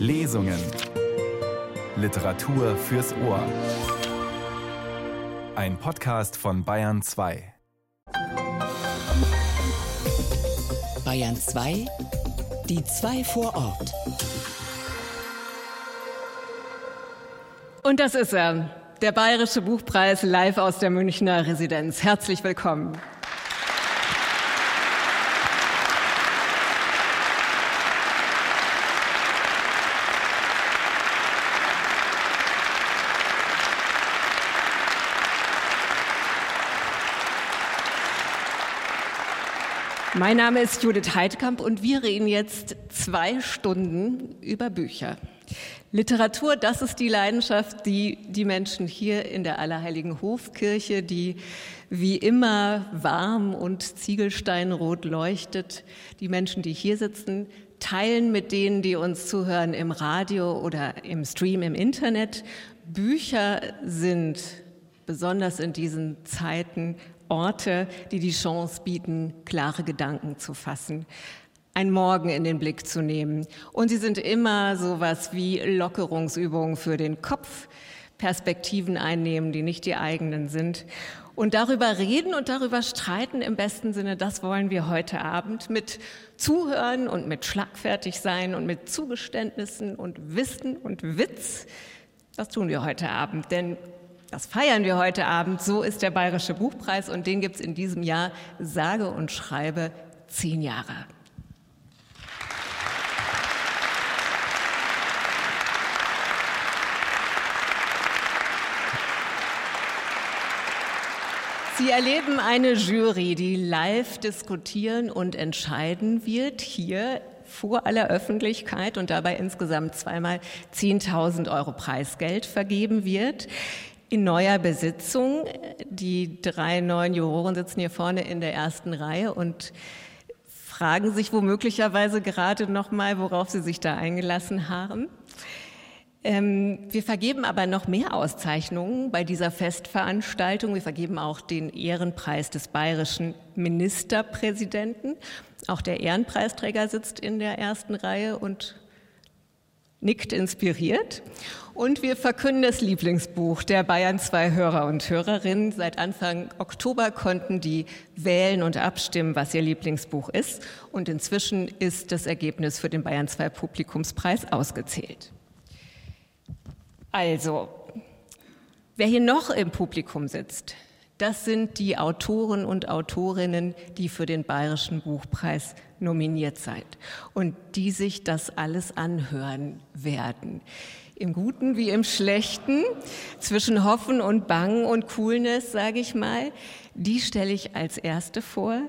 Lesungen. Literatur fürs Ohr. Ein Podcast von Bayern 2. Bayern 2, die zwei vor Ort. Und das ist er, der Bayerische Buchpreis live aus der Münchner Residenz. Herzlich willkommen. Mein Name ist Judith Heidkamp und wir reden jetzt zwei Stunden über Bücher. Literatur, das ist die Leidenschaft, die die Menschen hier in der Allerheiligen Hofkirche, die wie immer warm und ziegelsteinrot leuchtet, die Menschen, die hier sitzen, teilen mit denen, die uns zuhören im Radio oder im Stream im Internet. Bücher sind besonders in diesen Zeiten Orte, die die Chance bieten, klare Gedanken zu fassen, ein Morgen in den Blick zu nehmen. Und sie sind immer sowas wie Lockerungsübungen für den Kopf, Perspektiven einnehmen, die nicht die eigenen sind. Und darüber reden und darüber streiten im besten Sinne, das wollen wir heute Abend mit Zuhören und mit schlagfertig sein und mit Zugeständnissen und Wissen und Witz. Das tun wir heute Abend, denn das feiern wir heute Abend. So ist der Bayerische Buchpreis und den gibt es in diesem Jahr sage und schreibe zehn Jahre. Sie erleben eine Jury, die live diskutieren und entscheiden wird, hier vor aller Öffentlichkeit und dabei insgesamt zweimal 10.000 Euro Preisgeld vergeben wird in neuer Besitzung. Die drei neuen Juroren sitzen hier vorne in der ersten Reihe und fragen sich womöglicherweise gerade noch mal, worauf sie sich da eingelassen haben. Ähm, wir vergeben aber noch mehr Auszeichnungen bei dieser Festveranstaltung. Wir vergeben auch den Ehrenpreis des bayerischen Ministerpräsidenten. Auch der Ehrenpreisträger sitzt in der ersten Reihe und nickt inspiriert. Und wir verkünden das Lieblingsbuch der Bayern 2 Hörer und Hörerinnen. Seit Anfang Oktober konnten die wählen und abstimmen, was ihr Lieblingsbuch ist. Und inzwischen ist das Ergebnis für den Bayern 2 Publikumspreis ausgezählt. Also, wer hier noch im Publikum sitzt, das sind die Autoren und Autorinnen, die für den Bayerischen Buchpreis nominiert seid und die sich das alles anhören werden. Im Guten wie im Schlechten, zwischen Hoffen und Bangen und Coolness, sage ich mal. Die stelle ich als erste vor.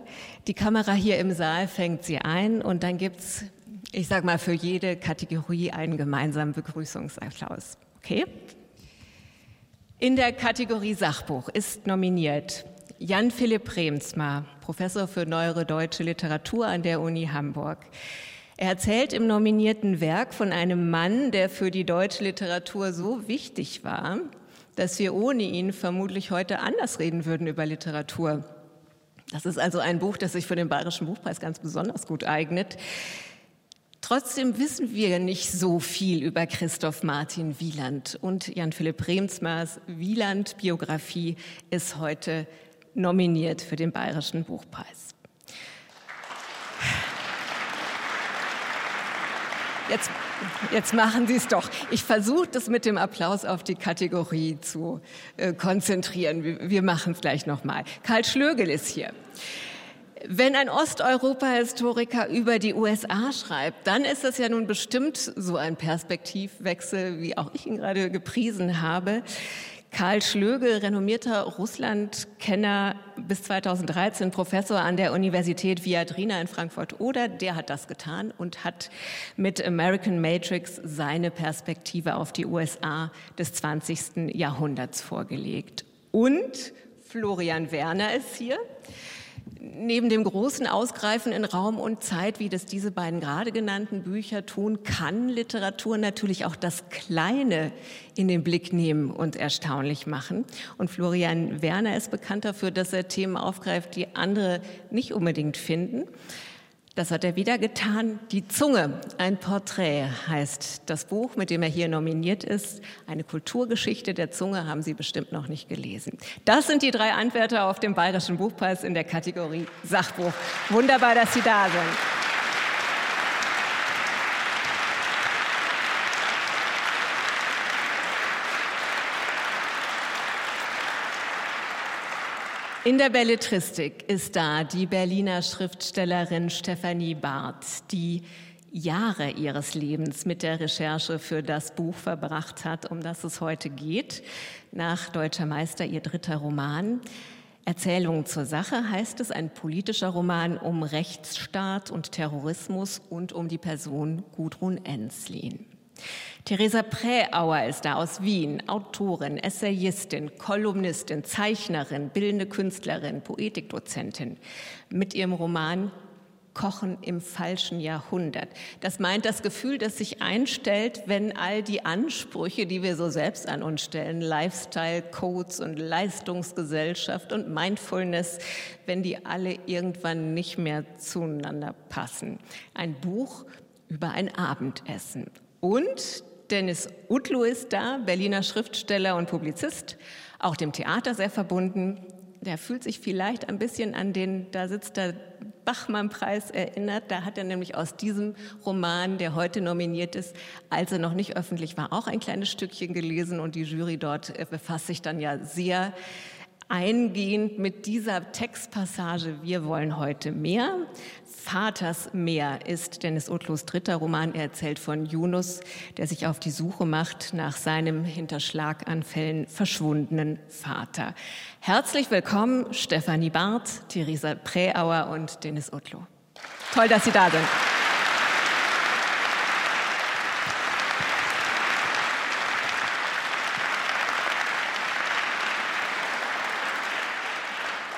Die Kamera hier im Saal fängt sie ein und dann gibt's, ich sage mal, für jede Kategorie einen gemeinsamen Begrüßungsapplaus. Okay? In der Kategorie Sachbuch ist nominiert Jan Philipp Remsmar, Professor für neuere deutsche Literatur an der Uni Hamburg. Er erzählt im nominierten Werk von einem Mann, der für die deutsche Literatur so wichtig war, dass wir ohne ihn vermutlich heute anders reden würden über Literatur. Das ist also ein Buch, das sich für den Bayerischen Buchpreis ganz besonders gut eignet. Trotzdem wissen wir nicht so viel über Christoph Martin Wieland und Jan Philipp Remsmars Wieland-Biografie ist heute nominiert für den Bayerischen Buchpreis. Jetzt, jetzt machen Sie es doch. Ich versuche das mit dem Applaus auf die Kategorie zu äh, konzentrieren. Wir, wir machen es gleich nochmal. Karl Schlögel ist hier. Wenn ein Osteuropa-Historiker über die USA schreibt, dann ist das ja nun bestimmt so ein Perspektivwechsel, wie auch ich ihn gerade gepriesen habe. Karl Schlögel, renommierter Russlandkenner, bis 2013 Professor an der Universität Viadrina in Frankfurt-Oder, der hat das getan und hat mit American Matrix seine Perspektive auf die USA des 20. Jahrhunderts vorgelegt. Und Florian Werner ist hier neben dem großen Ausgreifen in Raum und Zeit, wie das diese beiden gerade genannten Bücher tun, kann Literatur natürlich auch das Kleine in den Blick nehmen und erstaunlich machen. Und Florian Werner ist bekannt dafür, dass er Themen aufgreift, die andere nicht unbedingt finden. Das hat er wieder getan. Die Zunge, ein Porträt heißt das Buch, mit dem er hier nominiert ist. Eine Kulturgeschichte der Zunge haben Sie bestimmt noch nicht gelesen. Das sind die drei Anwärter auf dem Bayerischen Buchpreis in der Kategorie Sachbuch. Wunderbar, dass Sie da sind. In der Belletristik ist da die Berliner Schriftstellerin Stefanie Barth, die Jahre ihres Lebens mit der Recherche für das Buch verbracht hat, um das es heute geht. Nach Deutscher Meister ihr dritter Roman. Erzählungen zur Sache heißt es, ein politischer Roman um Rechtsstaat und Terrorismus und um die Person Gudrun Enslin. Theresa Präauer ist da aus Wien, Autorin, Essayistin, Kolumnistin, Zeichnerin, bildende Künstlerin, Poetikdozentin. Mit ihrem Roman Kochen im falschen Jahrhundert. Das meint das Gefühl, das sich einstellt, wenn all die Ansprüche, die wir so selbst an uns stellen, Lifestyle, Codes und Leistungsgesellschaft und Mindfulness, wenn die alle irgendwann nicht mehr zueinander passen. Ein Buch über ein Abendessen. Und Dennis Utlu ist da, Berliner Schriftsteller und Publizist, auch dem Theater sehr verbunden. Der fühlt sich vielleicht ein bisschen an den, da sitzt der Bachmann-Preis erinnert. Da hat er nämlich aus diesem Roman, der heute nominiert ist, als er noch nicht öffentlich war, auch ein kleines Stückchen gelesen und die Jury dort äh, befasst sich dann ja sehr eingehend mit dieser Textpassage Wir wollen heute mehr. Vaters Meer ist Dennis Otlos dritter Roman. Er erzählt von Yunus, der sich auf die Suche macht nach seinem hinter Schlaganfällen verschwundenen Vater. Herzlich willkommen Stefanie Barth, Theresa Präauer und Dennis Otlo. Toll, dass Sie da sind.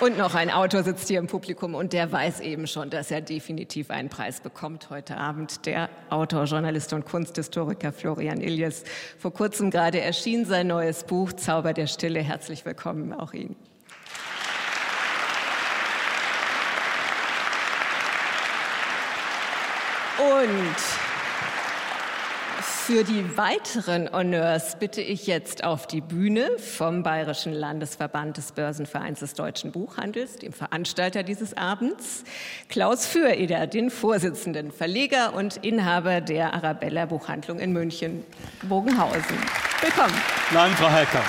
Und noch ein Autor sitzt hier im Publikum und der weiß eben schon, dass er definitiv einen Preis bekommt heute Abend. Der Autor, Journalist und Kunsthistoriker Florian Illies. Vor kurzem gerade erschien sein neues Buch Zauber der Stille. Herzlich willkommen auch Ihnen. Und für die weiteren Honneurs bitte ich jetzt auf die Bühne vom Bayerischen Landesverband des Börsenvereins des deutschen Buchhandels, dem Veranstalter dieses Abends, Klaus Füreder, den Vorsitzenden, Verleger und Inhaber der Arabella Buchhandlung in München, Bogenhausen. Willkommen. Nein, Frau Hecker.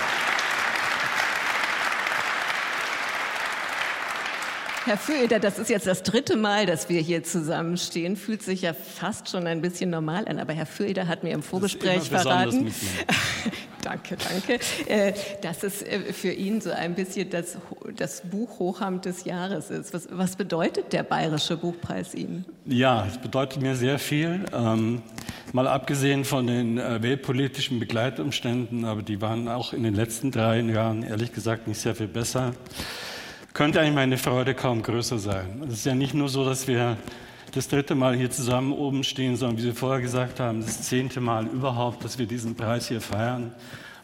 Herr Föder, das ist jetzt das dritte Mal, dass wir hier zusammenstehen. Fühlt sich ja fast schon ein bisschen normal an. Aber Herr Föder hat mir im Vorgespräch verraten, danke, danke, äh, dass es äh, für ihn so ein bisschen das, das Buch Hochamt des Jahres ist. Was, was, bedeutet der Bayerische Buchpreis Ihnen? Ja, es bedeutet mir sehr viel. Ähm, mal abgesehen von den äh, weltpolitischen Begleitumständen, aber die waren auch in den letzten drei Jahren ehrlich gesagt nicht sehr viel besser könnte eigentlich meine Freude kaum größer sein. Es ist ja nicht nur so, dass wir das dritte Mal hier zusammen oben stehen, sondern wie Sie vorher gesagt haben, das zehnte Mal überhaupt, dass wir diesen Preis hier feiern.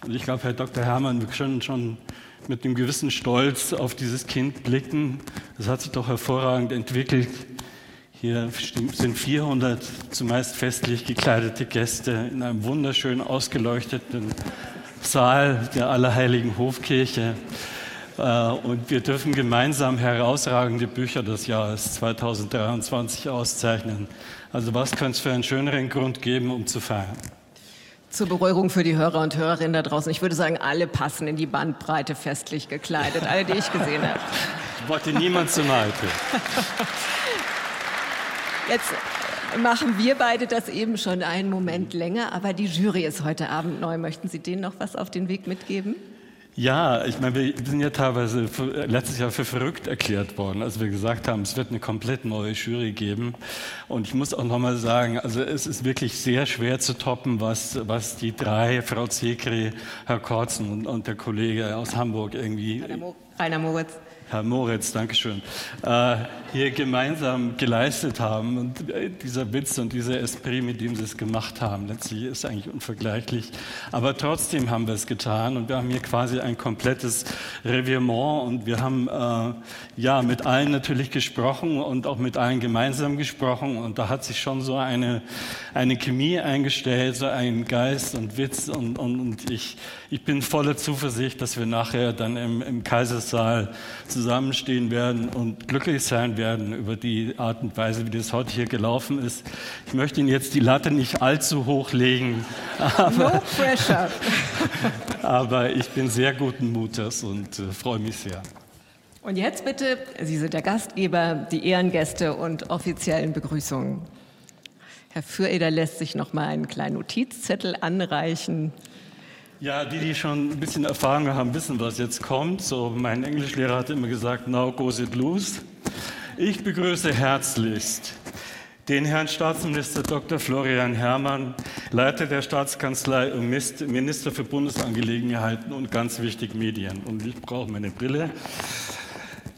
Und ich glaube, Herr Dr. Herrmann, wir können schon mit einem gewissen Stolz auf dieses Kind blicken. Das hat sich doch hervorragend entwickelt. Hier sind 400 zumeist festlich gekleidete Gäste in einem wunderschön ausgeleuchteten Saal der Allerheiligen Hofkirche. Äh, und wir dürfen gemeinsam herausragende Bücher des Jahres 2023 auszeichnen. Also was könnte es für einen schöneren Grund geben, um zu feiern? Zur Beruhigung für die Hörer und Hörerinnen da draußen. Ich würde sagen, alle passen in die Bandbreite festlich gekleidet, alle, die ich gesehen habe. Ich wollte niemand zu nahe. Jetzt machen wir beide das eben schon einen Moment länger, aber die Jury ist heute Abend neu. Möchten Sie denen noch was auf den Weg mitgeben? Ja, ich meine, wir sind ja teilweise letztes Jahr für verrückt erklärt worden, als wir gesagt haben, es wird eine komplett neue Jury geben. Und ich muss auch nochmal sagen, also es ist wirklich sehr schwer zu toppen, was, was die drei, Frau Zekri, Herr Korzen und, und der Kollege aus Hamburg irgendwie. Rainer Moritz. Herr Moritz, Dankeschön, äh, hier gemeinsam geleistet haben. Und äh, dieser Witz und dieser Esprit, mit dem Sie es gemacht haben, letztlich ist eigentlich unvergleichlich. Aber trotzdem haben wir es getan und wir haben hier quasi ein komplettes Revirement und wir haben äh, ja mit allen natürlich gesprochen und auch mit allen gemeinsam gesprochen und da hat sich schon so eine, eine Chemie eingestellt, so ein Geist und Witz und, und, und ich, ich bin voller Zuversicht, dass wir nachher dann im, im Kaisersaal zusammenstehen werden und glücklich sein werden über die Art und Weise, wie das heute hier gelaufen ist. Ich möchte Ihnen jetzt die Latte nicht allzu hoch legen. Aber, no pressure. aber ich bin sehr guten Mutes und äh, freue mich sehr. Und jetzt bitte, Sie sind der Gastgeber, die Ehrengäste und offiziellen Begrüßungen. Herr Füreder lässt sich noch mal einen kleinen Notizzettel anreichen. Ja, die, die schon ein bisschen Erfahrung haben, wissen, was jetzt kommt. So, mein Englischlehrer hat immer gesagt, now goes it loose. Ich begrüße herzlichst den Herrn Staatsminister Dr. Florian Herrmann, Leiter der Staatskanzlei und Minister für Bundesangelegenheiten und ganz wichtig Medien. Und ich brauche meine Brille.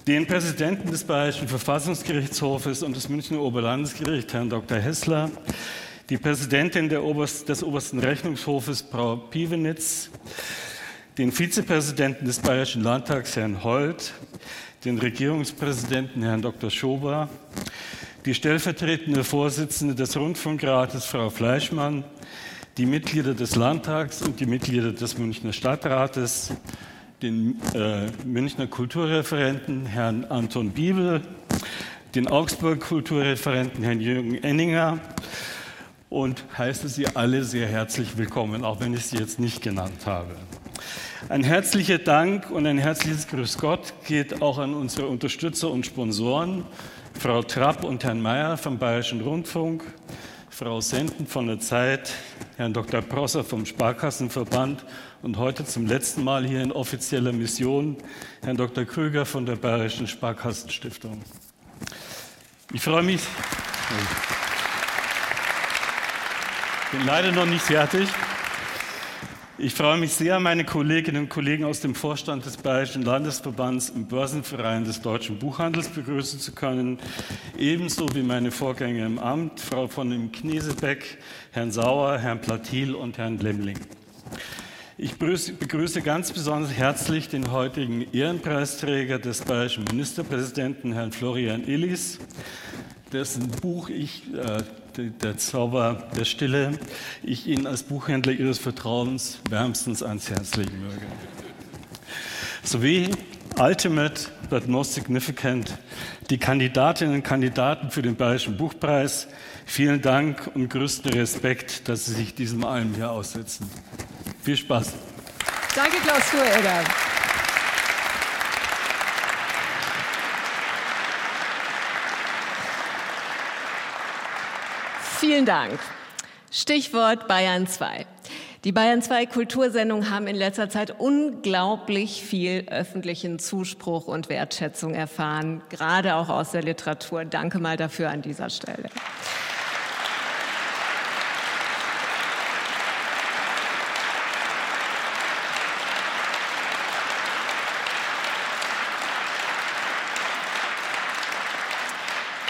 Den Präsidenten des Bayerischen Verfassungsgerichtshofes und des Münchner Oberlandesgerichts, Herrn Dr. Hessler, die Präsidentin Oberst, des Obersten Rechnungshofes, Frau Pievenitz, den Vizepräsidenten des Bayerischen Landtags, Herrn Holt, den Regierungspräsidenten, Herrn Dr. Schober, die stellvertretende Vorsitzende des Rundfunkrates, Frau Fleischmann, die Mitglieder des Landtags und die Mitglieder des Münchner Stadtrates, den äh, Münchner Kulturreferenten, Herrn Anton Biebel, den Augsburg-Kulturreferenten, Herrn Jürgen Enninger, und heiße Sie alle sehr herzlich willkommen, auch wenn ich Sie jetzt nicht genannt habe. Ein herzlicher Dank und ein herzliches Grüß Gott geht auch an unsere Unterstützer und Sponsoren, Frau Trapp und Herrn Mayer vom Bayerischen Rundfunk, Frau Senden von der Zeit, Herrn Dr. Prosser vom Sparkassenverband und heute zum letzten Mal hier in offizieller Mission Herrn Dr. Krüger von der Bayerischen Sparkassenstiftung. Ich freue mich bin leider noch nicht fertig. Ich freue mich sehr, meine Kolleginnen und Kollegen aus dem Vorstand des Bayerischen Landesverbands im Börsenverein des deutschen Buchhandels begrüßen zu können, ebenso wie meine Vorgänger im Amt, Frau von dem Knesebeck, Herrn Sauer, Herrn Platil und Herrn Lemling. Ich begrüße ganz besonders herzlich den heutigen Ehrenpreisträger des bayerischen Ministerpräsidenten, Herrn Florian Illis, dessen Buch ich äh, der Zauber der Stille, ich Ihnen als Buchhändler Ihres Vertrauens wärmstens ans Herz legen möge. Sowie Ultimate but most significant, die Kandidatinnen und Kandidaten für den Bayerischen Buchpreis. Vielen Dank und größten Respekt, dass Sie sich diesem allem hier aussetzen. Viel Spaß. Danke, Klaus Fuhregger. Vielen Dank. Stichwort Bayern 2. Die Bayern 2 Kultursendungen haben in letzter Zeit unglaublich viel öffentlichen Zuspruch und Wertschätzung erfahren, gerade auch aus der Literatur. Danke mal dafür an dieser Stelle.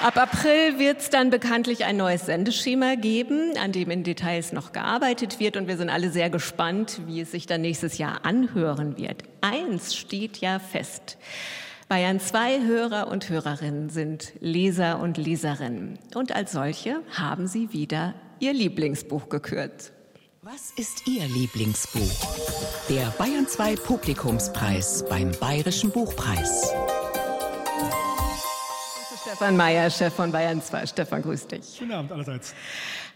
Ab April wird es dann bekanntlich ein neues Sendeschema geben, an dem in Details noch gearbeitet wird und wir sind alle sehr gespannt, wie es sich dann nächstes Jahr anhören wird. Eins steht ja fest. Bayern 2 Hörer und Hörerinnen sind Leser und Leserinnen und als solche haben sie wieder ihr Lieblingsbuch gekürt. Was ist Ihr Lieblingsbuch? Der Bayern 2 Publikumspreis beim Bayerischen Buchpreis. Stefan Mayer, Chef von Bayern 2. Stefan, grüß dich. Guten Abend allerseits.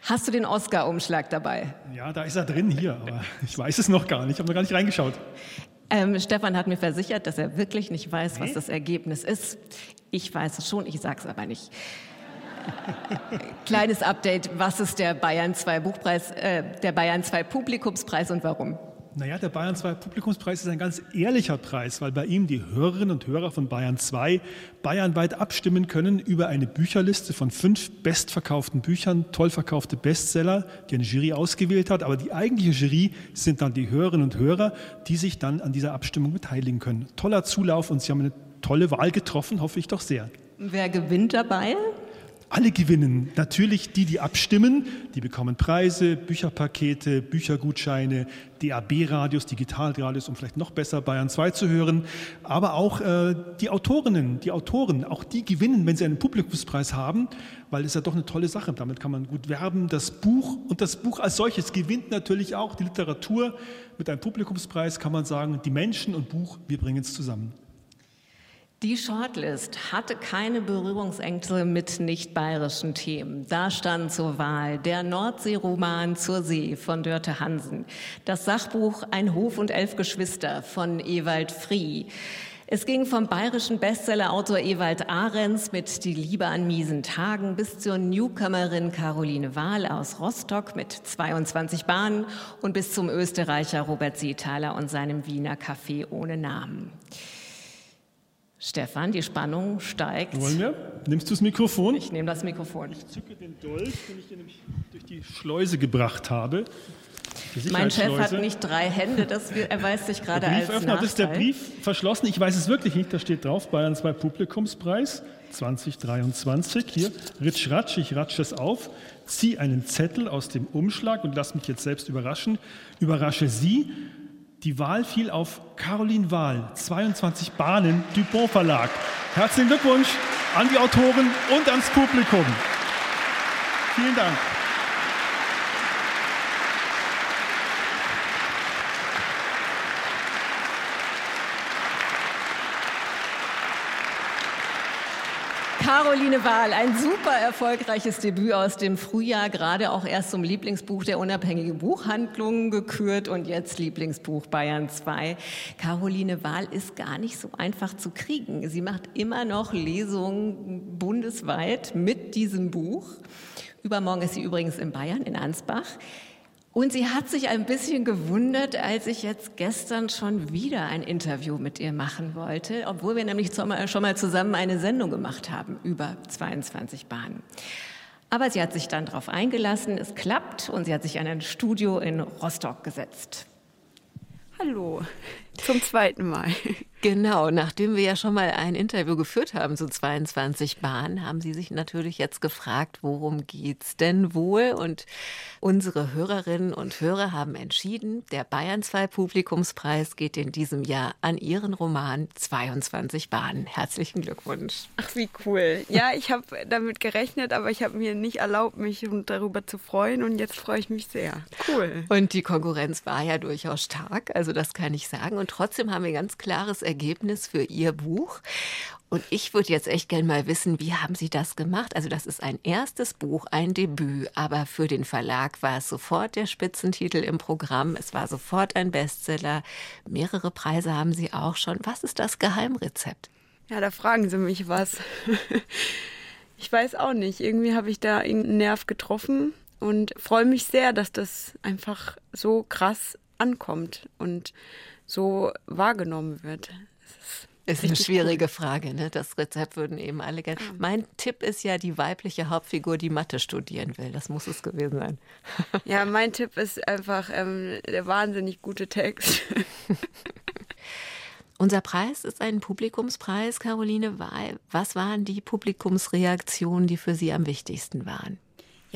Hast du den Oscar-Umschlag dabei? Ja, da ist er drin hier, aber ich weiß es noch gar nicht. Ich habe noch gar nicht reingeschaut. Ähm, Stefan hat mir versichert, dass er wirklich nicht weiß, was das Ergebnis ist. Ich weiß es schon, ich sage es aber nicht. Kleines Update, was ist der Bayern 2 Buchpreis, äh, der Bayern 2 Publikumspreis und warum? Naja, der Bayern 2 Publikumspreis ist ein ganz ehrlicher Preis, weil bei ihm die Hörerinnen und Hörer von Bayern 2 bayernweit abstimmen können über eine Bücherliste von fünf bestverkauften Büchern, toll verkaufte Bestseller, die eine Jury ausgewählt hat. Aber die eigentliche Jury sind dann die Hörerinnen und Hörer, die sich dann an dieser Abstimmung beteiligen können. Toller Zulauf und sie haben eine tolle Wahl getroffen, hoffe ich doch sehr. Wer gewinnt dabei? Alle gewinnen. Natürlich die, die abstimmen, die bekommen Preise, Bücherpakete, Büchergutscheine, DAB-Radios, Digitalradios, um vielleicht noch besser Bayern 2 zu hören. Aber auch äh, die Autorinnen, die Autoren, auch die gewinnen, wenn sie einen Publikumspreis haben, weil es ja doch eine tolle Sache. Damit kann man gut werben. Das Buch und das Buch als solches gewinnt natürlich auch die Literatur. Mit einem Publikumspreis kann man sagen, die Menschen und Buch, wir bringen es zusammen. Die Shortlist hatte keine Berührungsängste mit nicht-bayerischen Themen. Da stand zur Wahl der Nordseeroman Zur See von Dörte Hansen, das Sachbuch Ein Hof und elf Geschwister von Ewald Frie. Es ging vom bayerischen Bestsellerautor Ewald Ahrens mit Die Liebe an miesen Tagen bis zur Newcomerin Caroline Wahl aus Rostock mit 22 Bahnen und bis zum Österreicher Robert Seethaler und seinem Wiener Café ohne Namen. Stefan, die Spannung steigt. Wollen wir? Nimmst du das Mikrofon? Ich nehme das Mikrofon. Ich zücke den Dolch, den ich dir nämlich durch die Schleuse gebracht habe. Mein Chef hat nicht drei Hände, das erweist sich gerade als Nachteil. Das ist der Brief verschlossen. Ich weiß es wirklich nicht. Da steht drauf, Bayern 2 Publikumspreis 2023. Hier, Ritsch Ratsch, ich ratsche es auf. Zieh einen Zettel aus dem Umschlag und lass mich jetzt selbst überraschen. Überrasche Sie die Wahl fiel auf Caroline Wahl, 22 Bahnen, Dupont Verlag. Herzlichen Glückwunsch an die Autoren und ans Publikum. Vielen Dank. Caroline Wahl, ein super erfolgreiches Debüt aus dem Frühjahr, gerade auch erst zum Lieblingsbuch der unabhängigen Buchhandlungen gekürt und jetzt Lieblingsbuch Bayern 2. Caroline Wahl ist gar nicht so einfach zu kriegen. Sie macht immer noch Lesungen bundesweit mit diesem Buch. Übermorgen ist sie übrigens in Bayern, in Ansbach. Und sie hat sich ein bisschen gewundert, als ich jetzt gestern schon wieder ein Interview mit ihr machen wollte, obwohl wir nämlich schon mal zusammen eine Sendung gemacht haben über 22 Bahnen. Aber sie hat sich dann darauf eingelassen, es klappt und sie hat sich an ein Studio in Rostock gesetzt. Hallo, zum zweiten Mal. Genau, nachdem wir ja schon mal ein Interview geführt haben zu 22 Bahnen, haben Sie sich natürlich jetzt gefragt, worum geht's denn wohl? Und unsere Hörerinnen und Hörer haben entschieden, der Bayern 2 Publikumspreis geht in diesem Jahr an Ihren Roman 22 Bahnen. Herzlichen Glückwunsch. Ach, wie cool. Ja, ich habe damit gerechnet, aber ich habe mir nicht erlaubt, mich darüber zu freuen und jetzt freue ich mich sehr. Cool. Und die Konkurrenz war ja durchaus stark, also das kann ich sagen. Und trotzdem haben wir ganz klares Ergebnis Ergebnis für Ihr Buch. Und ich würde jetzt echt gerne mal wissen, wie haben Sie das gemacht? Also das ist ein erstes Buch, ein Debüt, aber für den Verlag war es sofort der Spitzentitel im Programm. Es war sofort ein Bestseller. Mehrere Preise haben Sie auch schon. Was ist das Geheimrezept? Ja, da fragen Sie mich was. Ich weiß auch nicht. Irgendwie habe ich da einen Nerv getroffen und freue mich sehr, dass das einfach so krass ankommt und so wahrgenommen wird. Ist eine schwierige cool. Frage. Ne? Das Rezept würden eben alle gerne. Mein Tipp ist ja die weibliche Hauptfigur, die Mathe studieren will. Das muss es gewesen sein. Ja, mein Tipp ist einfach ähm, der wahnsinnig gute Text. Unser Preis ist ein Publikumspreis, Caroline. Was waren die Publikumsreaktionen, die für Sie am wichtigsten waren?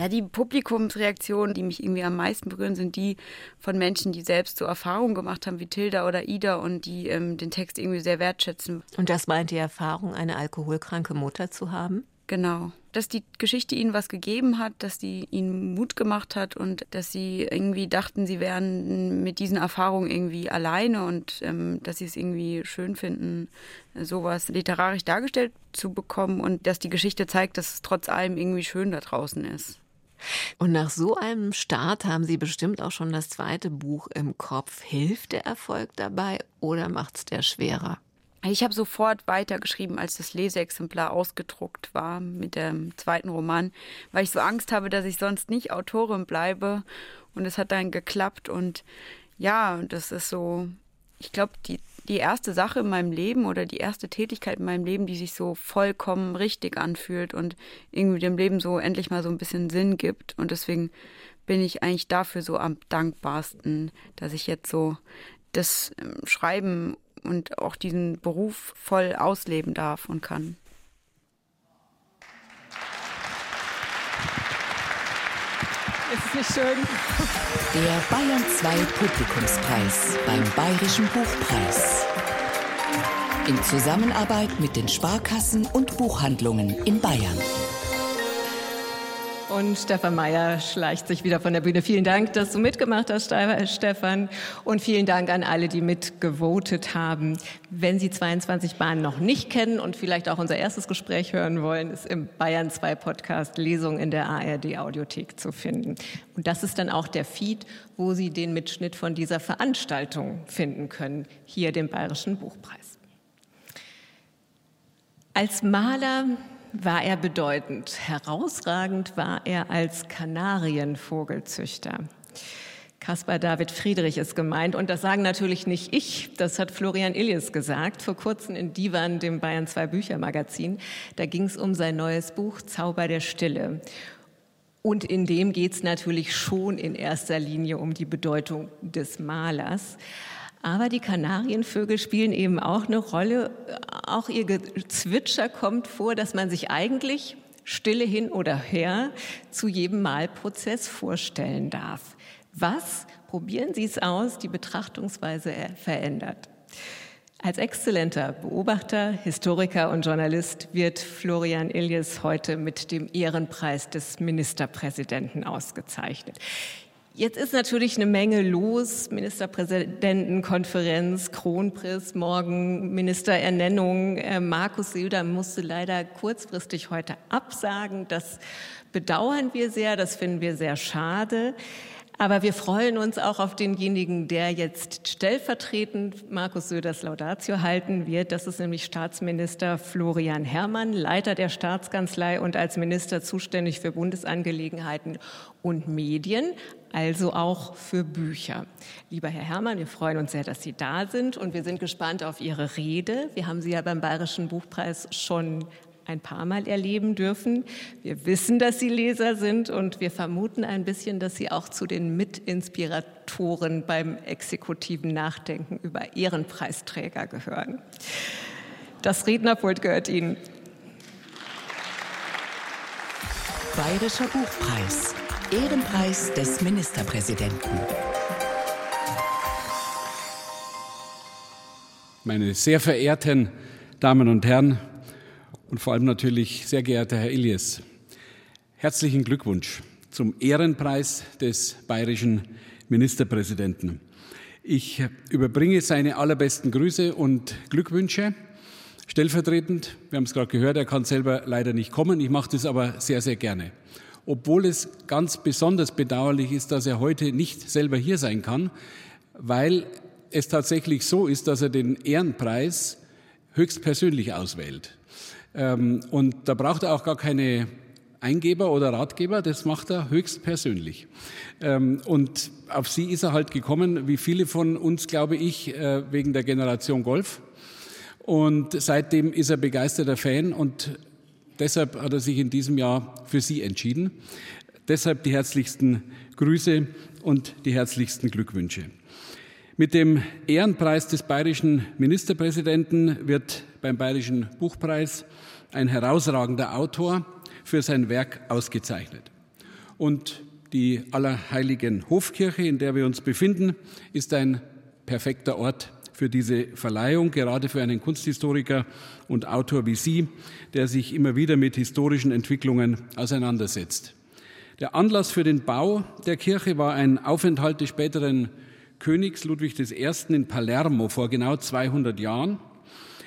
Ja, die Publikumsreaktionen, die mich irgendwie am meisten berühren, sind die von Menschen, die selbst so Erfahrungen gemacht haben wie Tilda oder Ida und die ähm, den Text irgendwie sehr wertschätzen. Und das meint die Erfahrung, eine alkoholkranke Mutter zu haben? Genau. Dass die Geschichte ihnen was gegeben hat, dass die ihnen Mut gemacht hat und dass sie irgendwie dachten, sie wären mit diesen Erfahrungen irgendwie alleine und ähm, dass sie es irgendwie schön finden, sowas literarisch dargestellt zu bekommen und dass die Geschichte zeigt, dass es trotz allem irgendwie schön da draußen ist. Und nach so einem Start haben Sie bestimmt auch schon das zweite Buch im Kopf. Hilft der Erfolg dabei oder macht es der schwerer? Ich habe sofort weitergeschrieben, als das Leseexemplar ausgedruckt war mit dem zweiten Roman, weil ich so Angst habe, dass ich sonst nicht Autorin bleibe. Und es hat dann geklappt. Und ja, das ist so, ich glaube, die, die erste Sache in meinem Leben oder die erste Tätigkeit in meinem Leben, die sich so vollkommen richtig anfühlt und irgendwie dem Leben so endlich mal so ein bisschen Sinn gibt. Und deswegen bin ich eigentlich dafür so am dankbarsten, dass ich jetzt so das ähm, Schreiben und auch diesen Beruf voll ausleben darf und kann. Ist nicht schön? Der Bayern 2 Publikumspreis beim Bayerischen Buchpreis. In Zusammenarbeit mit den Sparkassen und Buchhandlungen in Bayern. Und Stefan Meyer schleicht sich wieder von der Bühne. Vielen Dank, dass du mitgemacht hast, Stefan. Und vielen Dank an alle, die mitgevotet haben. Wenn Sie 22 Bahnen noch nicht kennen und vielleicht auch unser erstes Gespräch hören wollen, ist im Bayern 2 Podcast Lesung in der ARD Audiothek zu finden. Und das ist dann auch der Feed, wo Sie den Mitschnitt von dieser Veranstaltung finden können, hier dem Bayerischen Buchpreis. Als Maler war er bedeutend. Herausragend war er als Kanarienvogelzüchter. Caspar David Friedrich ist gemeint und das sagen natürlich nicht ich, das hat Florian Illies gesagt, vor kurzem in Divan, dem Bayern 2 Büchermagazin. Da ging es um sein neues Buch Zauber der Stille. Und in dem geht es natürlich schon in erster Linie um die Bedeutung des Malers. Aber die Kanarienvögel spielen eben auch eine Rolle. Auch ihr Gezwitscher kommt vor, dass man sich eigentlich Stille hin oder her zu jedem Malprozess vorstellen darf. Was, probieren Sie es aus, die Betrachtungsweise verändert. Als exzellenter Beobachter, Historiker und Journalist wird Florian Illies heute mit dem Ehrenpreis des Ministerpräsidenten ausgezeichnet. Jetzt ist natürlich eine Menge los. Ministerpräsidentenkonferenz, Kronpris, morgen Ministerernennung. Äh, Markus Silder musste leider kurzfristig heute absagen. Das bedauern wir sehr, das finden wir sehr schade. Aber wir freuen uns auch auf denjenigen, der jetzt stellvertretend Markus Söders Laudatio halten wird. Das ist nämlich Staatsminister Florian Herrmann, Leiter der Staatskanzlei und als Minister zuständig für Bundesangelegenheiten und Medien, also auch für Bücher. Lieber Herr Herrmann, wir freuen uns sehr, dass Sie da sind und wir sind gespannt auf Ihre Rede. Wir haben Sie ja beim Bayerischen Buchpreis schon ein paar Mal erleben dürfen. Wir wissen, dass Sie Leser sind und wir vermuten ein bisschen, dass Sie auch zu den Mitinspiratoren beim exekutiven Nachdenken über Ehrenpreisträger gehören. Das Rednerpult gehört Ihnen. Bayerischer Buchpreis. Ehrenpreis des Ministerpräsidenten. Meine sehr verehrten Damen und Herren, und vor allem natürlich sehr geehrter Herr Ilies. Herzlichen Glückwunsch zum Ehrenpreis des bayerischen Ministerpräsidenten. Ich überbringe seine allerbesten Grüße und Glückwünsche stellvertretend. Wir haben es gerade gehört, er kann selber leider nicht kommen. Ich mache das aber sehr, sehr gerne. Obwohl es ganz besonders bedauerlich ist, dass er heute nicht selber hier sein kann, weil es tatsächlich so ist, dass er den Ehrenpreis höchstpersönlich auswählt. Ähm, und da braucht er auch gar keine Eingeber oder Ratgeber, das macht er höchstpersönlich. Ähm, und auf sie ist er halt gekommen, wie viele von uns, glaube ich, äh, wegen der Generation Golf. Und seitdem ist er begeisterter Fan und deshalb hat er sich in diesem Jahr für sie entschieden. Deshalb die herzlichsten Grüße und die herzlichsten Glückwünsche. Mit dem Ehrenpreis des bayerischen Ministerpräsidenten wird beim Bayerischen Buchpreis ein herausragender Autor für sein Werk ausgezeichnet. Und die Allerheiligen Hofkirche, in der wir uns befinden, ist ein perfekter Ort für diese Verleihung, gerade für einen Kunsthistoriker und Autor wie Sie, der sich immer wieder mit historischen Entwicklungen auseinandersetzt. Der Anlass für den Bau der Kirche war ein Aufenthalt des späteren Königs Ludwig I. in Palermo vor genau 200 Jahren.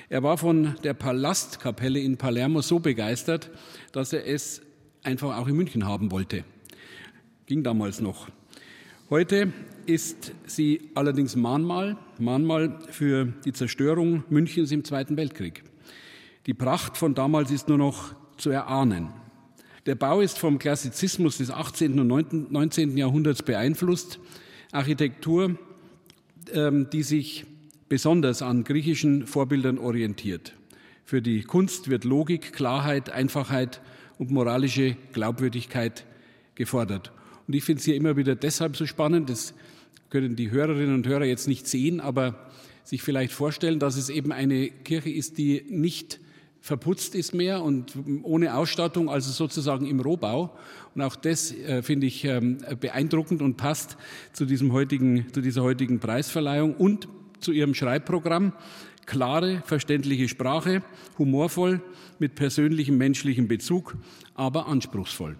Er war von der Palastkapelle in Palermo so begeistert, dass er es einfach auch in München haben wollte. Ging damals noch. Heute ist sie allerdings Mahnmal, Mahnmal für die Zerstörung Münchens im Zweiten Weltkrieg. Die Pracht von damals ist nur noch zu erahnen. Der Bau ist vom Klassizismus des 18. und 19. Jahrhunderts beeinflusst. Architektur, ähm, die sich besonders an griechischen Vorbildern orientiert. Für die Kunst wird Logik, Klarheit, Einfachheit und moralische Glaubwürdigkeit gefordert. Und ich finde es hier immer wieder deshalb so spannend, das können die Hörerinnen und Hörer jetzt nicht sehen, aber sich vielleicht vorstellen, dass es eben eine Kirche ist, die nicht verputzt ist mehr und ohne Ausstattung, also sozusagen im Rohbau. Und auch das äh, finde ich ähm, beeindruckend und passt zu, diesem heutigen, zu dieser heutigen Preisverleihung und zu ihrem Schreibprogramm. Klare, verständliche Sprache, humorvoll, mit persönlichem menschlichem Bezug, aber anspruchsvoll.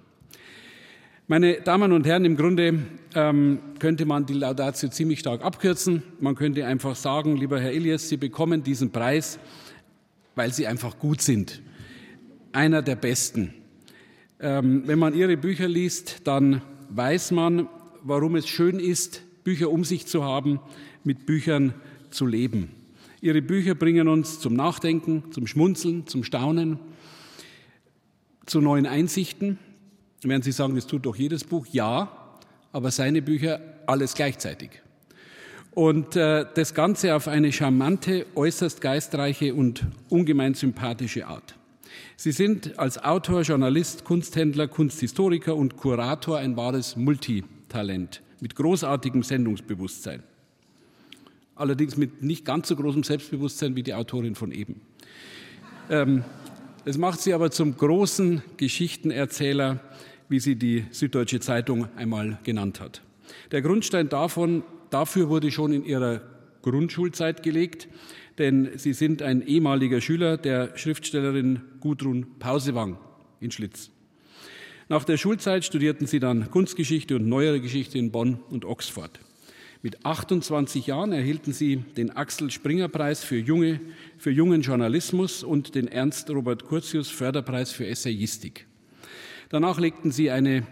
Meine Damen und Herren, im Grunde ähm, könnte man die Laudatio ziemlich stark abkürzen. Man könnte einfach sagen, lieber Herr Elias, Sie bekommen diesen Preis, weil Sie einfach gut sind. Einer der besten. Ähm, wenn man Ihre Bücher liest, dann weiß man, warum es schön ist, Bücher um sich zu haben, mit Büchern zu leben. Ihre Bücher bringen uns zum Nachdenken, zum Schmunzeln, zum Staunen, zu neuen Einsichten. Werden Sie sagen, das tut doch jedes Buch. Ja, aber seine Bücher alles gleichzeitig. Und äh, das Ganze auf eine charmante, äußerst geistreiche und ungemein sympathische Art. Sie sind als Autor, Journalist, Kunsthändler, Kunsthistoriker und Kurator ein wahres Multitalent mit großartigem Sendungsbewusstsein. Allerdings mit nicht ganz so großem Selbstbewusstsein wie die Autorin von eben. Ähm, das macht sie aber zum großen Geschichtenerzähler, wie sie die Süddeutsche Zeitung einmal genannt hat. Der Grundstein davon, dafür wurde schon in ihrer Grundschulzeit gelegt, denn sie sind ein ehemaliger Schüler der Schriftstellerin Gudrun Pausewang in Schlitz. Nach der Schulzeit studierten sie dann Kunstgeschichte und Neuere Geschichte in Bonn und Oxford. Mit 28 Jahren erhielten sie den Axel Springer Preis für, junge, für jungen Journalismus und den Ernst Robert Curtius Förderpreis für Essayistik. Danach legten sie eine,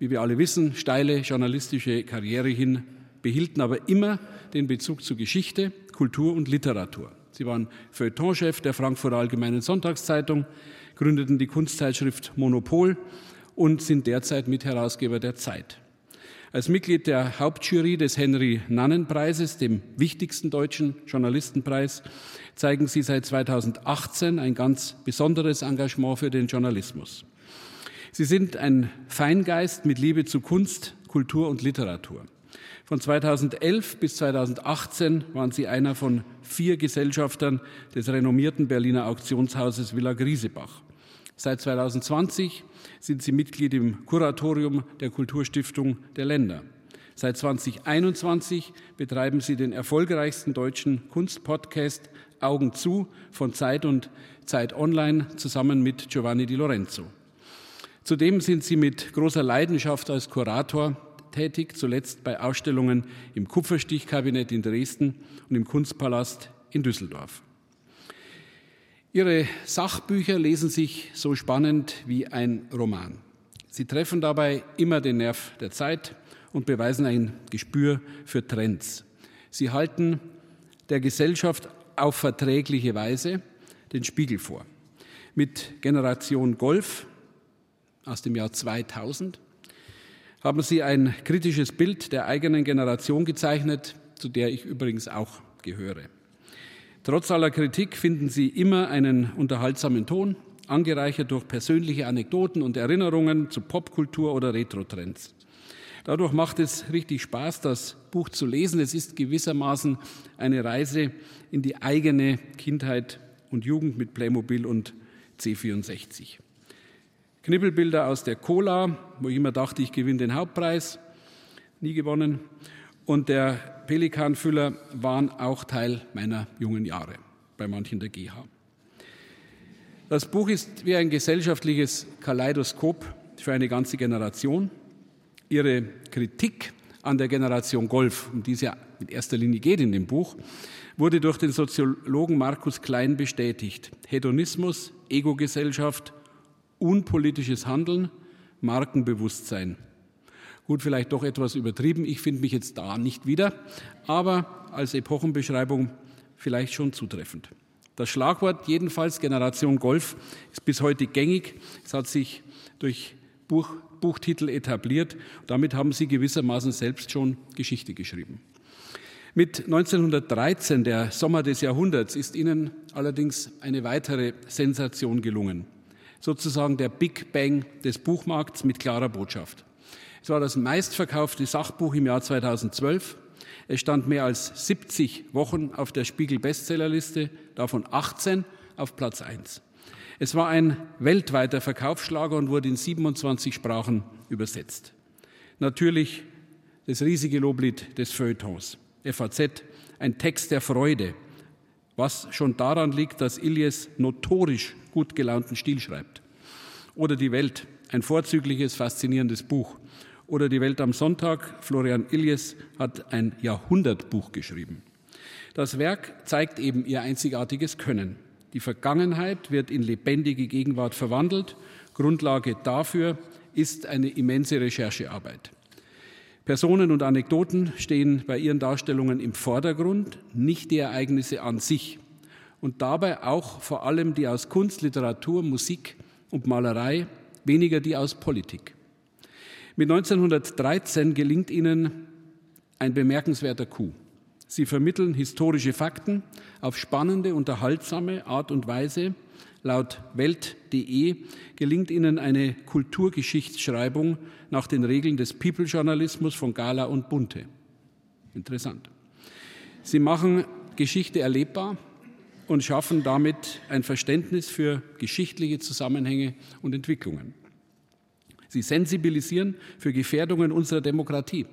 wie wir alle wissen, steile journalistische Karriere hin, behielten aber immer den Bezug zu Geschichte, Kultur und Literatur. Sie waren Feuilletonchef der Frankfurter Allgemeinen Sonntagszeitung, gründeten die Kunstzeitschrift Monopol und sind derzeit Mitherausgeber der Zeit. Als Mitglied der Hauptjury des Henry-Nannen-Preises, dem wichtigsten deutschen Journalistenpreis, zeigen Sie seit 2018 ein ganz besonderes Engagement für den Journalismus. Sie sind ein Feingeist mit Liebe zu Kunst, Kultur und Literatur. Von 2011 bis 2018 waren Sie einer von vier Gesellschaftern des renommierten Berliner Auktionshauses Villa Griesebach. Seit 2020 sind sie Mitglied im Kuratorium der Kulturstiftung der Länder. Seit 2021 betreiben sie den erfolgreichsten deutschen Kunstpodcast Augen zu von Zeit und Zeit Online zusammen mit Giovanni Di Lorenzo. Zudem sind sie mit großer Leidenschaft als Kurator tätig, zuletzt bei Ausstellungen im Kupferstichkabinett in Dresden und im Kunstpalast in Düsseldorf. Ihre Sachbücher lesen sich so spannend wie ein Roman. Sie treffen dabei immer den Nerv der Zeit und beweisen ein Gespür für Trends. Sie halten der Gesellschaft auf verträgliche Weise den Spiegel vor. Mit Generation Golf aus dem Jahr 2000 haben Sie ein kritisches Bild der eigenen Generation gezeichnet, zu der ich übrigens auch gehöre. Trotz aller Kritik finden Sie immer einen unterhaltsamen Ton, angereichert durch persönliche Anekdoten und Erinnerungen zu Popkultur oder Retro-Trends. Dadurch macht es richtig Spaß, das Buch zu lesen. Es ist gewissermaßen eine Reise in die eigene Kindheit und Jugend mit Playmobil und C64. Knibbelbilder aus der Cola, wo ich immer dachte, ich gewinne den Hauptpreis, nie gewonnen und der Pelikanfüller waren auch Teil meiner jungen Jahre, bei manchen der GH. Das Buch ist wie ein gesellschaftliches Kaleidoskop für eine ganze Generation. Ihre Kritik an der Generation Golf, um die es ja in erster Linie geht in dem Buch, wurde durch den Soziologen Markus Klein bestätigt. Hedonismus, Ego-Gesellschaft, unpolitisches Handeln, Markenbewusstsein. Gut, vielleicht doch etwas übertrieben. Ich finde mich jetzt da nicht wieder, aber als Epochenbeschreibung vielleicht schon zutreffend. Das Schlagwort jedenfalls Generation Golf ist bis heute gängig. Es hat sich durch Buch, Buchtitel etabliert. Damit haben Sie gewissermaßen selbst schon Geschichte geschrieben. Mit 1913, der Sommer des Jahrhunderts, ist Ihnen allerdings eine weitere Sensation gelungen. Sozusagen der Big Bang des Buchmarkts mit klarer Botschaft. Es war das meistverkaufte Sachbuch im Jahr 2012 Es stand mehr als 70 Wochen auf der Spiegel-Bestsellerliste, davon 18 auf Platz 1. Es war ein weltweiter Verkaufsschlager und wurde in 27 Sprachen übersetzt. Natürlich das riesige Loblied des Feuilletons. FAZ, ein Text der Freude, was schon daran liegt, dass Ilyes notorisch gut gelaunten Stil schreibt. Oder die Welt, ein vorzügliches, faszinierendes Buch. Oder die Welt am Sonntag, Florian Ilyes hat ein Jahrhundertbuch geschrieben. Das Werk zeigt eben ihr einzigartiges Können. Die Vergangenheit wird in lebendige Gegenwart verwandelt. Grundlage dafür ist eine immense Recherchearbeit. Personen und Anekdoten stehen bei ihren Darstellungen im Vordergrund, nicht die Ereignisse an sich. Und dabei auch vor allem die aus Kunst, Literatur, Musik und Malerei, weniger die aus Politik. Mit 1913 gelingt ihnen ein bemerkenswerter Coup. Sie vermitteln historische Fakten auf spannende, unterhaltsame Art und Weise. Laut Welt.de gelingt ihnen eine Kulturgeschichtsschreibung nach den Regeln des People-Journalismus von Gala und Bunte. Interessant. Sie machen Geschichte erlebbar und schaffen damit ein Verständnis für geschichtliche Zusammenhänge und Entwicklungen. Sie sensibilisieren für Gefährdungen unserer Demokratie.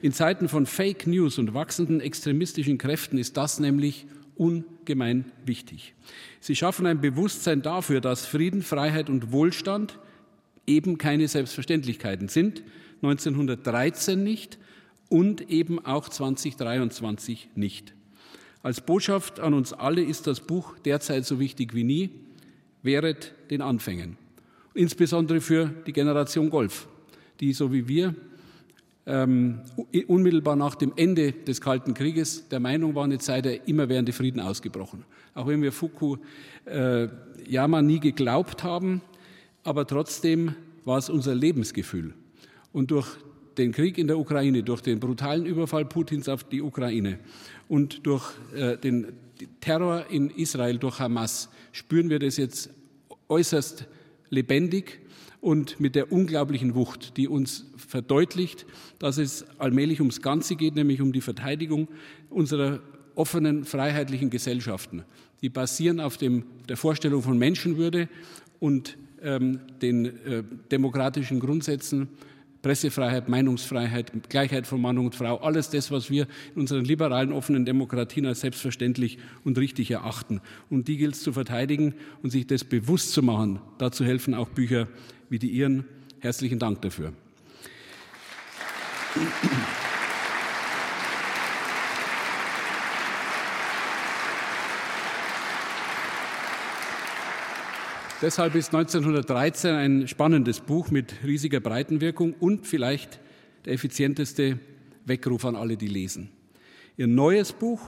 In Zeiten von Fake News und wachsenden extremistischen Kräften ist das nämlich ungemein wichtig. Sie schaffen ein Bewusstsein dafür, dass Frieden, Freiheit und Wohlstand eben keine Selbstverständlichkeiten sind, 1913 nicht und eben auch 2023 nicht. Als Botschaft an uns alle ist das Buch derzeit so wichtig wie nie. Wehret den Anfängen. Insbesondere für die Generation Golf, die so wie wir ähm, unmittelbar nach dem Ende des Kalten Krieges der Meinung waren, jetzt sei der immerwährende Frieden ausgebrochen. Auch wenn wir Fukuyama äh, nie geglaubt haben, aber trotzdem war es unser Lebensgefühl. Und durch den Krieg in der Ukraine, durch den brutalen Überfall Putins auf die Ukraine und durch äh, den Terror in Israel durch Hamas spüren wir das jetzt äußerst lebendig und mit der unglaublichen Wucht, die uns verdeutlicht, dass es allmählich ums Ganze geht, nämlich um die Verteidigung unserer offenen, freiheitlichen Gesellschaften. Die basieren auf dem, der Vorstellung von Menschenwürde und ähm, den äh, demokratischen Grundsätzen, Pressefreiheit, Meinungsfreiheit, Gleichheit von Mann und Frau, alles das, was wir in unseren liberalen, offenen Demokratien als selbstverständlich und richtig erachten. Und die gilt es zu verteidigen und sich das bewusst zu machen. Dazu helfen auch Bücher wie die Ihren. Herzlichen Dank dafür. Deshalb ist 1913 ein spannendes Buch mit riesiger Breitenwirkung und vielleicht der effizienteste Weckruf an alle, die lesen. Ihr neues Buch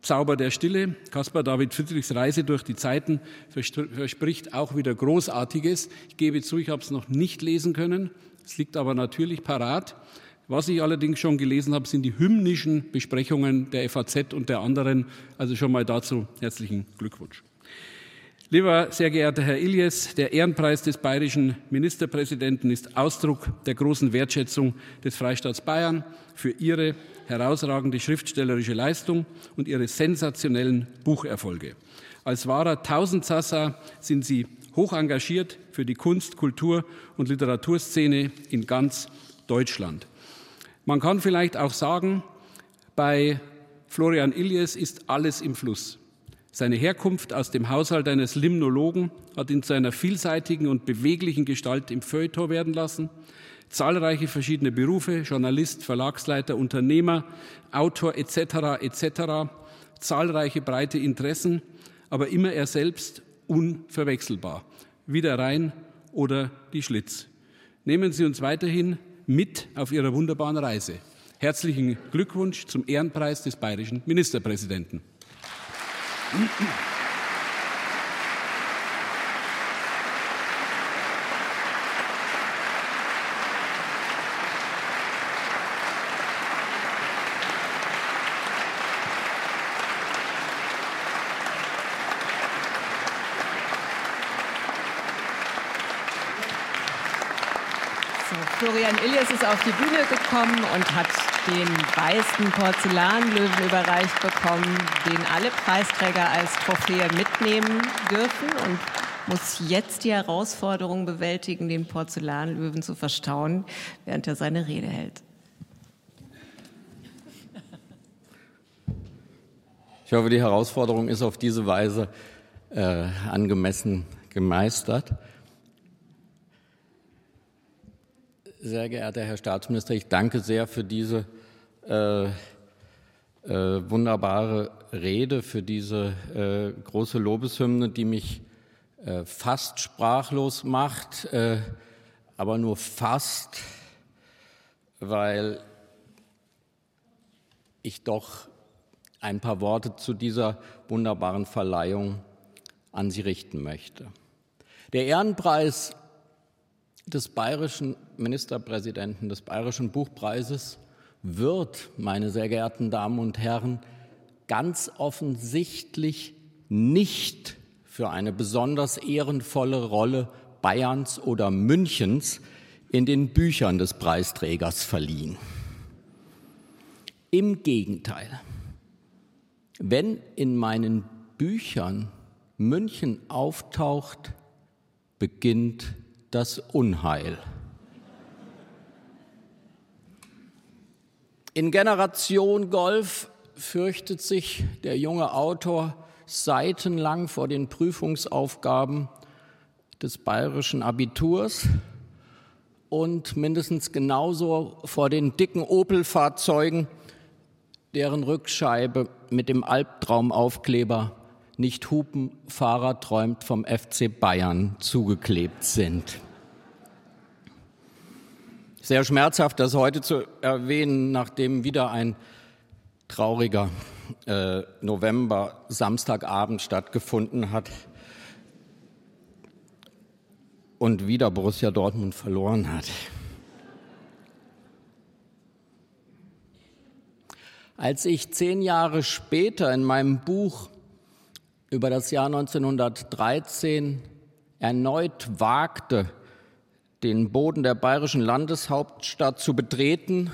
Zauber der Stille, Caspar David Friedrichs Reise durch die Zeiten, verspricht auch wieder Großartiges. Ich gebe zu, ich habe es noch nicht lesen können. Es liegt aber natürlich parat. Was ich allerdings schon gelesen habe, sind die hymnischen Besprechungen der FAZ und der anderen. Also schon mal dazu herzlichen Glückwunsch. Lieber sehr geehrter Herr Iljes, der Ehrenpreis des bayerischen Ministerpräsidenten ist Ausdruck der großen Wertschätzung des Freistaats Bayern für Ihre herausragende schriftstellerische Leistung und ihre sensationellen Bucherfolge. Als wahrer Tausendsassa sind sie hoch engagiert für die Kunst-, Kultur- und Literaturszene in ganz Deutschland. Man kann vielleicht auch sagen, bei Florian Illies ist alles im Fluss. Seine Herkunft aus dem Haushalt eines Limnologen hat ihn zu einer vielseitigen und beweglichen Gestalt im Feuilleton werden lassen zahlreiche verschiedene Berufe, Journalist, Verlagsleiter, Unternehmer, Autor etc. etc., zahlreiche breite Interessen, aber immer er selbst unverwechselbar, wie der Rhein oder die Schlitz. Nehmen Sie uns weiterhin mit auf Ihrer wunderbaren Reise. Herzlichen Glückwunsch zum Ehrenpreis des bayerischen Ministerpräsidenten. Applaus So. Florian Illies ist auf die Bühne gekommen und hat den weißen Porzellanlöwen überreicht bekommen, den alle Preisträger als Trophäe mitnehmen dürfen und muss jetzt die Herausforderung bewältigen, den Porzellanlöwen zu verstauen, während er seine Rede hält. Ich hoffe, die Herausforderung ist auf diese Weise äh, angemessen gemeistert. Sehr geehrter Herr Staatsminister, ich danke sehr für diese äh, äh, wunderbare Rede, für diese äh, große Lobeshymne, die mich äh, fast sprachlos macht, äh, aber nur fast, weil ich doch ein paar Worte zu dieser wunderbaren Verleihung an Sie richten möchte. Der Ehrenpreis des bayerischen Ministerpräsidenten des Bayerischen Buchpreises wird, meine sehr geehrten Damen und Herren, ganz offensichtlich nicht für eine besonders ehrenvolle Rolle Bayerns oder Münchens in den Büchern des Preisträgers verliehen. Im Gegenteil, wenn in meinen Büchern München auftaucht, beginnt das Unheil. In Generation Golf fürchtet sich der junge Autor seitenlang vor den Prüfungsaufgaben des bayerischen Abiturs und mindestens genauso vor den dicken Opel-Fahrzeugen, deren Rückscheibe mit dem Albtraumaufkleber nicht Hupen, Fahrer träumt vom FC Bayern zugeklebt sind. Sehr schmerzhaft, das heute zu erwähnen, nachdem wieder ein trauriger äh, November Samstagabend stattgefunden hat und wieder Borussia Dortmund verloren hat. Als ich zehn Jahre später in meinem Buch über das Jahr 1913 erneut wagte, den Boden der bayerischen Landeshauptstadt zu betreten,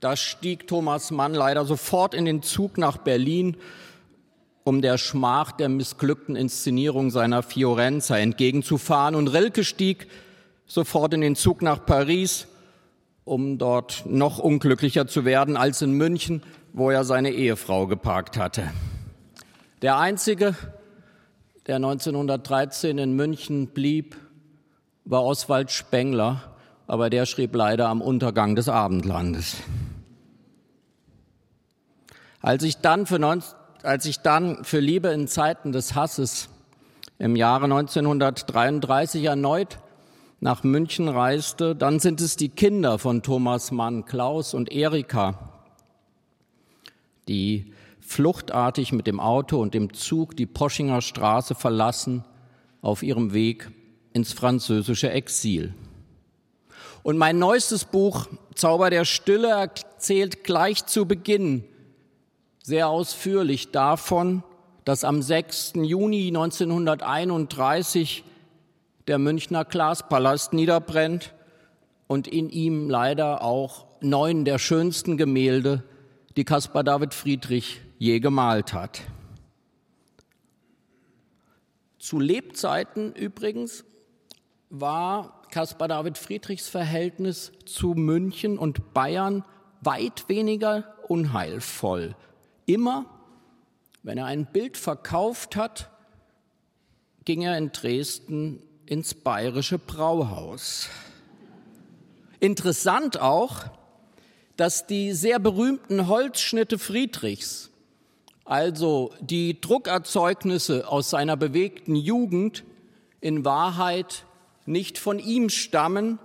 da stieg Thomas Mann leider sofort in den Zug nach Berlin, um der Schmach der missglückten Inszenierung seiner Fiorenza entgegenzufahren. Und Rilke stieg sofort in den Zug nach Paris, um dort noch unglücklicher zu werden als in München, wo er seine Ehefrau geparkt hatte. Der einzige, der 1913 in München blieb, war Oswald Spengler, aber der schrieb leider am Untergang des Abendlandes. Als ich dann für, 19, als ich dann für Liebe in Zeiten des Hasses im Jahre 1933 erneut nach München reiste, dann sind es die Kinder von Thomas Mann, Klaus und Erika, die fluchtartig mit dem Auto und dem Zug die Poschinger Straße verlassen auf ihrem Weg ins französische Exil. Und mein neuestes Buch Zauber der Stille erzählt gleich zu Beginn sehr ausführlich davon, dass am 6. Juni 1931 der Münchner Glaspalast niederbrennt und in ihm leider auch neun der schönsten Gemälde, die Caspar David Friedrich je gemalt hat. Zu Lebzeiten übrigens war Caspar David Friedrichs Verhältnis zu München und Bayern weit weniger unheilvoll. Immer, wenn er ein Bild verkauft hat, ging er in Dresden ins bayerische Brauhaus. Interessant auch, dass die sehr berühmten Holzschnitte Friedrichs also die Druckerzeugnisse aus seiner bewegten Jugend, in Wahrheit nicht von ihm stammen,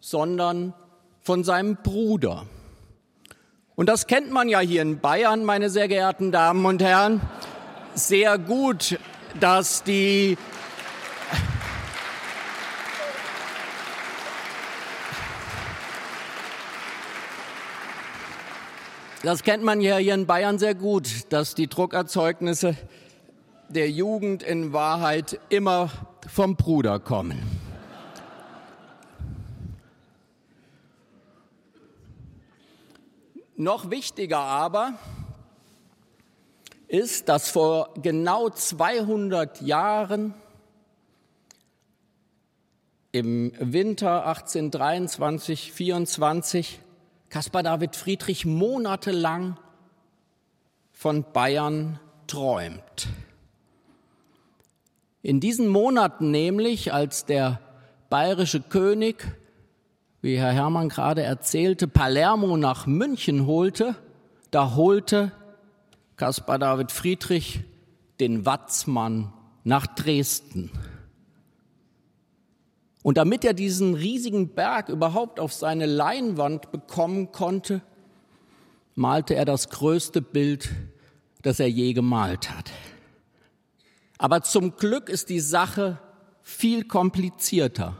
sondern von seinem Bruder. Und das kennt man ja hier in Bayern, meine sehr geehrten Damen und Herren, sehr gut, dass die Das kennt man ja hier in Bayern sehr gut, dass die Druckerzeugnisse der Jugend in Wahrheit immer vom Bruder kommen. Noch wichtiger aber ist, dass vor genau 200 Jahren im Winter 1823, 24 Caspar David Friedrich monatelang von Bayern träumt. In diesen Monaten nämlich, als der bayerische König, wie Herr Hermann gerade erzählte, Palermo nach München holte, da holte Caspar David Friedrich den Watzmann nach Dresden. Und damit er diesen riesigen Berg überhaupt auf seine Leinwand bekommen konnte, malte er das größte Bild, das er je gemalt hat. Aber zum Glück ist die Sache viel komplizierter.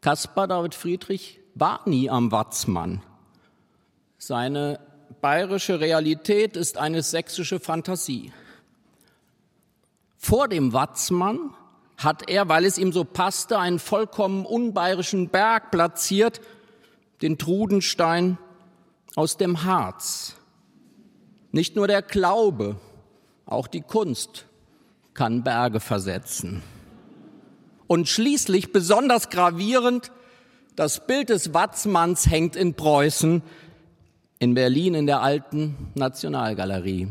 Caspar David Friedrich war nie am Watzmann. Seine bayerische Realität ist eine sächsische Fantasie. Vor dem Watzmann hat er, weil es ihm so passte, einen vollkommen unbayerischen Berg platziert, den Trudenstein aus dem Harz. Nicht nur der Glaube, auch die Kunst kann Berge versetzen. Und schließlich besonders gravierend, das Bild des Watzmanns hängt in Preußen, in Berlin in der alten Nationalgalerie.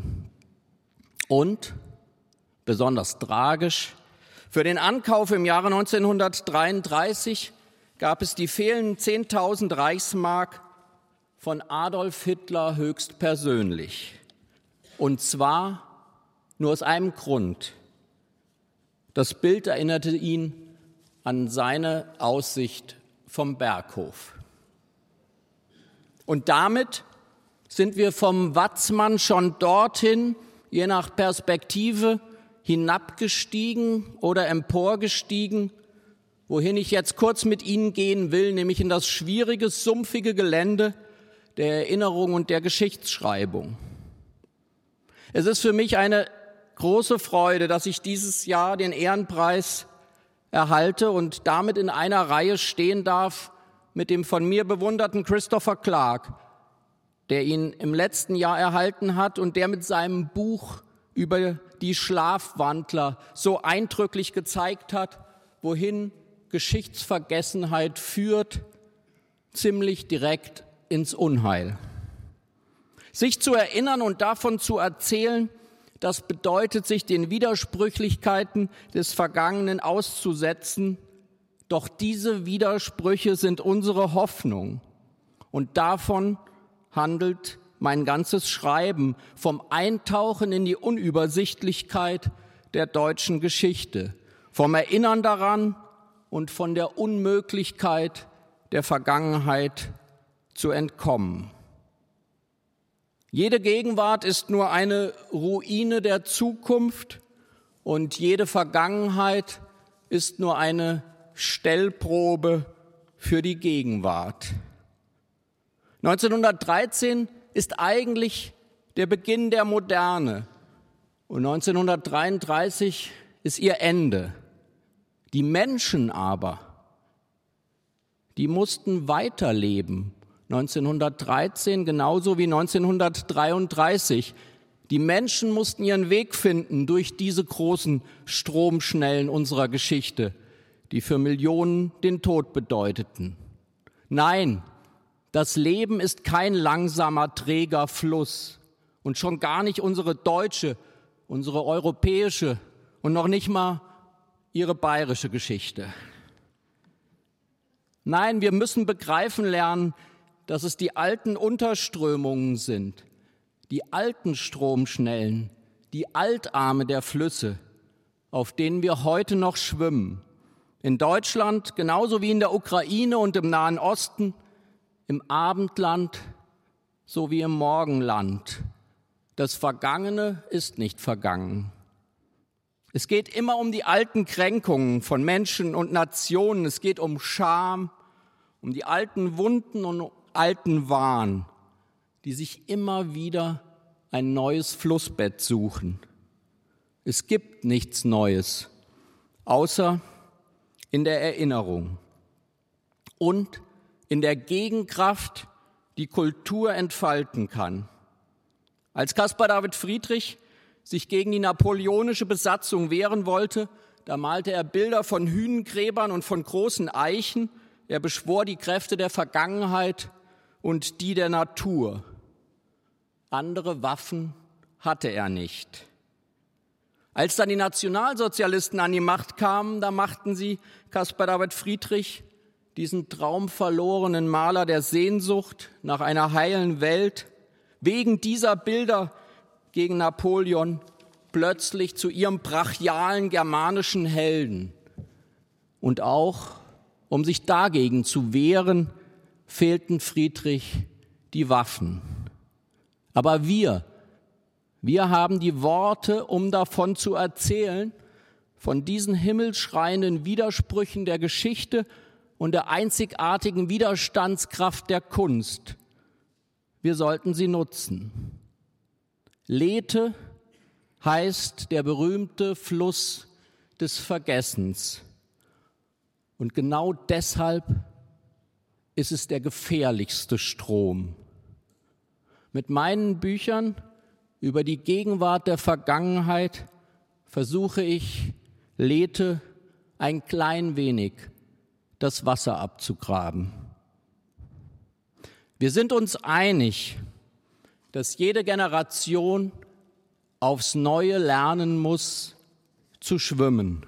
Und besonders tragisch, für den Ankauf im Jahre 1933 gab es die fehlenden 10.000 Reichsmark von Adolf Hitler höchstpersönlich. Und zwar nur aus einem Grund. Das Bild erinnerte ihn an seine Aussicht vom Berghof. Und damit sind wir vom Watzmann schon dorthin, je nach Perspektive, hinabgestiegen oder emporgestiegen, wohin ich jetzt kurz mit Ihnen gehen will, nämlich in das schwierige, sumpfige Gelände der Erinnerung und der Geschichtsschreibung. Es ist für mich eine große Freude, dass ich dieses Jahr den Ehrenpreis erhalte und damit in einer Reihe stehen darf mit dem von mir bewunderten Christopher Clark, der ihn im letzten Jahr erhalten hat und der mit seinem Buch über die Schlafwandler so eindrücklich gezeigt hat, wohin Geschichtsvergessenheit führt, ziemlich direkt ins Unheil. Sich zu erinnern und davon zu erzählen, das bedeutet, sich den Widersprüchlichkeiten des Vergangenen auszusetzen. Doch diese Widersprüche sind unsere Hoffnung. Und davon handelt mein ganzes Schreiben vom Eintauchen in die Unübersichtlichkeit der deutschen Geschichte, vom Erinnern daran und von der Unmöglichkeit der Vergangenheit zu entkommen. Jede Gegenwart ist nur eine Ruine der Zukunft und jede Vergangenheit ist nur eine Stellprobe für die Gegenwart. 1913 ist eigentlich der Beginn der Moderne und 1933 ist ihr Ende. Die Menschen aber, die mussten weiterleben 1913 genauso wie 1933. Die Menschen mussten ihren Weg finden durch diese großen Stromschnellen unserer Geschichte, die für Millionen den Tod bedeuteten. Nein, das Leben ist kein langsamer, träger Fluss und schon gar nicht unsere deutsche, unsere europäische und noch nicht mal ihre bayerische Geschichte. Nein, wir müssen begreifen lernen, dass es die alten Unterströmungen sind, die alten Stromschnellen, die Altarme der Flüsse, auf denen wir heute noch schwimmen. In Deutschland genauso wie in der Ukraine und im Nahen Osten, im Abendland sowie im Morgenland. Das Vergangene ist nicht vergangen. Es geht immer um die alten Kränkungen von Menschen und Nationen. Es geht um Scham, um die alten Wunden und alten Wahn, die sich immer wieder ein neues Flussbett suchen. Es gibt nichts Neues, außer in der Erinnerung und in der Gegenkraft die Kultur entfalten kann. Als Caspar David Friedrich sich gegen die napoleonische Besatzung wehren wollte, da malte er Bilder von Hünengräbern und von großen Eichen. Er beschwor die Kräfte der Vergangenheit und die der Natur. Andere Waffen hatte er nicht. Als dann die Nationalsozialisten an die Macht kamen, da machten sie Caspar David Friedrich, diesen traumverlorenen Maler der Sehnsucht nach einer heilen Welt, wegen dieser Bilder gegen Napoleon plötzlich zu ihrem brachialen germanischen Helden. Und auch, um sich dagegen zu wehren, fehlten Friedrich die Waffen. Aber wir, wir haben die Worte, um davon zu erzählen, von diesen himmelschreienden Widersprüchen der Geschichte und der einzigartigen Widerstandskraft der Kunst. Wir sollten sie nutzen. Lethe heißt der berühmte Fluss des Vergessens. Und genau deshalb ist es der gefährlichste Strom. Mit meinen Büchern über die Gegenwart der Vergangenheit versuche ich, Lethe ein klein wenig das Wasser abzugraben. Wir sind uns einig, dass jede Generation aufs Neue lernen muss zu schwimmen.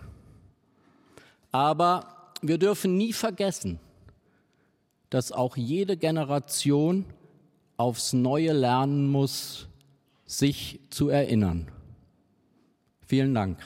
Aber wir dürfen nie vergessen, dass auch jede Generation aufs Neue lernen muss, sich zu erinnern. Vielen Dank.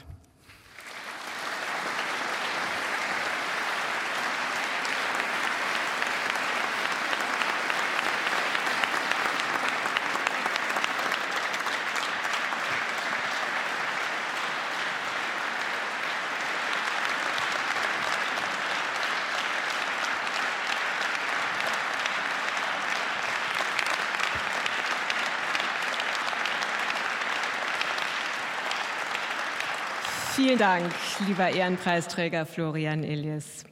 Vielen Dank, lieber Ehrenpreisträger Florian Elias.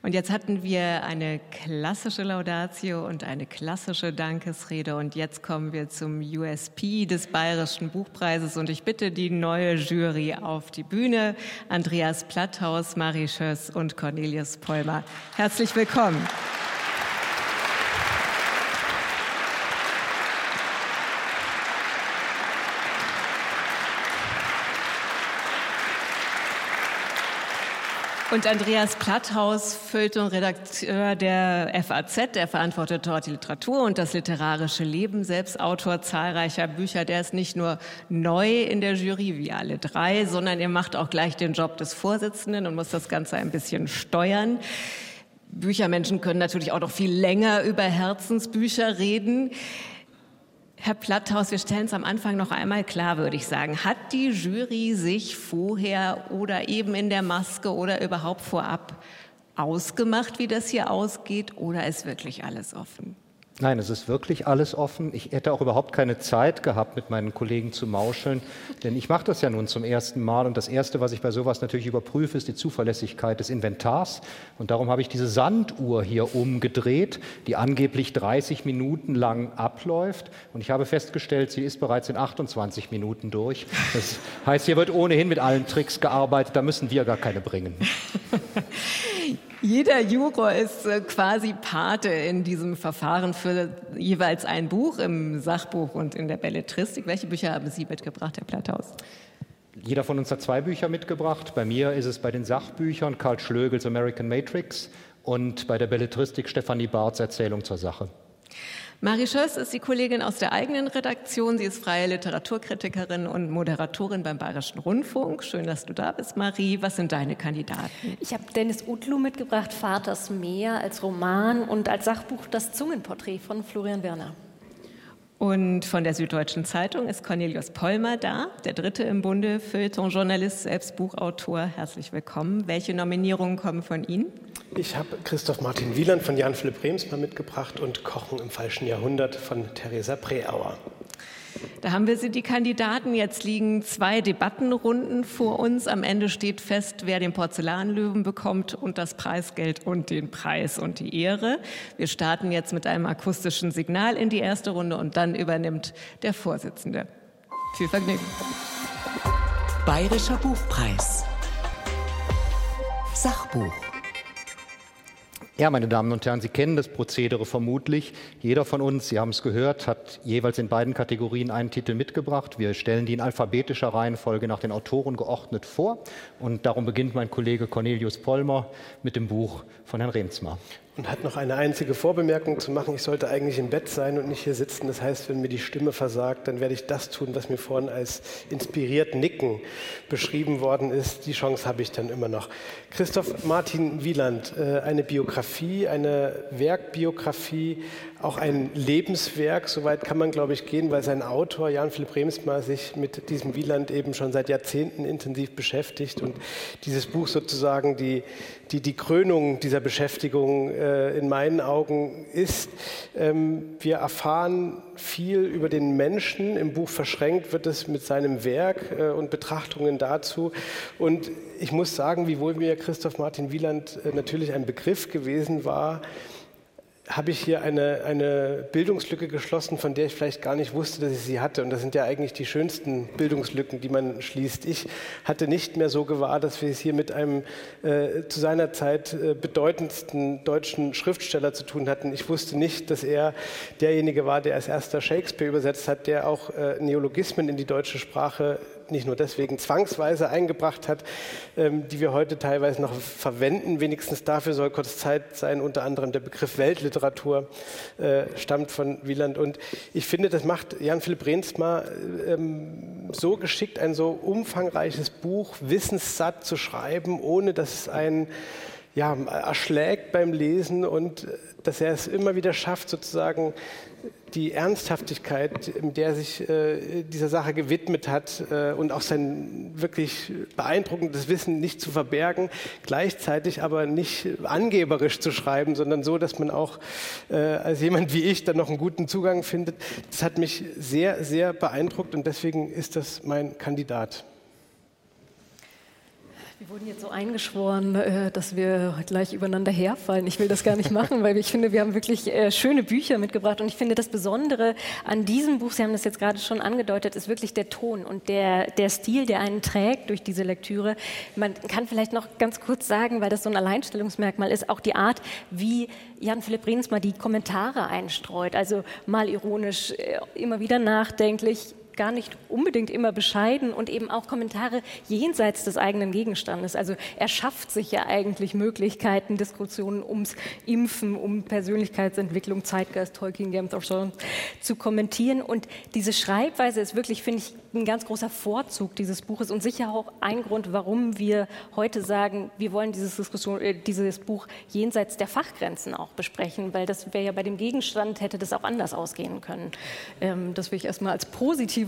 Und jetzt hatten wir eine klassische Laudatio und eine klassische Dankesrede. Und jetzt kommen wir zum USP des Bayerischen Buchpreises. Und ich bitte die neue Jury auf die Bühne. Andreas Platthaus, Marie Schöss und Cornelius Polmer. Herzlich willkommen. Und Andreas Platthaus, Feuilleton-Redakteur der FAZ, der verantwortet dort die Literatur und das literarische Leben, selbst Autor zahlreicher Bücher. Der ist nicht nur neu in der Jury wie alle drei, sondern er macht auch gleich den Job des Vorsitzenden und muss das Ganze ein bisschen steuern. Büchermenschen können natürlich auch noch viel länger über Herzensbücher reden. Herr Platthaus, wir stellen es am Anfang noch einmal klar, würde ich sagen. Hat die Jury sich vorher oder eben in der Maske oder überhaupt vorab ausgemacht, wie das hier ausgeht, oder ist wirklich alles offen? Nein, es ist wirklich alles offen. Ich hätte auch überhaupt keine Zeit gehabt, mit meinen Kollegen zu mauscheln, denn ich mache das ja nun zum ersten Mal und das Erste, was ich bei sowas natürlich überprüfe, ist die Zuverlässigkeit des Inventars und darum habe ich diese Sanduhr hier umgedreht, die angeblich 30 Minuten lang abläuft und ich habe festgestellt, sie ist bereits in 28 Minuten durch. Das heißt, hier wird ohnehin mit allen Tricks gearbeitet, da müssen wir gar keine bringen. Jeder Juror ist äh, quasi Pate in diesem Verfahren für jeweils ein Buch im Sachbuch und in der Belletristik. Welche Bücher haben Sie mitgebracht, Herr Platthaus? Jeder von uns hat zwei Bücher mitgebracht. Bei mir ist es bei den Sachbüchern Karl Schlögels American Matrix und bei der Belletristik Stefanie Barths Erzählung zur Sache. Marie Schöss ist die Kollegin aus der eigenen Redaktion. Sie ist freie Literaturkritikerin und Moderatorin beim Bayerischen Rundfunk. Schön, dass du da bist, Marie. Was sind deine Kandidaten? Ich habe Dennis Utlu mitgebracht, Vaters Meer als Roman und als Sachbuch das Zungenporträt von Florian Werner. Und von der Süddeutschen Zeitung ist Cornelius Pollmer da, der dritte im Bunde, Feuilleton-Journalist, selbst Buchautor. Herzlich willkommen. Welche Nominierungen kommen von Ihnen? Ich habe Christoph Martin Wieland von Jan Philipp Brems mal mitgebracht und Kochen im falschen Jahrhundert von Theresa Preauer. Da haben wir sie, die Kandidaten. Jetzt liegen zwei Debattenrunden vor uns. Am Ende steht fest, wer den Porzellanlöwen bekommt und das Preisgeld und den Preis und die Ehre. Wir starten jetzt mit einem akustischen Signal in die erste Runde und dann übernimmt der Vorsitzende. Viel Vergnügen. Bayerischer Buchpreis. Sachbuch. Ja, meine Damen und Herren, Sie kennen das Prozedere vermutlich. Jeder von uns, Sie haben es gehört, hat jeweils in beiden Kategorien einen Titel mitgebracht. Wir stellen die in alphabetischer Reihenfolge nach den Autoren geordnet vor. Und darum beginnt mein Kollege Cornelius Pollmer mit dem Buch von Herrn Remsmar und hat noch eine einzige Vorbemerkung zu machen. Ich sollte eigentlich im Bett sein und nicht hier sitzen. Das heißt, wenn mir die Stimme versagt, dann werde ich das tun, was mir vorhin als inspiriert Nicken beschrieben worden ist. Die Chance habe ich dann immer noch. Christoph Martin Wieland, äh, eine Biografie, eine Werkbiografie, auch ein Lebenswerk. Soweit kann man, glaube ich, gehen, weil sein Autor Jan Philipp Remsmar sich mit diesem Wieland eben schon seit Jahrzehnten intensiv beschäftigt und dieses Buch sozusagen die, die, die Krönung dieser Beschäftigung äh, in meinen Augen ist. Ähm, wir erfahren viel über den Menschen. Im Buch verschränkt wird es mit seinem Werk äh, und Betrachtungen dazu. Und ich muss sagen, wiewohl mir Christoph Martin Wieland äh, natürlich ein Begriff gewesen war, habe ich hier eine, eine Bildungslücke geschlossen, von der ich vielleicht gar nicht wusste, dass ich sie hatte. Und das sind ja eigentlich die schönsten Bildungslücken, die man schließt. Ich hatte nicht mehr so gewahr, dass wir es hier mit einem äh, zu seiner Zeit äh, bedeutendsten deutschen Schriftsteller zu tun hatten. Ich wusste nicht, dass er derjenige war, der als erster Shakespeare übersetzt hat, der auch äh, Neologismen in die deutsche Sprache nicht nur deswegen zwangsweise eingebracht hat, ähm, die wir heute teilweise noch verwenden. Wenigstens dafür soll kurz Zeit sein. Unter anderem der Begriff Weltliteratur äh, stammt von Wieland. Und ich finde, das macht Jan Philipp Rehnsma ähm, so geschickt, ein so umfangreiches Buch wissenssatt zu schreiben, ohne dass es ein ja, erschlägt beim Lesen und äh, dass er es immer wieder schafft, sozusagen die Ernsthaftigkeit, mit der er sich äh, dieser Sache gewidmet hat äh, und auch sein wirklich beeindruckendes Wissen nicht zu verbergen, gleichzeitig aber nicht angeberisch zu schreiben, sondern so, dass man auch äh, als jemand wie ich dann noch einen guten Zugang findet. Das hat mich sehr, sehr beeindruckt und deswegen ist das mein Kandidat. Wir wurden jetzt so eingeschworen, äh, dass wir gleich übereinander herfallen. Ich will das gar nicht machen, weil ich finde, wir haben wirklich äh, schöne Bücher mitgebracht. Und ich finde, das Besondere an diesem Buch, Sie haben das jetzt gerade schon angedeutet, ist wirklich der Ton und der, der Stil, der einen trägt durch diese Lektüre. Man kann vielleicht noch ganz kurz sagen, weil das so ein Alleinstellungsmerkmal ist, auch die Art, wie Jan Philipp Rehnsma die Kommentare einstreut. Also mal ironisch, äh, immer wieder nachdenklich, gar nicht unbedingt immer bescheiden und eben auch Kommentare jenseits des eigenen Gegenstandes. Also er schafft sich ja eigentlich Möglichkeiten, Diskussionen ums Impfen, um Persönlichkeitsentwicklung, Zeitgeist, Tolkien, Game of Thrones zu kommentieren. Und diese Schreibweise ist wirklich, finde ich, ein ganz großer Vorzug dieses Buches und sicher auch ein Grund, warum wir heute sagen, wir wollen dieses, Diskussion, äh, dieses Buch jenseits der Fachgrenzen auch besprechen, weil das wäre ja bei dem Gegenstand, hätte das auch anders ausgehen können. Ähm, das will ich erstmal als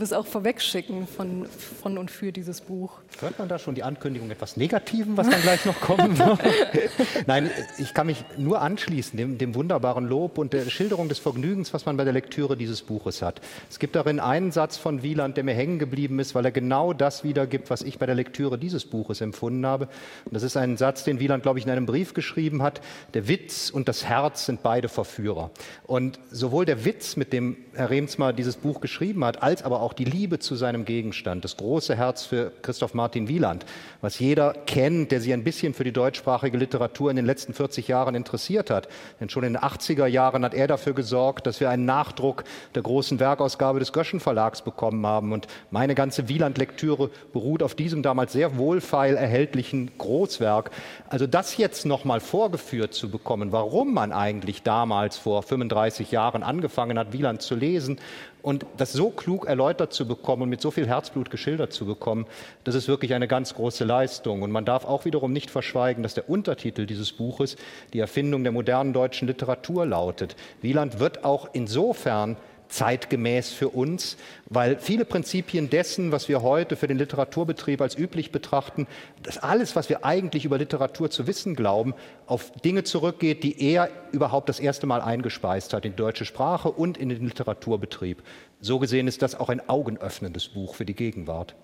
Positives auch vorwegschicken von, von und für dieses Buch. Hört man da schon die Ankündigung etwas Negativen, was dann gleich noch kommen wird? Nein, ich kann mich nur anschließen, dem, dem wunderbaren Lob und der Schilderung des Vergnügens, was man bei der Lektüre dieses Buches hat. Es gibt darin einen Satz von Wieland, der mir hängen geblieben ist, weil er genau das wiedergibt, was ich bei der Lektüre dieses Buches empfunden habe. Und das ist ein Satz, den Wieland, glaube ich, in einem Brief geschrieben hat. Der Witz und das Herz sind beide Verführer. Und sowohl der Witz, mit dem Herr Remsmar dieses Buch geschrieben hat, als aber auch die Liebe zu seinem Gegenstand, das große Herz für Christoph Martin Wieland, was jeder kennt, der sich ein bisschen für die deutschsprachige Literatur in den letzten 40 Jahren interessiert hat. Denn schon in den 80er Jahren hat er dafür gesorgt, dass wir einen Nachdruck der großen Werkausgabe des Göschen Verlags bekommen haben. Und meine ganze Wieland-Lektüre beruht auf diesem damals sehr wohlfeil erhältlichen Großwerk. Also das jetzt nochmal vorgeführt zu bekommen, warum man eigentlich damals vor 35 Jahren angefangen hat, Wieland zu lesen und das so klug erläutert zu bekommen und mit so viel Herzblut geschildert zu bekommen, das ist wirklich eine ganz große Leistung. Und man darf auch wiederum nicht verschweigen, dass der Untertitel dieses Buches die Erfindung der modernen deutschen Literatur lautet. Wieland wird auch insofern zeitgemäß für uns, weil viele Prinzipien dessen, was wir heute für den Literaturbetrieb als üblich betrachten, das alles, was wir eigentlich über Literatur zu wissen glauben, auf Dinge zurückgeht, die er überhaupt das erste Mal eingespeist hat in deutsche Sprache und in den Literaturbetrieb. So gesehen ist das auch ein augenöffnendes Buch für die Gegenwart.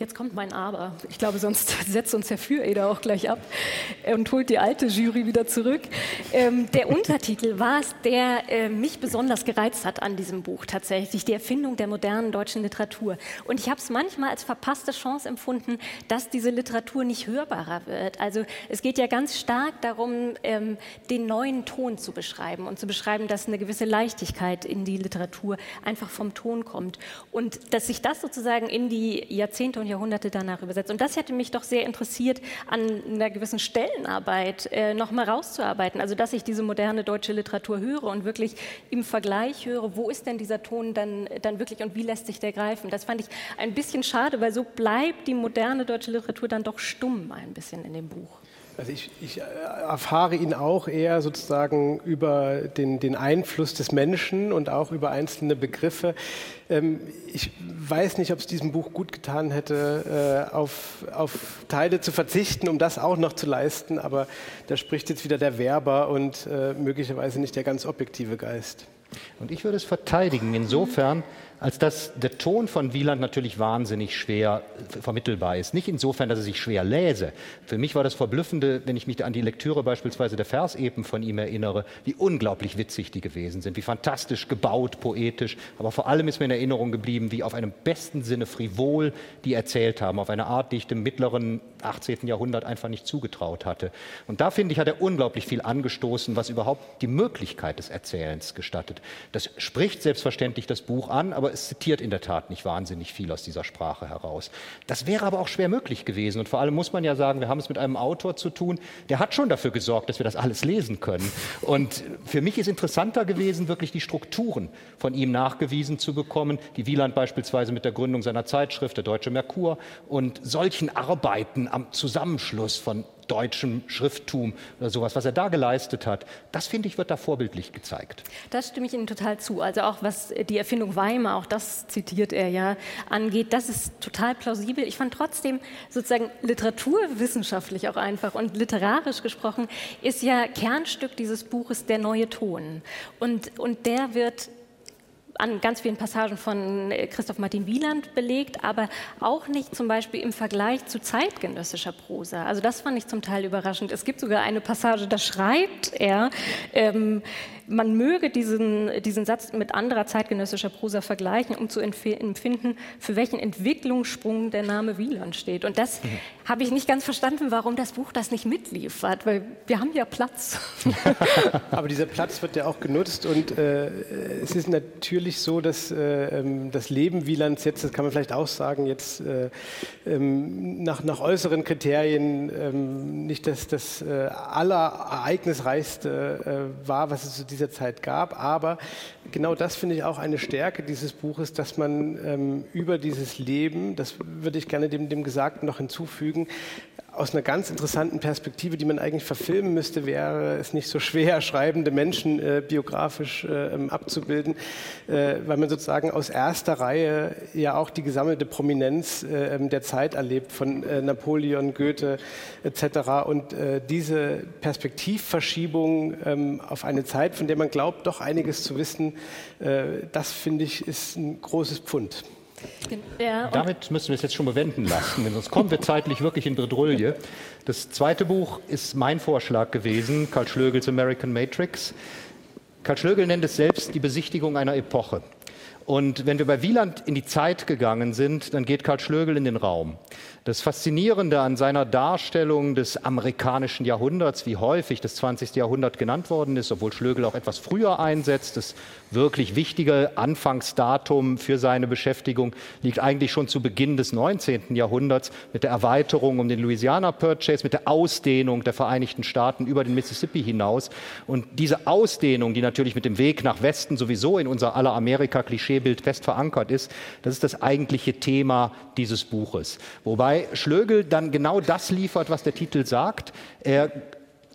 Jetzt kommt mein Aber. Ich glaube, sonst setzt uns Herr Füreder auch gleich ab und holt die alte Jury wieder zurück. Ähm, der Untertitel war es, der äh, mich besonders gereizt hat an diesem Buch tatsächlich, die Erfindung der modernen deutschen Literatur. Und ich habe es manchmal als verpasste Chance empfunden, dass diese Literatur nicht hörbarer wird. Also es geht ja ganz stark darum, ähm, den neuen Ton zu beschreiben und zu beschreiben, dass eine gewisse Leichtigkeit in die Literatur einfach vom Ton kommt. Und dass sich das sozusagen in die Jahrzehnte und Jahrhunderte danach übersetzt. Und das hätte mich doch sehr interessiert, an einer gewissen Stellenarbeit äh, noch mal rauszuarbeiten. Also, dass ich diese moderne deutsche Literatur höre und wirklich im Vergleich höre, wo ist denn dieser Ton dann, dann wirklich und wie lässt sich der greifen. Das fand ich ein bisschen schade, weil so bleibt die moderne deutsche Literatur dann doch stumm ein bisschen in dem Buch. Also ich, ich, äh, erfahre ihn auch eher sozusagen über den, den, Einfluss des Menschen und auch über einzelne Begriffe. Ähm, ich weiß nicht, ob es diesem Buch gut getan hätte, äh, auf, auf, Teile zu verzichten, um das auch noch zu leisten, aber da spricht jetzt wieder der Werber und äh, möglicherweise nicht der ganz objektive Geist. Und ich würde es verteidigen, insofern, als dass der Ton von Wieland natürlich wahnsinnig schwer vermittelbar ist. Nicht insofern, dass er sich schwer läse. Für mich war das Verblüffende, wenn ich mich an die Lektüre beispielsweise der Versepen von ihm erinnere, wie unglaublich witzig die gewesen sind, wie fantastisch gebaut, poetisch. Aber vor allem ist mir in Erinnerung geblieben, wie auf einem besten Sinne frivol die erzählt haben, auf eine Art, die ich dem mittleren 18. Jahrhundert einfach nicht zugetraut hatte. Und da finde ich, hat er unglaublich viel angestoßen, was überhaupt die Möglichkeit des Erzählens gestattet. Das spricht selbstverständlich das Buch an, aber es zitiert in der Tat nicht wahnsinnig viel aus dieser Sprache heraus. Das wäre aber auch schwer möglich gewesen. Und vor allem muss man ja sagen, wir haben es mit einem Autor zu tun, der hat schon dafür gesorgt, dass wir das alles lesen können. Und für mich ist interessanter gewesen, wirklich die Strukturen von ihm nachgewiesen zu bekommen, die Wieland beispielsweise mit der Gründung seiner Zeitschrift, der Deutsche Merkur, und solchen Arbeiten am Zusammenschluss von deutschem Schrifttum oder sowas, was er da geleistet hat, das finde ich, wird da vorbildlich gezeigt. Das stimme ich Ihnen total zu. Also auch was die Erfindung Weimar, auch das zitiert er ja, angeht, das ist total plausibel. Ich fand trotzdem sozusagen literaturwissenschaftlich auch einfach und literarisch gesprochen ist ja Kernstück dieses Buches der neue Ton. Und, und der wird an ganz vielen Passagen von äh, Christoph Martin Wieland belegt, aber auch nicht zum Beispiel im Vergleich zu zeitgenössischer Prosa. Also das fand ich zum Teil überraschend. Es gibt sogar eine Passage, da schreibt er, ähm, man möge diesen, diesen Satz mit anderer zeitgenössischer Prosa vergleichen, um zu empfinden, für welchen Entwicklungssprung der Name Wieland steht. Und das mhm. habe ich nicht ganz verstanden, warum das Buch das nicht mitliefert, weil wir haben ja Platz. Aber dieser Platz wird ja auch genutzt und äh, es ist natürlich so, dass äh, ähm, das Leben Wielands jetzt, das kann man vielleicht auch sagen, jetzt äh, ähm, nach, nach äußeren Kriterien ähm, nicht das, das äh, allerereignisreichste äh, war, was es zu dieser Zeit gab. Aber genau das finde ich auch eine Stärke dieses Buches, dass man ähm, über dieses Leben, das würde ich gerne dem, dem Gesagten noch hinzufügen, aus einer ganz interessanten Perspektive, die man eigentlich verfilmen müsste, wäre es nicht so schwer, schreibende Menschen äh, biografisch äh, ähm, abzubilden, äh, weil man sozusagen aus erster Reihe ja auch die gesammelte Prominenz äh, ähm, der Zeit erlebt, von äh, Napoleon, Goethe etc. Und äh, diese Perspektivverschiebung ähm, auf eine Zeit, von der man glaubt, doch einiges zu wissen, das finde ich, ist ein großes Pfund. Ja, Damit müssen wir es jetzt schon bewenden lassen, denn sonst kommen wir zeitlich wirklich in Bredouille. Das zweite Buch ist mein Vorschlag gewesen, Karl Schlögels American Matrix. Karl Schlögel nennt es selbst die Besichtigung einer Epoche. Und wenn wir bei Wieland in die Zeit gegangen sind, dann geht Karl Schlögel in den Raum. Das Faszinierende an seiner Darstellung des amerikanischen Jahrhunderts, wie häufig das 20. Jahrhundert genannt worden ist, obwohl Schlögel auch etwas früher einsetzt, das wirklich wichtige Anfangsdatum für seine Beschäftigung liegt eigentlich schon zu Beginn des 19. Jahrhunderts mit der Erweiterung um den Louisiana Purchase, mit der Ausdehnung der Vereinigten Staaten über den Mississippi hinaus. Und diese Ausdehnung, die natürlich mit dem Weg nach Westen sowieso in unser aller Amerika-Klischeebild fest verankert ist, das ist das eigentliche Thema dieses Buches. Wobei Wobei Schlögel dann genau das liefert, was der Titel sagt. Er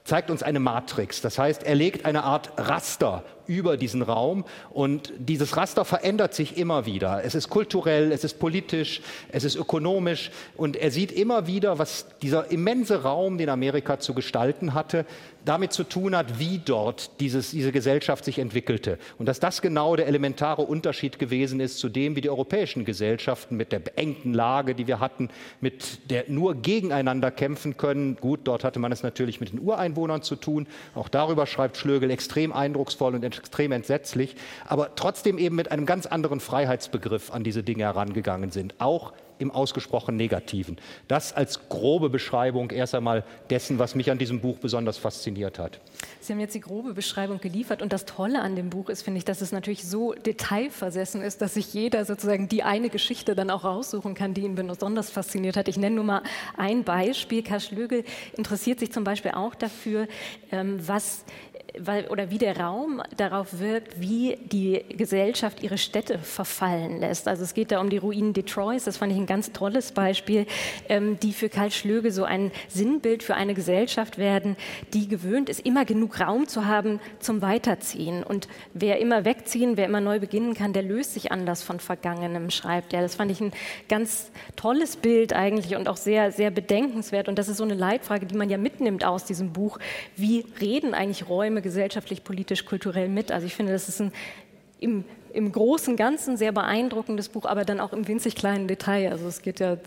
zeigt uns eine Matrix. Das heißt, er legt eine Art Raster über diesen Raum. Und dieses Raster verändert sich immer wieder. Es ist kulturell, es ist politisch, es ist ökonomisch. Und er sieht immer wieder, was dieser immense Raum, den Amerika zu gestalten hatte, damit zu tun hat, wie dort dieses, diese Gesellschaft sich entwickelte. Und dass das genau der elementare Unterschied gewesen ist zu dem, wie die europäischen Gesellschaften mit der beengten Lage, die wir hatten, mit der nur gegeneinander kämpfen können. Gut, dort hatte man es natürlich mit den Ureinwohnern zu tun. Auch darüber schreibt Schlögel extrem eindrucksvoll und extrem entsetzlich, aber trotzdem eben mit einem ganz anderen Freiheitsbegriff an diese Dinge herangegangen sind. Auch im ausgesprochen Negativen. Das als grobe Beschreibung erst einmal dessen, was mich an diesem Buch besonders fasziniert hat. Sie haben jetzt die grobe Beschreibung geliefert und das Tolle an dem Buch ist, finde ich, dass es natürlich so detailversessen ist, dass sich jeder sozusagen die eine Geschichte dann auch raussuchen kann, die ihn besonders fasziniert hat. Ich nenne nur mal ein Beispiel. Karl Schlögel interessiert sich zum Beispiel auch dafür, ähm, was weil, oder wie der Raum darauf wirkt, wie die Gesellschaft ihre Städte verfallen lässt. Also es geht da um die Ruinen Detroits, das fand ich ein ganz tolles Beispiel, ähm, die für Karl Schlöge so ein Sinnbild für eine Gesellschaft werden, die gewöhnt ist, immer genug Raum zu haben zum Weiterziehen. Und wer immer wegziehen, wer immer neu beginnen kann, der löst sich anders von Vergangenem, schreibt er. Das fand ich ein ganz tolles Bild eigentlich und auch sehr, sehr bedenkenswert. Und das ist so eine Leitfrage, die man ja mitnimmt aus diesem Buch. Wie reden eigentlich Räume gesellschaftlich, politisch, kulturell mit. Also ich finde, das ist ein im, im großen Ganzen sehr beeindruckendes Buch, aber dann auch im winzig kleinen Detail. Also es geht ja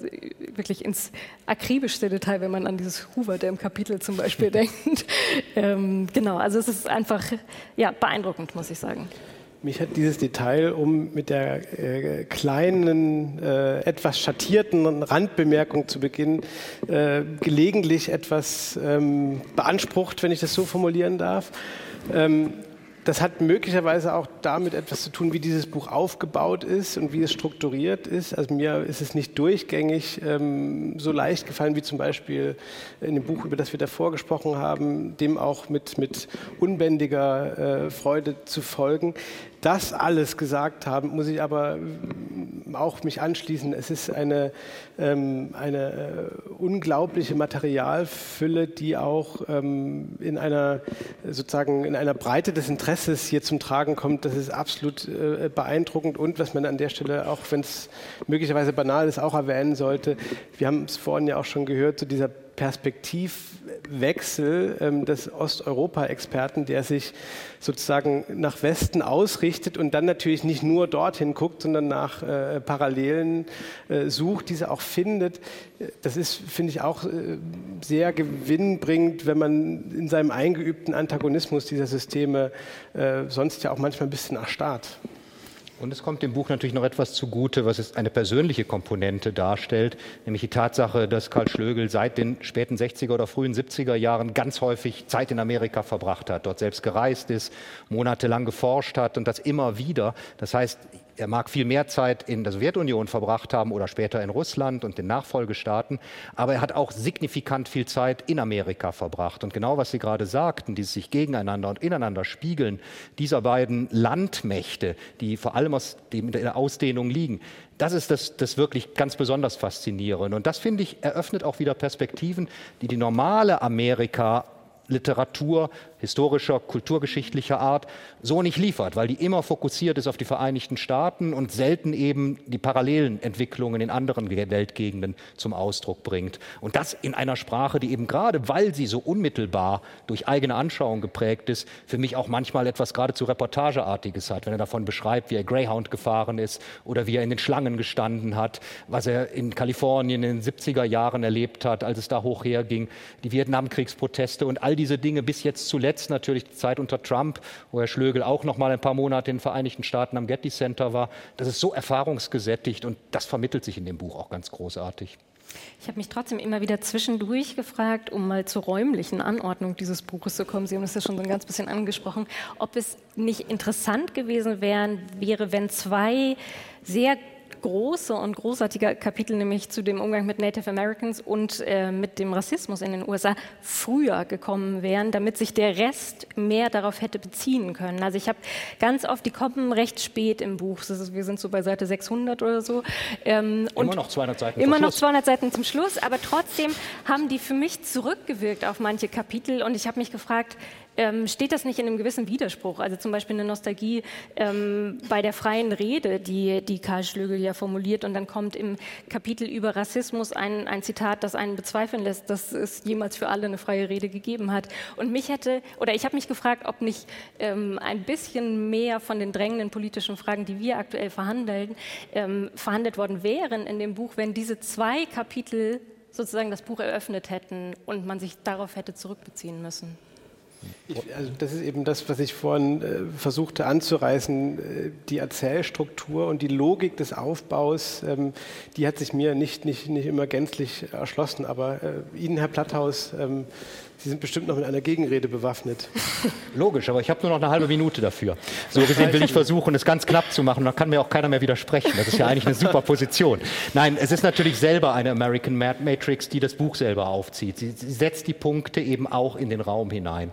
wirklich ins akribischste Detail, wenn man an dieses Hoover, der im Kapitel zum Beispiel denkt. Ähm, genau, also es ist einfach ja, beeindruckend, muss ich sagen. Mich hat dieses Detail, um mit der äh, kleinen, äh, etwas schattierten Randbemerkung zu beginnen, äh, gelegentlich etwas ähm, beansprucht, wenn ich das so formulieren darf. Ähm, das hat möglicherweise auch damit etwas zu tun, wie dieses Buch aufgebaut ist und wie es strukturiert ist. Also mir ist es nicht durchgängig ähm, so leicht gefallen wie zum Beispiel in dem Buch, über das wir davor gesprochen haben, dem auch mit, mit unbändiger äh, Freude zu folgen das alles gesagt haben, muss ich aber auch mich anschließen. Es ist eine, ähm, eine äh, unglaubliche Materialfülle, die auch ähm, in einer sozusagen in einer Breite des Interesses hier zum Tragen kommt. Das ist absolut äh, beeindruckend und was man an der Stelle, auch wenn es möglicherweise banal ist, auch erwähnen sollte. Wir haben es vorhin ja auch schon gehört zu dieser Perspektivwechsel ähm, des Osteuropa-Experten, der sich sozusagen nach Westen ausrichtet und dann natürlich nicht nur dorthin guckt, sondern nach äh, Parallelen äh, sucht, diese auch findet. Das ist, finde ich, auch äh, sehr gewinnbringend, wenn man in seinem eingeübten Antagonismus dieser Systeme äh, sonst ja auch manchmal ein bisschen erstarrt. Und es kommt dem Buch natürlich noch etwas zugute, was es eine persönliche Komponente darstellt, nämlich die Tatsache, dass Karl Schlögel seit den späten 60er oder frühen 70er Jahren ganz häufig Zeit in Amerika verbracht hat, dort selbst gereist ist, monatelang geforscht hat und das immer wieder. Das heißt, er mag viel mehr Zeit in der Sowjetunion verbracht haben oder später in Russland und den Nachfolgestaaten, aber er hat auch signifikant viel Zeit in Amerika verbracht. Und genau was Sie gerade sagten, dieses sich gegeneinander und ineinander spiegeln dieser beiden Landmächte, die vor allem aus dem, in der Ausdehnung liegen, das ist das, das wirklich ganz besonders faszinierende. Und das, finde ich, eröffnet auch wieder Perspektiven, die die normale Amerika Literatur historischer, kulturgeschichtlicher Art so nicht liefert, weil die immer fokussiert ist auf die Vereinigten Staaten und selten eben die parallelen Entwicklungen in anderen Weltgegenden zum Ausdruck bringt. Und das in einer Sprache, die eben gerade, weil sie so unmittelbar durch eigene Anschauung geprägt ist, für mich auch manchmal etwas geradezu Reportageartiges hat, wenn er davon beschreibt, wie er Greyhound gefahren ist oder wie er in den Schlangen gestanden hat, was er in Kalifornien in den 70er Jahren erlebt hat, als es da hoch herging, die Vietnamkriegsproteste und all diese Dinge bis jetzt zuletzt zuletzt natürlich die Zeit unter Trump, wo Herr Schlögel auch noch mal ein paar Monate in den Vereinigten Staaten am Getty Center war. Das ist so erfahrungsgesättigt und das vermittelt sich in dem Buch auch ganz großartig. Ich habe mich trotzdem immer wieder zwischendurch gefragt, um mal zur räumlichen Anordnung dieses Buches zu kommen. Sie haben das ja schon so ein ganz bisschen angesprochen, ob es nicht interessant gewesen wären, wäre, wenn zwei sehr große und großartige Kapitel, nämlich zu dem Umgang mit Native Americans und äh, mit dem Rassismus in den USA, früher gekommen wären, damit sich der Rest mehr darauf hätte beziehen können. Also ich habe ganz oft, die kommen recht spät im Buch, ist, wir sind so bei Seite 600 oder so. Ähm, immer noch 200 Seiten Immer noch 200 Seiten zum Schluss, aber trotzdem haben die für mich zurückgewirkt auf manche Kapitel und ich habe mich gefragt, ähm, steht das nicht in einem gewissen Widerspruch? Also zum Beispiel eine Nostalgie ähm, bei der freien Rede, die, die Karl Schlögel ja formuliert. Und dann kommt im Kapitel über Rassismus ein, ein Zitat, das einen bezweifeln lässt, dass es jemals für alle eine freie Rede gegeben hat. Und mich hätte, oder ich habe mich gefragt, ob nicht ähm, ein bisschen mehr von den drängenden politischen Fragen, die wir aktuell verhandeln, ähm, verhandelt worden wären in dem Buch, wenn diese zwei Kapitel sozusagen das Buch eröffnet hätten und man sich darauf hätte zurückbeziehen müssen. Ich, also das ist eben das, was ich vorhin äh, versuchte anzureißen. Äh, die Erzählstruktur und die Logik des Aufbaus, ähm, die hat sich mir nicht, nicht, nicht immer gänzlich erschlossen. Aber äh, Ihnen, Herr Platthaus, ähm, Sie sind bestimmt noch mit einer Gegenrede bewaffnet. Logisch, aber ich habe nur noch eine halbe Minute dafür. So gesehen will ich versuchen, es ganz knapp zu machen. Da kann mir auch keiner mehr widersprechen. Das ist ja eigentlich eine super Position. Nein, es ist natürlich selber eine American Matrix, die das Buch selber aufzieht. Sie, sie setzt die Punkte eben auch in den Raum hinein.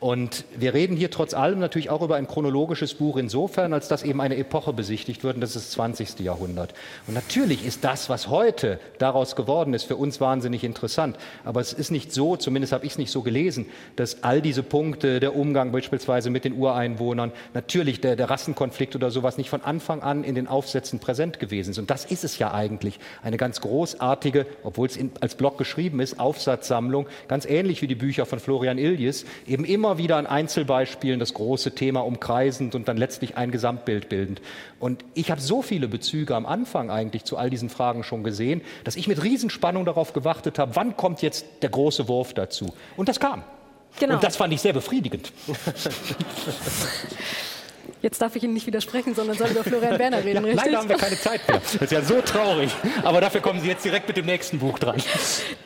Und wir reden hier trotz allem natürlich auch über ein chronologisches Buch insofern, als dass eben eine Epoche besichtigt wird, und das ist das 20. Jahrhundert. Und natürlich ist das, was heute daraus geworden ist, für uns wahnsinnig interessant. Aber es ist nicht so, zumindest habe ich es nicht so gelesen, dass all diese Punkte, der Umgang beispielsweise mit den Ureinwohnern, natürlich der, der Rassenkonflikt oder sowas nicht von Anfang an in den Aufsätzen präsent gewesen ist. Und das ist es ja eigentlich. Eine ganz großartige, obwohl es in, als Blog geschrieben ist, Aufsatzsammlung, ganz ähnlich wie die Bücher von Florian Illies, eben immer immer wieder an Einzelbeispielen das große Thema umkreisend und dann letztlich ein Gesamtbild bildend. Und ich habe so viele Bezüge am Anfang eigentlich zu all diesen Fragen schon gesehen, dass ich mit Riesenspannung darauf gewartet habe, wann kommt jetzt der große Wurf dazu. Und das kam. Genau. Und das fand ich sehr befriedigend. Jetzt darf ich Ihnen nicht widersprechen, sondern soll über Florian Werner reden, ja, Leider haben wir keine Zeit mehr. Das ist ja so traurig. Aber dafür kommen Sie jetzt direkt mit dem nächsten Buch dran.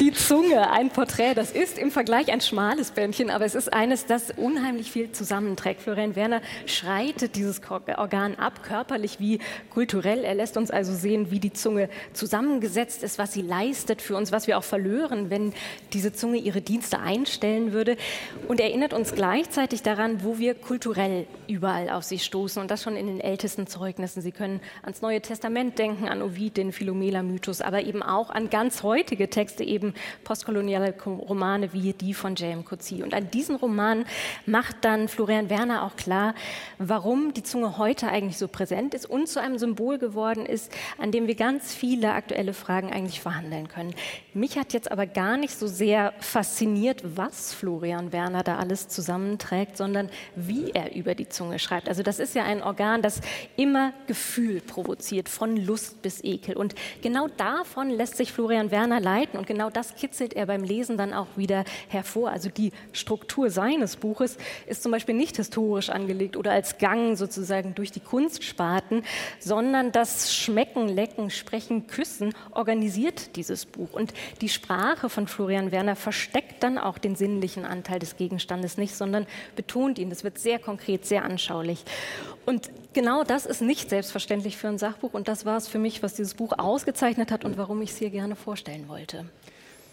Die Zunge, ein Porträt, das ist im Vergleich ein schmales Bändchen, aber es ist eines, das unheimlich viel zusammenträgt. Florian Werner schreitet dieses Organ ab, körperlich wie kulturell. Er lässt uns also sehen, wie die Zunge zusammengesetzt ist, was sie leistet für uns, was wir auch verlören, wenn diese Zunge ihre Dienste einstellen würde. Und erinnert uns gleichzeitig daran, wo wir kulturell überall auf sie stoßen und das schon in den ältesten Zeugnissen. Sie können ans Neue Testament denken, an Ovid, den Philomela-Mythos, aber eben auch an ganz heutige Texte, eben postkoloniale Romane wie die von J.M. Coetzee. Und an diesen Roman macht dann Florian Werner auch klar, warum die Zunge heute eigentlich so präsent ist und zu einem Symbol geworden ist, an dem wir ganz viele aktuelle Fragen eigentlich verhandeln können. Mich hat jetzt aber gar nicht so sehr fasziniert, was Florian Werner da alles zusammenträgt, sondern wie er über die Zunge schreibt. Also das ist ja ein Organ, das immer Gefühl provoziert, von Lust bis Ekel. Und genau davon lässt sich Florian Werner leiten und genau das kitzelt er beim Lesen dann auch wieder hervor. Also die Struktur seines Buches ist zum Beispiel nicht historisch angelegt oder als Gang sozusagen durch die Kunstsparten, sondern das Schmecken, Lecken, Sprechen, Küssen organisiert dieses Buch. Und die Sprache von Florian Werner versteckt dann auch den sinnlichen Anteil des Gegenstandes nicht, sondern betont ihn. Das wird sehr konkret, sehr anschaulich. Und genau das ist nicht selbstverständlich für ein Sachbuch. Und das war es für mich, was dieses Buch ausgezeichnet hat und warum ich es hier gerne vorstellen wollte.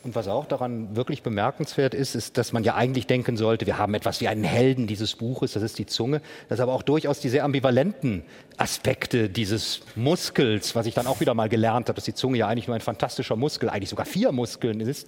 Und was auch daran wirklich bemerkenswert ist, ist, dass man ja eigentlich denken sollte, wir haben etwas wie einen Helden dieses Buches, das ist die Zunge, dass aber auch durchaus die sehr ambivalenten Aspekte dieses Muskels, was ich dann auch wieder mal gelernt habe, dass die Zunge ja eigentlich nur ein fantastischer Muskel, eigentlich sogar vier Muskeln ist,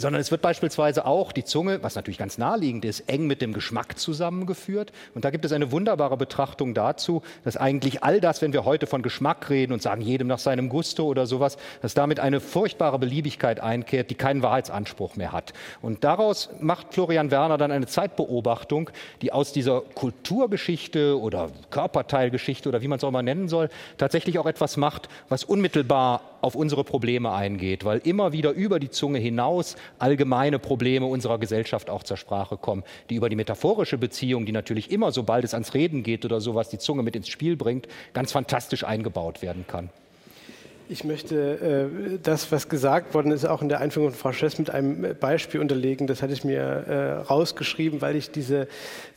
sondern es wird beispielsweise auch die Zunge, was natürlich ganz naheliegend ist, eng mit dem Geschmack zusammengeführt. Und da gibt es eine wunderbare Betrachtung dazu, dass eigentlich all das, wenn wir heute von Geschmack reden und sagen, jedem nach seinem Gusto oder sowas, dass damit eine furchtbare Beliebigkeit einkehrt, die keinen Wahrheitsanspruch mehr hat. Und daraus macht Florian Werner dann eine Zeitbeobachtung, die aus dieser Kulturgeschichte oder Körperteilgeschichte oder wie man es auch mal nennen soll, tatsächlich auch etwas macht, was unmittelbar auf unsere Probleme eingeht, weil immer wieder über die Zunge hinaus allgemeine Probleme unserer Gesellschaft auch zur Sprache kommen, die über die metaphorische Beziehung, die natürlich immer, sobald es ans Reden geht oder sowas, die Zunge mit ins Spiel bringt, ganz fantastisch eingebaut werden kann. Ich möchte äh, das, was gesagt worden ist, auch in der Einführung von Frau Schess mit einem Beispiel unterlegen. Das hatte ich mir äh, rausgeschrieben, weil ich diese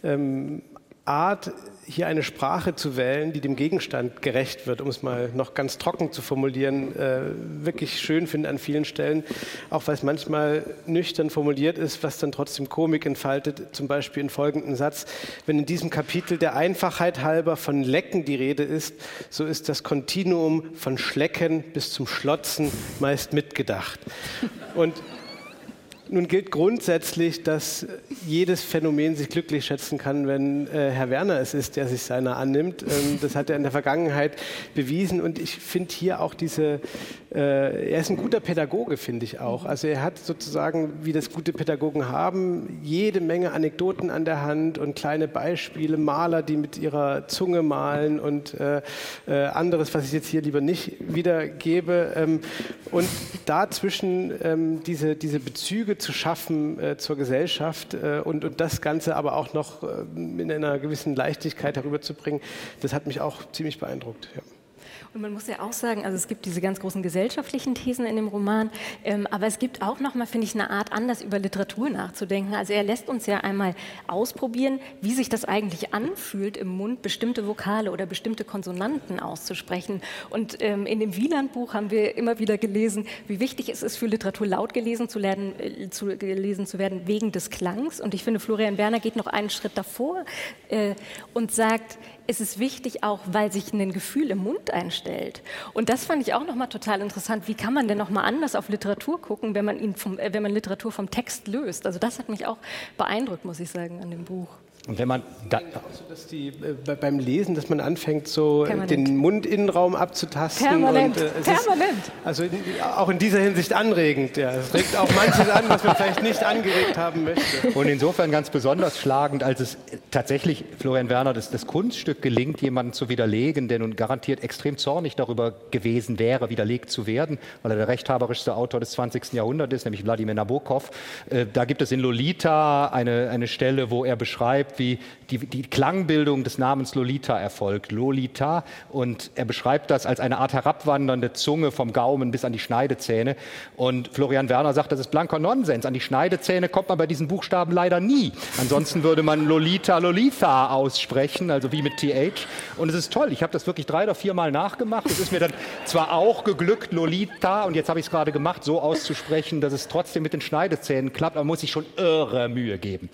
ähm, Art hier eine Sprache zu wählen, die dem Gegenstand gerecht wird, um es mal noch ganz trocken zu formulieren, äh, wirklich schön finde an vielen Stellen, auch weil es manchmal nüchtern formuliert ist, was dann trotzdem Komik entfaltet, zum Beispiel in folgendem Satz, wenn in diesem Kapitel der Einfachheit halber von Lecken die Rede ist, so ist das Kontinuum von Schlecken bis zum Schlotzen meist mitgedacht. Und nun gilt grundsätzlich, dass jedes Phänomen sich glücklich schätzen kann, wenn äh, Herr Werner es ist, der sich seiner annimmt. Ähm, das hat er in der Vergangenheit bewiesen und ich finde hier auch diese, äh, er ist ein guter Pädagoge, finde ich auch. Also er hat sozusagen, wie das gute Pädagogen haben, jede Menge Anekdoten an der Hand und kleine Beispiele, Maler, die mit ihrer Zunge malen und äh, äh, anderes, was ich jetzt hier lieber nicht wiedergebe. Ähm, und dazwischen ähm, diese, diese Bezüge zu schaffen äh, zur Gesellschaft äh, und, und das Ganze aber auch noch äh, in einer gewissen Leichtigkeit herüberzubringen, das hat mich auch ziemlich beeindruckt. Ja. Und man muss ja auch sagen, also es gibt diese ganz großen gesellschaftlichen Thesen in dem Roman, ähm, aber es gibt auch nochmal, finde ich, eine Art, anders über Literatur nachzudenken. Also er lässt uns ja einmal ausprobieren, wie sich das eigentlich anfühlt, im Mund bestimmte Vokale oder bestimmte Konsonanten auszusprechen. Und ähm, in dem Wieland-Buch haben wir immer wieder gelesen, wie wichtig es ist, für Literatur laut gelesen zu, lernen, äh, zu, gelesen zu werden, wegen des Klangs. Und ich finde, Florian Werner geht noch einen Schritt davor äh, und sagt, es ist wichtig auch, weil sich ein Gefühl im Mund einstellt. Und das fand ich auch nochmal total interessant. Wie kann man denn nochmal anders auf Literatur gucken, wenn man, ihn vom, äh, wenn man Literatur vom Text löst? Also das hat mich auch beeindruckt, muss ich sagen, an dem Buch. Und wenn man da so, dass die, äh, beim Lesen, dass man anfängt, so Permanent. den Mundinnenraum abzutasten. Permanent. Und, äh, Permanent. Ist, also in, auch in dieser Hinsicht anregend. Ja. Es regt auch manches an, was man vielleicht nicht angeregt haben möchte. Und insofern ganz besonders schlagend, als es tatsächlich Florian Werner das, das Kunststück gelingt, jemanden zu widerlegen, der nun garantiert extrem zornig darüber gewesen wäre, widerlegt zu werden, weil er der rechthaberischste Autor des 20. Jahrhunderts ist, nämlich Wladimir Nabokov. Äh, da gibt es in Lolita eine, eine Stelle, wo er beschreibt, wie die, die Klangbildung des Namens Lolita erfolgt. Lolita. Und er beschreibt das als eine Art herabwandernde Zunge vom Gaumen bis an die Schneidezähne. Und Florian Werner sagt, das ist blanker Nonsens. An die Schneidezähne kommt man bei diesen Buchstaben leider nie. Ansonsten würde man Lolita, Lolita aussprechen, also wie mit TH. Und es ist toll. Ich habe das wirklich drei oder vier Mal nachgemacht. Es ist mir dann zwar auch geglückt, Lolita, und jetzt habe ich es gerade gemacht, so auszusprechen, dass es trotzdem mit den Schneidezähnen klappt. Man muss sich schon irre Mühe geben.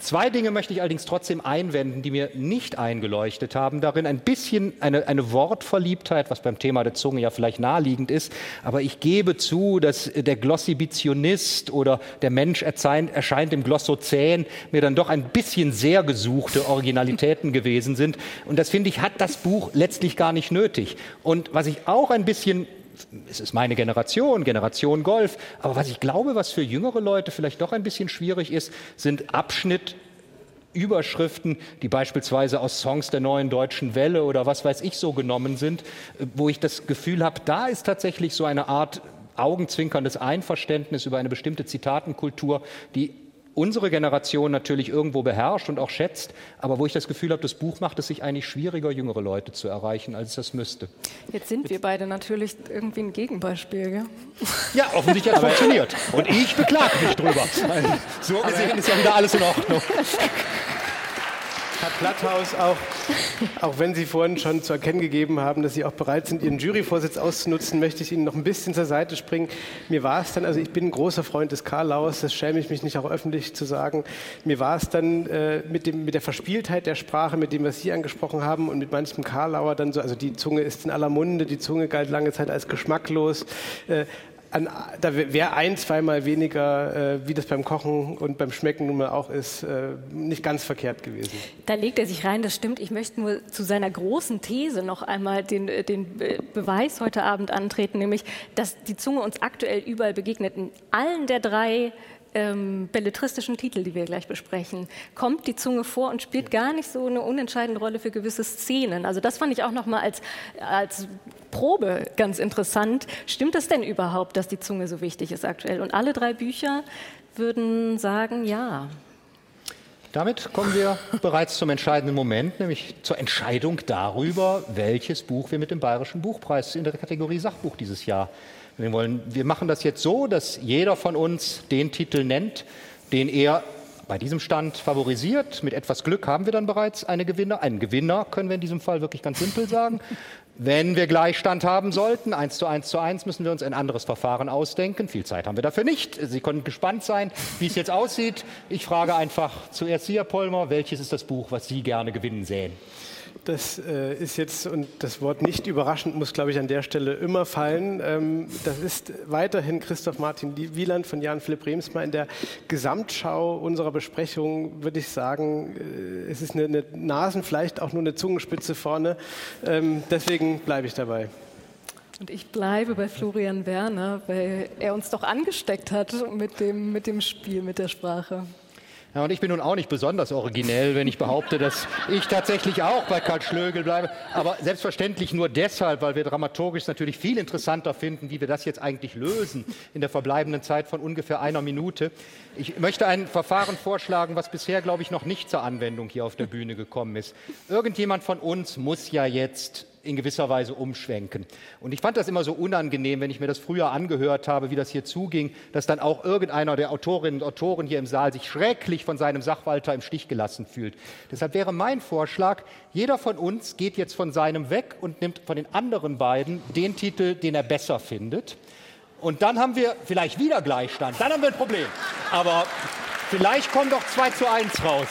Zwei Dinge möchte ich allerdings trotzdem einwenden, die mir nicht eingeleuchtet haben. Darin ein bisschen eine, eine Wortverliebtheit, was beim Thema der Zunge ja vielleicht naheliegend ist. Aber ich gebe zu, dass der Glossibitionist oder der Mensch erscheint, erscheint im Glossozän mir dann doch ein bisschen sehr gesuchte Originalitäten gewesen sind. Und das finde ich, hat das Buch letztlich gar nicht nötig. Und was ich auch ein bisschen es ist meine Generation, Generation Golf. Aber was ich glaube, was für jüngere Leute vielleicht doch ein bisschen schwierig ist, sind Abschnitt Überschriften, die beispielsweise aus Songs der neuen deutschen Welle oder was weiß ich so genommen sind, wo ich das Gefühl habe, da ist tatsächlich so eine Art augenzwinkerndes Einverständnis über eine bestimmte Zitatenkultur, die unsere Generation natürlich irgendwo beherrscht und auch schätzt, aber wo ich das Gefühl habe, das Buch macht es sich eigentlich schwieriger, jüngere Leute zu erreichen, als es das müsste. Jetzt sind wir beide natürlich irgendwie ein Gegenbeispiel, gell? Ja, offensichtlich hat es funktioniert. Und ich beklage mich drüber. So gesehen ist ja wieder alles in Ordnung. Herr Platthaus, auch, auch wenn Sie vorhin schon zu erkennen gegeben haben, dass Sie auch bereit sind, Ihren Juryvorsitz auszunutzen, möchte ich Ihnen noch ein bisschen zur Seite springen. Mir war es dann, also ich bin ein großer Freund des Karlaus, das schäme ich mich nicht auch öffentlich zu sagen. Mir war es dann äh, mit, dem, mit der Verspieltheit der Sprache, mit dem, was Sie angesprochen haben und mit manchem Karlauer dann so, also die Zunge ist in aller Munde, die Zunge galt lange Zeit als geschmacklos. Äh, an, da wäre ein, zweimal weniger, äh, wie das beim Kochen und beim Schmecken nun mal auch ist, äh, nicht ganz verkehrt gewesen. Da legt er sich rein, das stimmt. Ich möchte nur zu seiner großen These noch einmal den, äh, den Beweis heute Abend antreten, nämlich, dass die Zunge uns aktuell überall begegnet. In allen der drei ähm, belletristischen Titel, die wir gleich besprechen, kommt die Zunge vor und spielt gar nicht so eine unentscheidende Rolle für gewisse Szenen. Also das fand ich auch noch mal als, als Probe ganz interessant. Stimmt das denn überhaupt, dass die Zunge so wichtig ist aktuell? Und alle drei Bücher würden sagen, ja. Damit kommen wir bereits zum entscheidenden Moment, nämlich zur Entscheidung darüber, welches Buch wir mit dem Bayerischen Buchpreis in der Kategorie Sachbuch dieses Jahr wir, wollen, wir machen das jetzt so, dass jeder von uns den Titel nennt, den er bei diesem Stand favorisiert. Mit etwas Glück haben wir dann bereits eine Gewinner. Einen Gewinner können wir in diesem Fall wirklich ganz simpel sagen. Wenn wir Gleichstand haben sollten, eins zu eins zu eins, müssen wir uns ein anderes Verfahren ausdenken. Viel Zeit haben wir dafür nicht. Sie können gespannt sein, wie es jetzt aussieht. Ich frage einfach zuerst Sie, Herr Pollmer, welches ist das Buch, was Sie gerne gewinnen sehen? Das äh, ist jetzt, und das Wort nicht überraschend muss, glaube ich, an der Stelle immer fallen. Ähm, das ist weiterhin Christoph Martin Wieland von Jan Philipp Remsmar. In der Gesamtschau unserer Besprechung würde ich sagen, äh, es ist eine, eine Nasen, vielleicht auch nur eine Zungenspitze vorne. Ähm, deswegen bleibe ich dabei. Und ich bleibe bei Florian Werner, weil er uns doch angesteckt hat mit dem, mit dem Spiel, mit der Sprache. Ja, und ich bin nun auch nicht besonders originell, wenn ich behaupte, dass ich tatsächlich auch bei Karl Schlögel bleibe. Aber selbstverständlich nur deshalb, weil wir dramaturgisch natürlich viel interessanter finden, wie wir das jetzt eigentlich lösen in der verbleibenden Zeit von ungefähr einer Minute. Ich möchte ein Verfahren vorschlagen, was bisher, glaube ich, noch nicht zur Anwendung hier auf der Bühne gekommen ist. Irgendjemand von uns muss ja jetzt in gewisser Weise umschwenken. Und ich fand das immer so unangenehm, wenn ich mir das früher angehört habe, wie das hier zuging, dass dann auch irgendeiner der Autorinnen und Autoren hier im Saal sich schrecklich von seinem Sachwalter im Stich gelassen fühlt. Deshalb wäre mein Vorschlag, jeder von uns geht jetzt von seinem weg und nimmt von den anderen beiden den Titel, den er besser findet. Und dann haben wir vielleicht wieder Gleichstand. Dann haben wir ein Problem. Aber vielleicht kommen doch 2 zu 1 raus.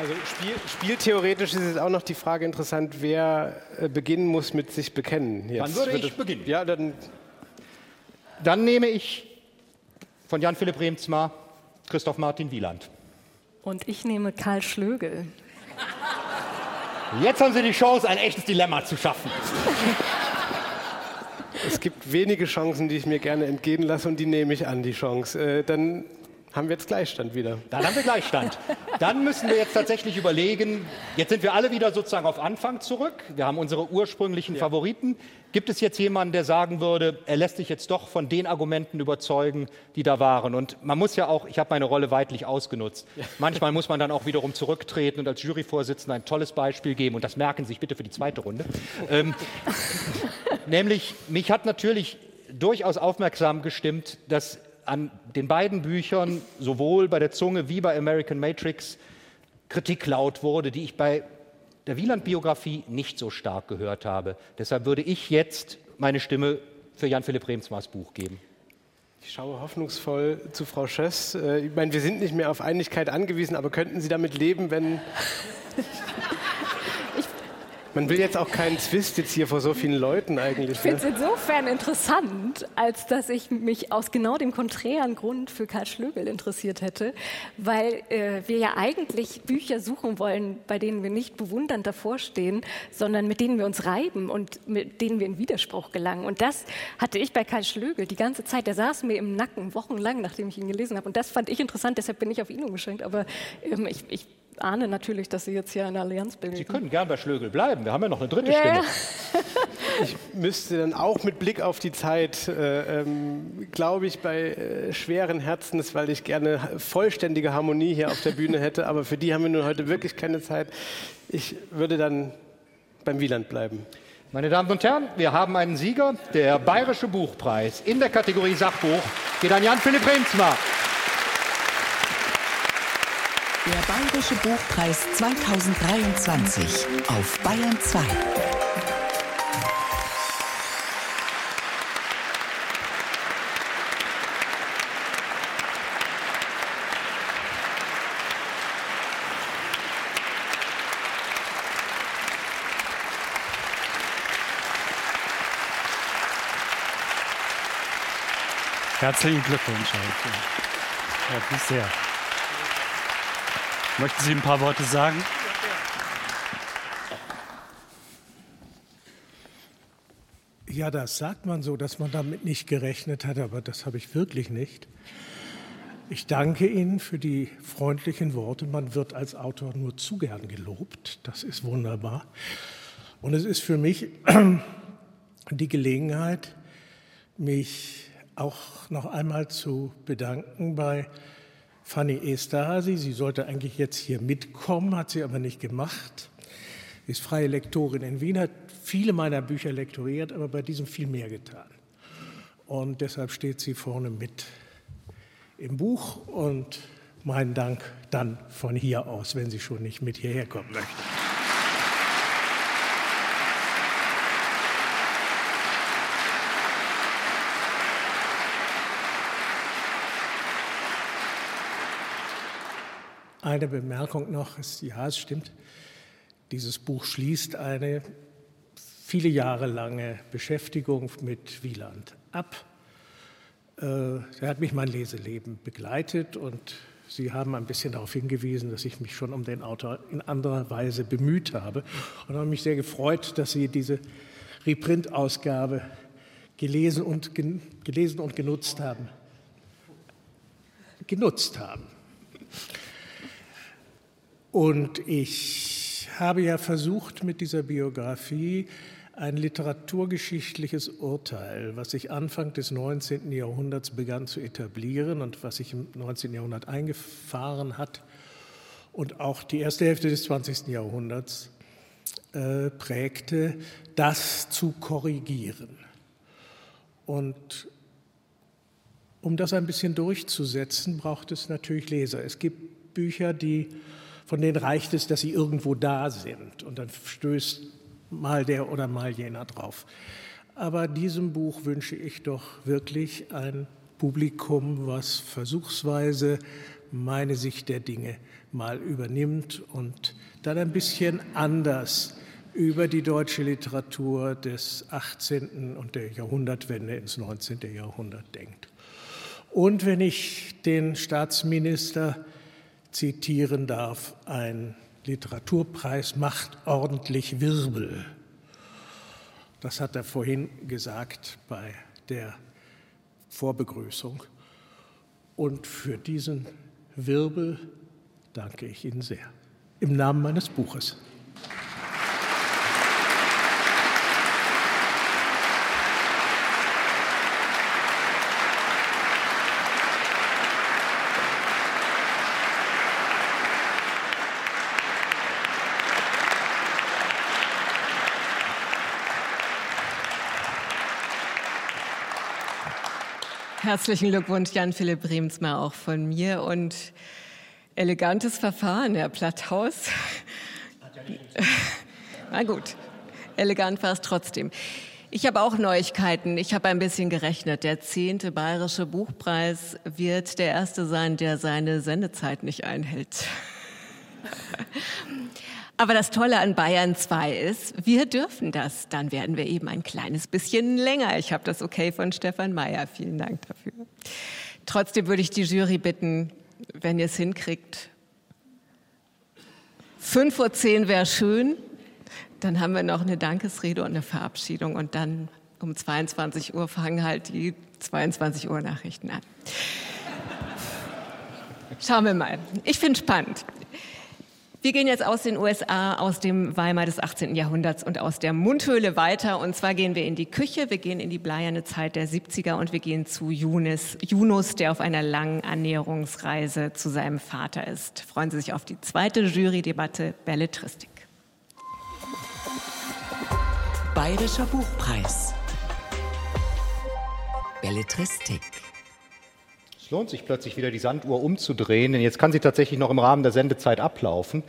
Also Spiel, spieltheoretisch ist jetzt auch noch die Frage interessant, wer äh, beginnen muss mit sich bekennen. Jetzt dann würde ich beginnen. Ja, dann, dann nehme ich von Jan-Philipp Remzmar Christoph Martin Wieland. Und ich nehme Karl Schlögel. Jetzt haben Sie die Chance, ein echtes Dilemma zu schaffen. Es gibt wenige Chancen, die ich mir gerne entgehen lasse und die nehme ich an, die Chance. Äh, dann haben wir jetzt Gleichstand wieder. Dann haben wir Gleichstand. Dann müssen wir jetzt tatsächlich überlegen, jetzt sind wir alle wieder sozusagen auf Anfang zurück. Wir haben unsere ursprünglichen ja. Favoriten. Gibt es jetzt jemanden, der sagen würde, er lässt sich jetzt doch von den Argumenten überzeugen, die da waren? Und man muss ja auch, ich habe meine Rolle weitlich ausgenutzt. Ja. Manchmal muss man dann auch wiederum zurücktreten und als Juryvorsitzender ein tolles Beispiel geben. Und das merken Sie sich bitte für die zweite Runde. ähm, nämlich, mich hat natürlich durchaus aufmerksam gestimmt, dass an den beiden Büchern, sowohl bei der Zunge wie bei American Matrix, Kritik laut wurde, die ich bei der Wieland-Biografie nicht so stark gehört habe. Deshalb würde ich jetzt meine Stimme für Jan-Philipp Remsmars Buch geben. Ich schaue hoffnungsvoll zu Frau Schöss. Äh, ich meine, wir sind nicht mehr auf Einigkeit angewiesen, aber könnten Sie damit leben, wenn man will jetzt auch keinen Zwist jetzt hier vor so vielen Leuten eigentlich. Ich finde es ne? insofern interessant, als dass ich mich aus genau dem konträren Grund für Karl Schlögel interessiert hätte, weil äh, wir ja eigentlich Bücher suchen wollen, bei denen wir nicht bewundernd davor stehen, sondern mit denen wir uns reiben und mit denen wir in Widerspruch gelangen. Und das hatte ich bei Karl Schlögel die ganze Zeit. Der saß mir im Nacken wochenlang, nachdem ich ihn gelesen habe. Und das fand ich interessant, deshalb bin ich auf ihn umgeschränkt. Aber ähm, ich, ich ahne natürlich, dass Sie jetzt hier eine Allianz bilden. Sie können gern bei Schlögel bleiben. Wir haben ja noch eine dritte yeah. Stimme. ich müsste dann auch mit Blick auf die Zeit, äh, ähm, glaube ich, bei äh, schweren Herzens, weil ich gerne vollständige Harmonie hier auf der Bühne hätte, aber für die haben wir nun heute wirklich keine Zeit. Ich würde dann beim Wieland bleiben. Meine Damen und Herren, wir haben einen Sieger. Der Bayerische Buchpreis in der Kategorie Sachbuch geht an Jan-Philipp Remsmar. Der Bayerische Buchpreis 2023 auf Bayern 2. Herzlichen Glückwunsch. Ja, bis sehr. Möchten Sie ein paar Worte sagen? Ja, das sagt man so, dass man damit nicht gerechnet hat, aber das habe ich wirklich nicht. Ich danke Ihnen für die freundlichen Worte. Man wird als Autor nur zu gern gelobt. Das ist wunderbar. Und es ist für mich die Gelegenheit, mich auch noch einmal zu bedanken bei Fanny Esterhazy. Sie sollte eigentlich jetzt hier mitkommen, hat sie aber nicht gemacht. Sie ist freie Lektorin in Wien, hat viele meiner Bücher lektoriert, aber bei diesem viel mehr getan. Und deshalb steht sie vorne mit im Buch und meinen Dank dann von hier aus, wenn sie schon nicht mit hierher kommen möchte. Eine Bemerkung noch, ja, es stimmt. Dieses Buch schließt eine viele Jahre lange Beschäftigung mit Wieland ab. Äh, er hat mich mein Leseleben begleitet und Sie haben ein bisschen darauf hingewiesen, dass ich mich schon um den Autor in anderer Weise bemüht habe und habe mich sehr gefreut, dass Sie diese Reprint-Ausgabe gelesen und, gelesen und genutzt haben. Genutzt haben. Und ich habe ja versucht, mit dieser Biografie ein literaturgeschichtliches Urteil, was sich Anfang des 19. Jahrhunderts begann zu etablieren und was sich im 19. Jahrhundert eingefahren hat und auch die erste Hälfte des 20. Jahrhunderts äh, prägte, das zu korrigieren. Und um das ein bisschen durchzusetzen, braucht es natürlich Leser. Es gibt Bücher, die, von denen reicht es, dass sie irgendwo da sind und dann stößt mal der oder mal jener drauf. Aber diesem Buch wünsche ich doch wirklich ein Publikum, was versuchsweise meine Sicht der Dinge mal übernimmt und dann ein bisschen anders über die deutsche Literatur des 18. und der Jahrhundertwende ins 19. Jahrhundert denkt. Und wenn ich den Staatsminister zitieren darf, ein Literaturpreis macht ordentlich Wirbel. Das hat er vorhin gesagt bei der Vorbegrüßung. Und für diesen Wirbel danke ich Ihnen sehr. Im Namen meines Buches. Herzlichen Glückwunsch, Jan-Philipp Bremsmer, auch von mir. Und elegantes Verfahren, Herr Platthaus. Na gut, elegant war es trotzdem. Ich habe auch Neuigkeiten. Ich habe ein bisschen gerechnet. Der zehnte Bayerische Buchpreis wird der erste sein, der seine Sendezeit nicht einhält. Aber das Tolle an Bayern 2 ist, wir dürfen das. Dann werden wir eben ein kleines bisschen länger. Ich habe das okay von Stefan Mayer. Vielen Dank dafür. Trotzdem würde ich die Jury bitten, wenn ihr es hinkriegt, 5.10 Uhr wäre schön. Dann haben wir noch eine Dankesrede und eine Verabschiedung und dann um 22 Uhr fangen halt die 22 Uhr Nachrichten an. Schauen wir mal. Ich finde spannend. Wir gehen jetzt aus den USA, aus dem Weimar des 18. Jahrhunderts und aus der Mundhöhle weiter. Und zwar gehen wir in die Küche, wir gehen in die bleierne Zeit der 70er und wir gehen zu Yunus, Yunus, der auf einer langen Annäherungsreise zu seinem Vater ist. Freuen Sie sich auf die zweite Jurydebatte Belletristik. Bayerischer Buchpreis. Belletristik lohnt sich plötzlich wieder die Sanduhr umzudrehen, denn jetzt kann sie tatsächlich noch im Rahmen der Sendezeit ablaufen.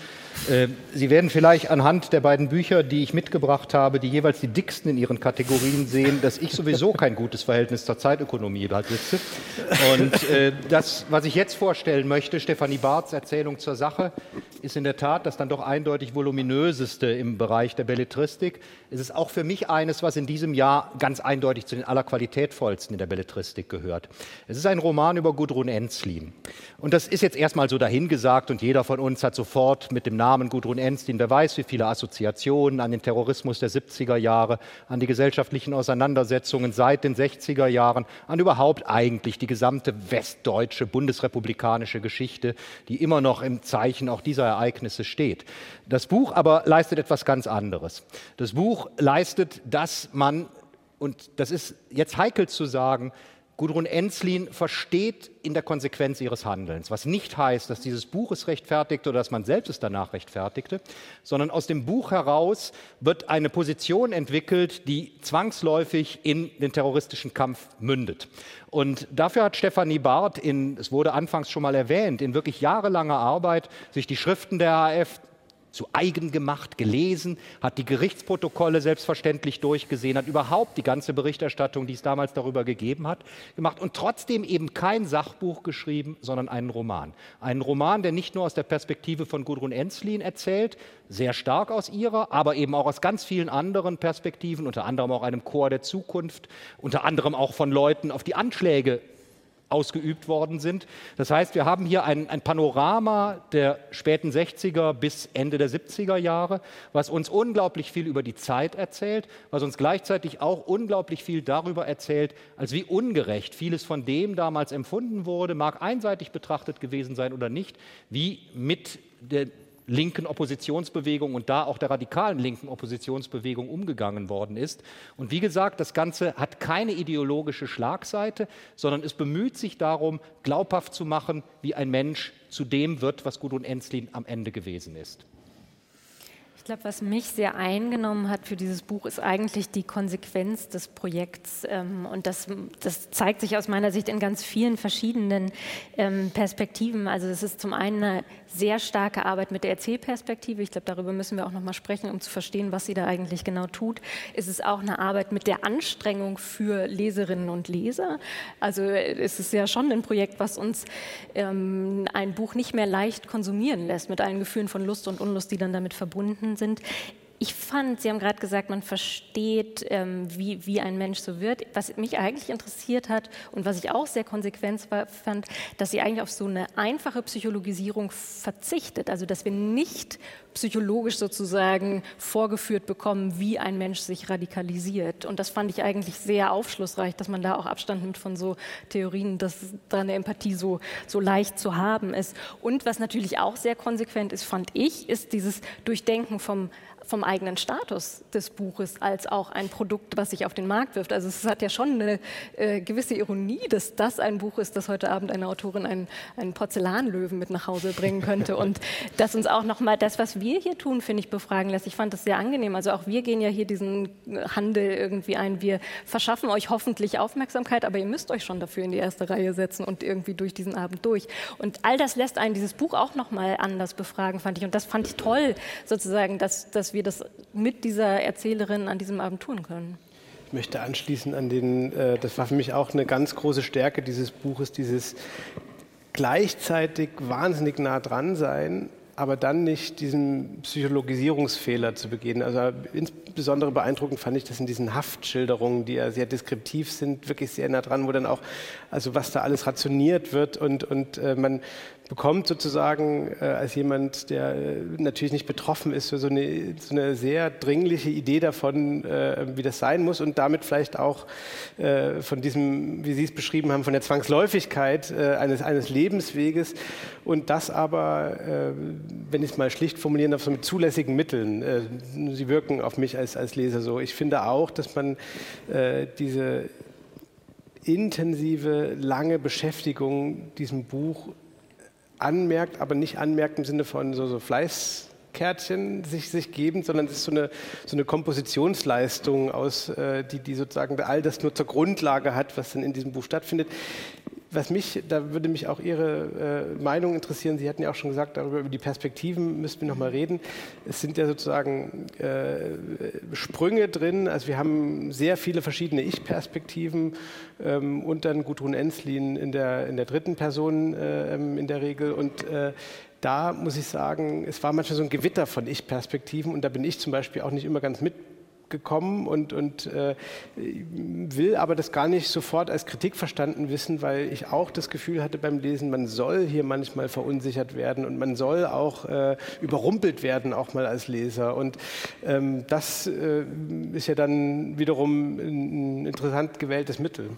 Äh, sie werden vielleicht anhand der beiden Bücher, die ich mitgebracht habe, die jeweils die dicksten in ihren Kategorien sehen, dass ich sowieso kein gutes Verhältnis zur Zeitökonomie besitze. Und äh, das, was ich jetzt vorstellen möchte, Stefanie Barths Erzählung zur Sache, ist in der Tat das dann doch eindeutig voluminöseste im Bereich der Belletristik. Es ist auch für mich eines, was in diesem Jahr ganz eindeutig zu den allerqualitätvollsten in der Belletristik gehört. Es ist ein Roman über Gudrun Enzlin. Und das ist jetzt erstmal so dahingesagt und jeder von uns hat sofort mit dem Namen Gudrun Enzlin, wer weiß, wie viele Assoziationen an den Terrorismus der 70er Jahre, an die gesellschaftlichen Auseinandersetzungen seit den 60er Jahren, an überhaupt eigentlich die gesamte westdeutsche bundesrepublikanische Geschichte, die immer noch im Zeichen auch dieser Ereignisse steht. Das Buch aber leistet etwas ganz anderes. Das Buch leistet, dass man, und das ist jetzt heikel zu sagen, Gudrun Enzlin versteht in der Konsequenz ihres Handelns, was nicht heißt, dass dieses Buch es rechtfertigte oder dass man selbst es danach rechtfertigte, sondern aus dem Buch heraus wird eine Position entwickelt, die zwangsläufig in den terroristischen Kampf mündet. Und dafür hat Stefanie Barth in, es wurde anfangs schon mal erwähnt, in wirklich jahrelanger Arbeit sich die Schriften der AF zu eigen gemacht, gelesen, hat die Gerichtsprotokolle selbstverständlich durchgesehen, hat überhaupt die ganze Berichterstattung, die es damals darüber gegeben hat, gemacht und trotzdem eben kein Sachbuch geschrieben, sondern einen Roman. Einen Roman, der nicht nur aus der Perspektive von Gudrun Enzlin erzählt, sehr stark aus ihrer, aber eben auch aus ganz vielen anderen Perspektiven, unter anderem auch einem Chor der Zukunft, unter anderem auch von Leuten auf die Anschläge ausgeübt worden sind. Das heißt, wir haben hier ein, ein, Panorama der späten 60er bis Ende der 70er Jahre, was uns unglaublich viel über die Zeit erzählt, was uns gleichzeitig auch unglaublich viel darüber erzählt, als wie ungerecht vieles von dem damals empfunden wurde, mag einseitig betrachtet gewesen sein oder nicht, wie mit der linken Oppositionsbewegung und da auch der radikalen linken Oppositionsbewegung umgegangen worden ist. Und wie gesagt, das Ganze hat keine ideologische Schlagseite, sondern es bemüht sich darum, glaubhaft zu machen, wie ein Mensch zu dem wird, was Gudrun Enzlin am Ende gewesen ist. Ich glaube, was mich sehr eingenommen hat für dieses Buch, ist eigentlich die Konsequenz des Projekts. Ähm, und das, das zeigt sich aus meiner Sicht in ganz vielen verschiedenen ähm, Perspektiven. Also es ist zum einen eine sehr starke Arbeit mit der Erzählperspektive. Ich glaube, darüber müssen wir auch noch mal sprechen, um zu verstehen, was sie da eigentlich genau tut. Es ist auch eine Arbeit mit der Anstrengung für Leserinnen und Leser. Also es ist ja schon ein Projekt, was uns ähm, ein Buch nicht mehr leicht konsumieren lässt, mit allen Gefühlen von Lust und Unlust, die dann damit verbunden sind. Ich fand, Sie haben gerade gesagt, man versteht, ähm, wie, wie ein Mensch so wird. Was mich eigentlich interessiert hat und was ich auch sehr konsequent war, fand, dass sie eigentlich auf so eine einfache Psychologisierung verzichtet. Also, dass wir nicht psychologisch sozusagen vorgeführt bekommen, wie ein Mensch sich radikalisiert. Und das fand ich eigentlich sehr aufschlussreich, dass man da auch Abstand nimmt von so Theorien, dass da eine Empathie so, so leicht zu haben ist. Und was natürlich auch sehr konsequent ist, fand ich, ist dieses Durchdenken vom vom eigenen Status des Buches als auch ein Produkt, was sich auf den Markt wirft. Also es hat ja schon eine äh, gewisse Ironie, dass das ein Buch ist, das heute Abend eine Autorin einen, einen Porzellanlöwen mit nach Hause bringen könnte und das uns auch nochmal das, was wir hier tun, finde ich, befragen lässt. Ich fand das sehr angenehm. Also auch wir gehen ja hier diesen Handel irgendwie ein. Wir verschaffen euch hoffentlich Aufmerksamkeit, aber ihr müsst euch schon dafür in die erste Reihe setzen und irgendwie durch diesen Abend durch. Und all das lässt einen dieses Buch auch nochmal anders befragen, fand ich. Und das fand ich toll, sozusagen, dass, dass wir wir das mit dieser Erzählerin an diesem Abend tun können. Ich möchte anschließen an den, äh, das war für mich auch eine ganz große Stärke dieses Buches, dieses gleichzeitig wahnsinnig nah dran sein, aber dann nicht diesen Psychologisierungsfehler zu begehen. Also insbesondere beeindruckend fand ich das in diesen Haftschilderungen, die ja sehr deskriptiv sind, wirklich sehr nah dran, wo dann auch, also was da alles rationiert wird und, und äh, man bekommt sozusagen äh, als jemand, der äh, natürlich nicht betroffen ist, so eine, so eine sehr dringliche Idee davon, äh, wie das sein muss und damit vielleicht auch äh, von diesem, wie Sie es beschrieben haben, von der Zwangsläufigkeit äh, eines, eines Lebensweges und das aber, wenn ich es mal schlicht formulieren darf, so mit zulässigen Mitteln. sie wirken auf mich als, als Leser so. Ich finde auch, dass man diese intensive, lange Beschäftigung diesem Buch anmerkt, aber nicht anmerkt im Sinne von so, so Fleißkärtchen sich, sich geben, sondern es ist so eine, so eine Kompositionsleistung, aus, äh, die, die sozusagen all das nur zur Grundlage hat, was dann in diesem Buch stattfindet was mich, da würde mich auch Ihre äh, Meinung interessieren. Sie hatten ja auch schon gesagt, darüber über die Perspektiven müssten wir noch mal reden. Es sind ja sozusagen äh, Sprünge drin. Also wir haben sehr viele verschiedene Ich-Perspektiven ähm, und dann Gudrun Enslin in der, in der dritten Person äh, in der Regel. Und äh, da muss ich sagen, es war manchmal so ein Gewitter von Ich-Perspektiven und da bin ich zum Beispiel auch nicht immer ganz mit gekommen und, und äh, will aber das gar nicht sofort als Kritik verstanden wissen, weil ich auch das Gefühl hatte beim Lesen, man soll hier manchmal verunsichert werden und man soll auch äh, überrumpelt werden, auch mal als Leser. Und ähm, das äh, ist ja dann wiederum ein interessant gewähltes Mittel.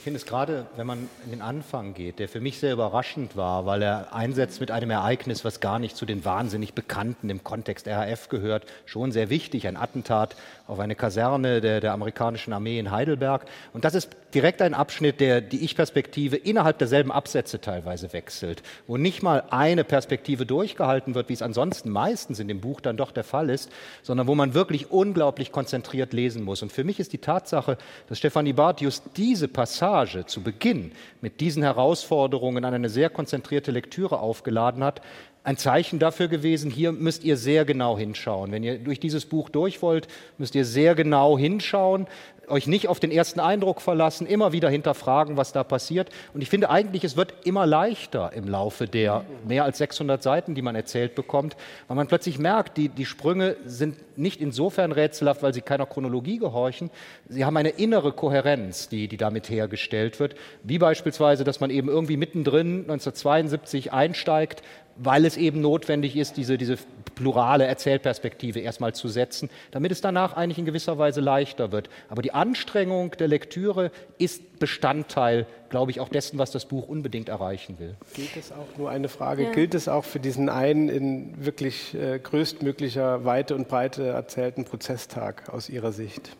Ich finde es gerade, wenn man in den Anfang geht, der für mich sehr überraschend war, weil er einsetzt mit einem Ereignis, was gar nicht zu den wahnsinnig Bekannten im Kontext RAF gehört, schon sehr wichtig, ein Attentat auf eine Kaserne der, der amerikanischen Armee in Heidelberg. Und das ist direkt ein Abschnitt, der die Ich-Perspektive innerhalb derselben Absätze teilweise wechselt, wo nicht mal eine Perspektive durchgehalten wird, wie es ansonsten meistens in dem Buch dann doch der Fall ist, sondern wo man wirklich unglaublich konzentriert lesen muss. Und für mich ist die Tatsache, dass Stefanie Barth just diese Passage zu Beginn mit diesen Herausforderungen an eine sehr konzentrierte Lektüre aufgeladen hat, ein Zeichen dafür gewesen, hier müsst ihr sehr genau hinschauen. Wenn ihr durch dieses Buch durch wollt, müsst ihr sehr genau hinschauen euch nicht auf den ersten Eindruck verlassen, immer wieder hinterfragen, was da passiert. Und ich finde eigentlich, es wird immer leichter im Laufe der mehr als 600 Seiten, die man erzählt bekommt, weil man plötzlich merkt, die, die Sprünge sind nicht insofern rätselhaft, weil sie keiner Chronologie gehorchen. Sie haben eine innere Kohärenz, die, die damit hergestellt wird, wie beispielsweise, dass man eben irgendwie mittendrin 1972 einsteigt, weil es eben notwendig ist, diese, diese plurale Erzählperspektive erstmal zu setzen, damit es danach eigentlich in gewisser Weise leichter wird. Aber die Anstrengung der Lektüre ist Bestandteil, glaube ich, auch dessen, was das Buch unbedingt erreichen will. Gilt es auch, nur eine Frage, ja. gilt es auch für diesen einen in wirklich äh, größtmöglicher Weite und Breite erzählten Prozesstag aus Ihrer Sicht?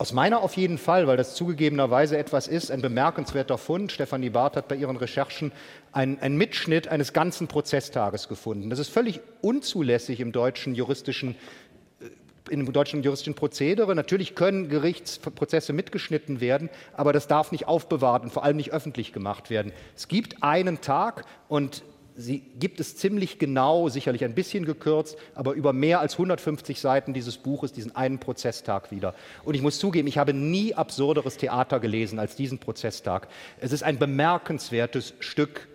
Aus meiner auf jeden Fall, weil das zugegebenerweise etwas ist, ein bemerkenswerter Fund. Stefanie Barth hat bei ihren Recherchen einen Mitschnitt eines ganzen Prozesstages gefunden. Das ist völlig unzulässig im deutschen juristischen äh, im deutschen juristischen Prozedere. Natürlich können Gerichtsprozesse mitgeschnitten werden, aber das darf nicht aufbewahrt und vor allem nicht öffentlich gemacht werden. Es gibt einen Tag und sie gibt es ziemlich genau, sicherlich ein bisschen gekürzt, aber über mehr als 150 Seiten dieses Buches, diesen einen Prozesstag wieder. Und ich muss zugeben, ich habe nie absurderes Theater gelesen als diesen Prozesstag. Es ist ein bemerkenswertes Stück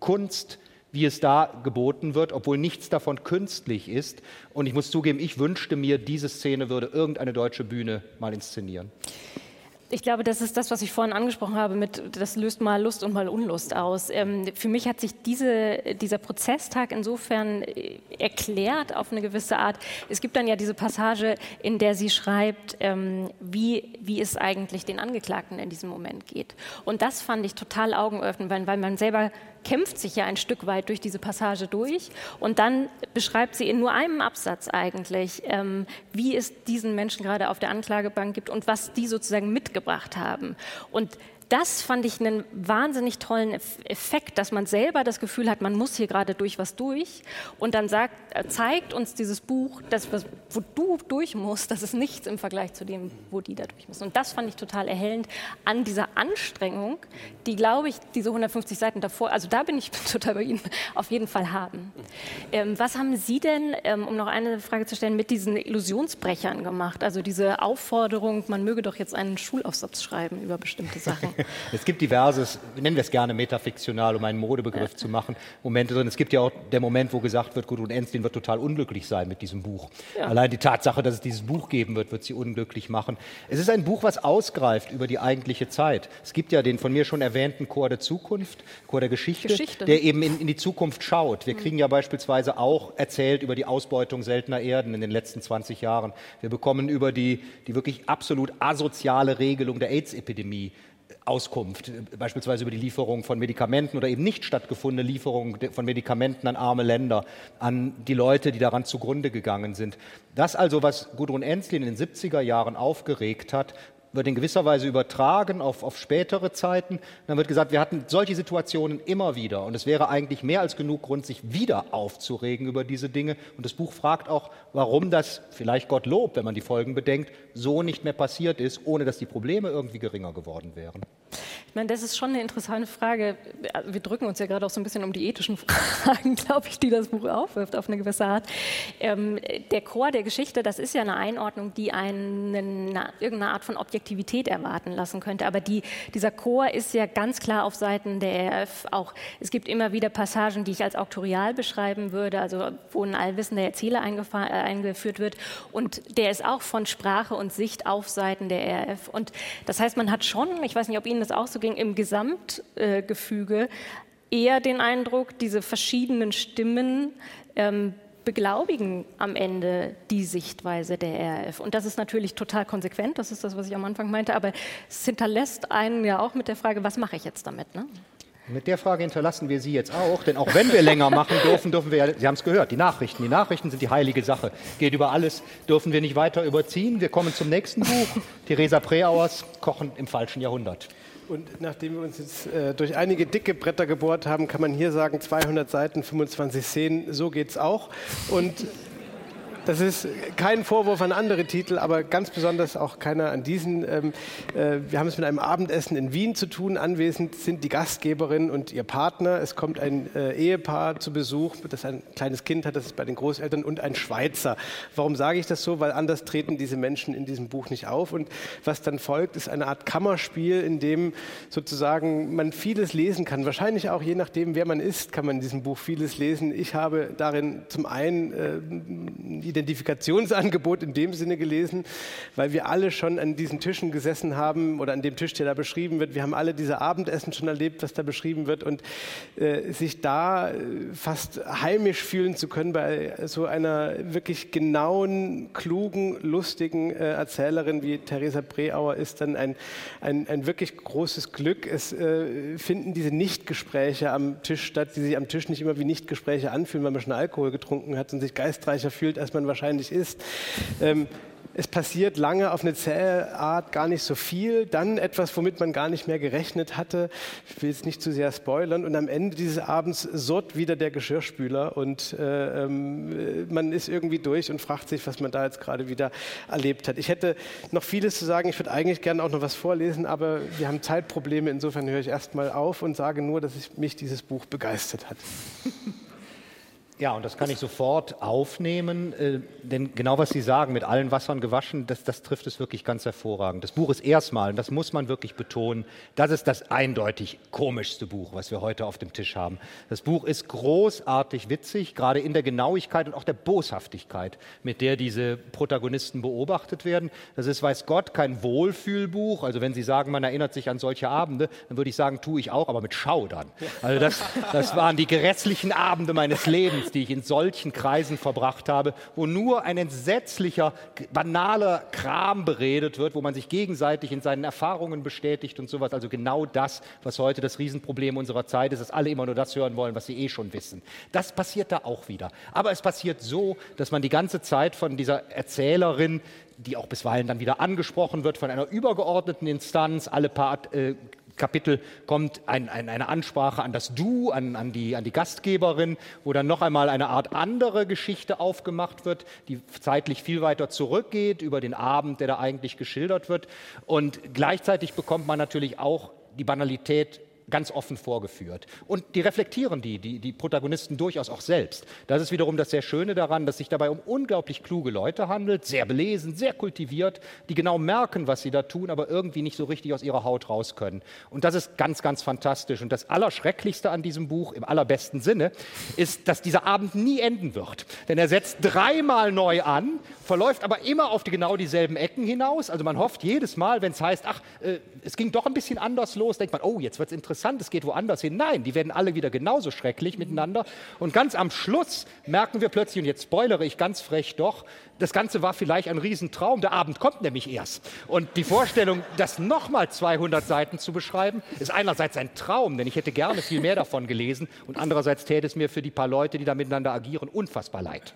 Kunst, wie es da geboten wird, obwohl nichts davon künstlich ist. Und ich muss zugeben, ich wünschte mir, diese Szene würde irgendeine deutsche Bühne mal inszenieren. Ich glaube, das ist das, was ich vorhin angesprochen habe, mit das löst mal Lust und mal Unlust aus. Ähm, für mich hat sich diese, dieser Prozesstag insofern äh, erklärt auf eine gewisse Art. Es gibt dann ja diese Passage, in der sie schreibt, ähm, wie, wie es eigentlich den Angeklagten in diesem Moment geht. Und das fand ich total augenöffnend, weil, weil man selber kämpft sich ja ein Stück weit durch diese Passage durch und dann beschreibt sie in nur einem Absatz eigentlich, ähm, wie es diesen Menschen gerade auf der Anklagebank gibt und was die sozusagen mitgebracht haben. Und das fand ich einen wahnsinnig tollen Effekt, dass man selber das Gefühl hat, man muss hier gerade durch was durch und dann sagt, äh, zeigt uns dieses Buch, dass wo du durch musst, das ist nichts im Vergleich zu dem, wo die da durch müssen. Und das fand ich total erhellend an dieser Anstrengung, die, glaube ich, diese 150 Seiten davor, also da bin ich total bei Ihnen, auf jeden Fall haben. Ähm, was haben Sie denn, ähm, um noch eine Frage zu stellen, mit diesen Illusionsbrechern gemacht? Also diese Aufforderung, man möge doch jetzt einen Schulaufsatz schreiben über bestimmte Sachen. es gibt diverses, nennen wir es gerne metafiktional, um einen Modebegriff ja. zu machen, Momente drin. Es gibt ja auch der Moment, wo gesagt wird, Gudrun Ensslin wird total unglücklich sein mit diesem Buch. Ja. Allein die Tatsache, dass es dieses Buch geben wird, wird sie unglücklich machen. Es ist ein Buch, was ausgreift über die eigentliche Zeit. Es gibt ja den von mir schon erwähnten Chor der Zukunft, Chor der Geschichte, Geschichte. der eben in, in, die Zukunft schaut. Wir mhm. kriegen ja beispielsweise auch erzählt über die Ausbeutung seltener Erden in den letzten 20 Jahren. Wir bekommen über die, die wirklich absolut asoziale Regelung der AIDS-Epidemie Auskunft, beispielsweise über die Lieferung von Medikamenten oder eben nicht stattgefundene Lieferung von Medikamenten an arme Länder, an die Leute, die daran zugrunde gegangen sind. Das also, was Gudrun Ensslin in den 70er Jahren aufgeregt hat, wird in gewisser Weise übertragen auf, auf spätere Zeiten. Dann wird gesagt, wir hatten solche Situationen immer wieder und es wäre eigentlich mehr als genug Grund, sich wieder aufzuregen über diese Dinge. Und das Buch fragt auch, warum das, vielleicht Gott lobt, wenn man die Folgen bedenkt, so nicht mehr passiert ist, ohne dass die Probleme irgendwie geringer geworden wären. Ich meine, das ist schon eine interessante Frage. Wir drücken uns ja gerade auch so ein bisschen um die ethischen Fragen, glaube ich, die das Buch aufwirft, auf eine gewisse Art. Ähm, der Chor der Geschichte, das ist ja eine Einordnung, die einen, eine, irgendeine Art von Objektivität erwarten lassen könnte. Aber die, dieser Chor ist ja ganz klar auf Seiten der RF auch. Es gibt immer wieder Passagen, die ich als auktorial beschreiben würde, also wo ein allwissender Erzähler äh, eingeführt wird. Und der ist auch von Sprache und Sicht auf Seiten der RF. Und das heißt, man hat schon, ich weiß nicht, ob Ihnen das auch so ging, im Gesamtgefüge eher den Eindruck, diese verschiedenen Stimmen ähm, beglaubigen am Ende die Sichtweise der RAF. Und das ist natürlich total konsequent, das ist das, was ich am Anfang meinte, aber es hinterlässt einen ja auch mit der Frage, was mache ich jetzt damit? Ne? Mit der Frage hinterlassen wir Sie jetzt auch, denn auch wenn wir länger machen dürfen, dürfen wir, Sie haben es gehört, die Nachrichten. Die Nachrichten sind die heilige Sache. Geht über alles, dürfen wir nicht weiter überziehen. Wir kommen zum nächsten Buch. Theresa Preauers, Kochen im falschen Jahrhundert. Und nachdem wir uns jetzt äh, durch einige dicke Bretter gebohrt haben, kann man hier sagen, 200 Seiten, 25 Szenen, so geht es auch. Und Das ist kein Vorwurf an andere Titel, aber ganz besonders auch keiner an diesen. Ähm, äh, wir haben es mit einem Abendessen in Wien zu tun. Anwesend sind die Gastgeberin und ihr Partner. Es kommt ein äh, Ehepaar zu Besuch, das ein kleines Kind hat, das ist bei den Großeltern, und ein Schweizer. Warum sage ich das so? Weil anders treten diese Menschen in diesem Buch nicht auf. Und was dann folgt, ist eine Art Kammerspiel, in dem sozusagen man vieles lesen kann. Wahrscheinlich auch je nachdem, wer man ist, kann man in diesem Buch vieles lesen. Ich habe darin zum einen äh, Identifikationsangebot in dem Sinne gelesen, weil wir alle schon an diesen Tischen gesessen haben oder an dem Tisch, der da beschrieben wird. Wir haben alle diese Abendessen schon erlebt, was da beschrieben wird und äh, sich da äh, fast heimisch fühlen zu können bei so einer wirklich genauen, klugen, lustigen äh, Erzählerin wie Theresa Breauer ist dann ein, ein, ein wirklich großes Glück. Es äh, finden diese Nichtgespräche am Tisch statt, die sich am Tisch nicht immer wie Nichtgespräche anfühlen, weil man schon Alkohol getrunken hat und sich geistreicher fühlt, als man wahrscheinlich ist. Ähm, es passiert lange auf eine zähe Art gar nicht so viel, dann etwas, womit man gar nicht mehr gerechnet hatte. Ich will jetzt nicht zu sehr spoilern. Und am Ende dieses Abends surrt wieder der Geschirrspüler und äh, ähm, man ist irgendwie durch und fragt sich, was man da jetzt gerade wieder erlebt hat. Ich hätte noch vieles zu sagen. Ich würde eigentlich gerne auch noch was vorlesen, aber wir haben Zeitprobleme. Insofern höre ich erstmal auf und sage nur, dass mich dieses Buch begeistert hat. Ja, und das kann ich sofort aufnehmen, äh, denn genau was Sie sagen, mit allen Wassern gewaschen, das, das trifft es wirklich ganz hervorragend. Das Buch ist erstmal, und das muss man wirklich betonen, das ist das eindeutig komischste Buch, was wir heute auf dem Tisch haben. Das Buch ist großartig witzig, gerade in der Genauigkeit und auch der Boshaftigkeit, mit der diese Protagonisten beobachtet werden. Das ist, weiß Gott, kein Wohlfühlbuch. Also wenn Sie sagen, man erinnert sich an solche Abende, dann würde ich sagen, tue ich auch, aber mit Schaudern. Also das, das waren die grässlichen Abende meines Lebens Lebens, die ich in solchen Kreisen verbracht habe, wo nur ein entsetzlicher, banaler Kram beredet wird, wo man sich gegenseitig in seinen Erfahrungen bestätigt und sowas. Also genau das, was heute das Riesenproblem unserer Zeit ist, dass alle immer nur das hören wollen, was sie eh schon wissen. Das passiert da auch wieder. Aber es passiert so, dass man die ganze Zeit von dieser Erzählerin die auch bisweilen dann wieder angesprochen wird von einer übergeordneten Instanz, alle paar äh, Kapitel kommt ein, ein, eine Ansprache an das Du, an, an, die, an die Gastgeberin, wo dann noch einmal eine Art andere Geschichte aufgemacht wird, die zeitlich viel weiter zurückgeht über den Abend, der da eigentlich geschildert wird. Und gleichzeitig bekommt man natürlich auch die Banalität ganz offen vorgeführt. Und die reflektieren die, die, die Protagonisten durchaus auch selbst. Das ist wiederum das sehr Schöne daran, dass sich dabei um unglaublich kluge Leute handelt, sehr belesen, sehr kultiviert, die genau merken, was sie da tun, aber irgendwie nicht so richtig aus ihrer Haut raus können. Und das ist ganz, ganz fantastisch. Und das Allerschrecklichste an diesem Buch, im allerbesten Sinne, ist, dass dieser Abend nie enden wird. Denn er setzt dreimal neu an, verläuft aber immer auf die genau dieselben Ecken hinaus. Also man hofft jedes Mal, wenn es heißt, ach, äh, es ging doch ein bisschen anders los, denkt man, oh, jetzt wird es interessant es geht woanders hin. Nein, die werden alle wieder genauso schrecklich miteinander. Und ganz am Schluss merken wir plötzlich, und jetzt spoilere ich ganz frech doch, das Ganze war vielleicht ein Riesentraum. Der Abend kommt nämlich erst. Und die Vorstellung, das nochmal 200 Seiten zu beschreiben, ist einerseits ein Traum, denn ich hätte gerne viel mehr davon gelesen. Und andererseits täte es mir für die paar Leute, die da miteinander agieren, unfassbar leid.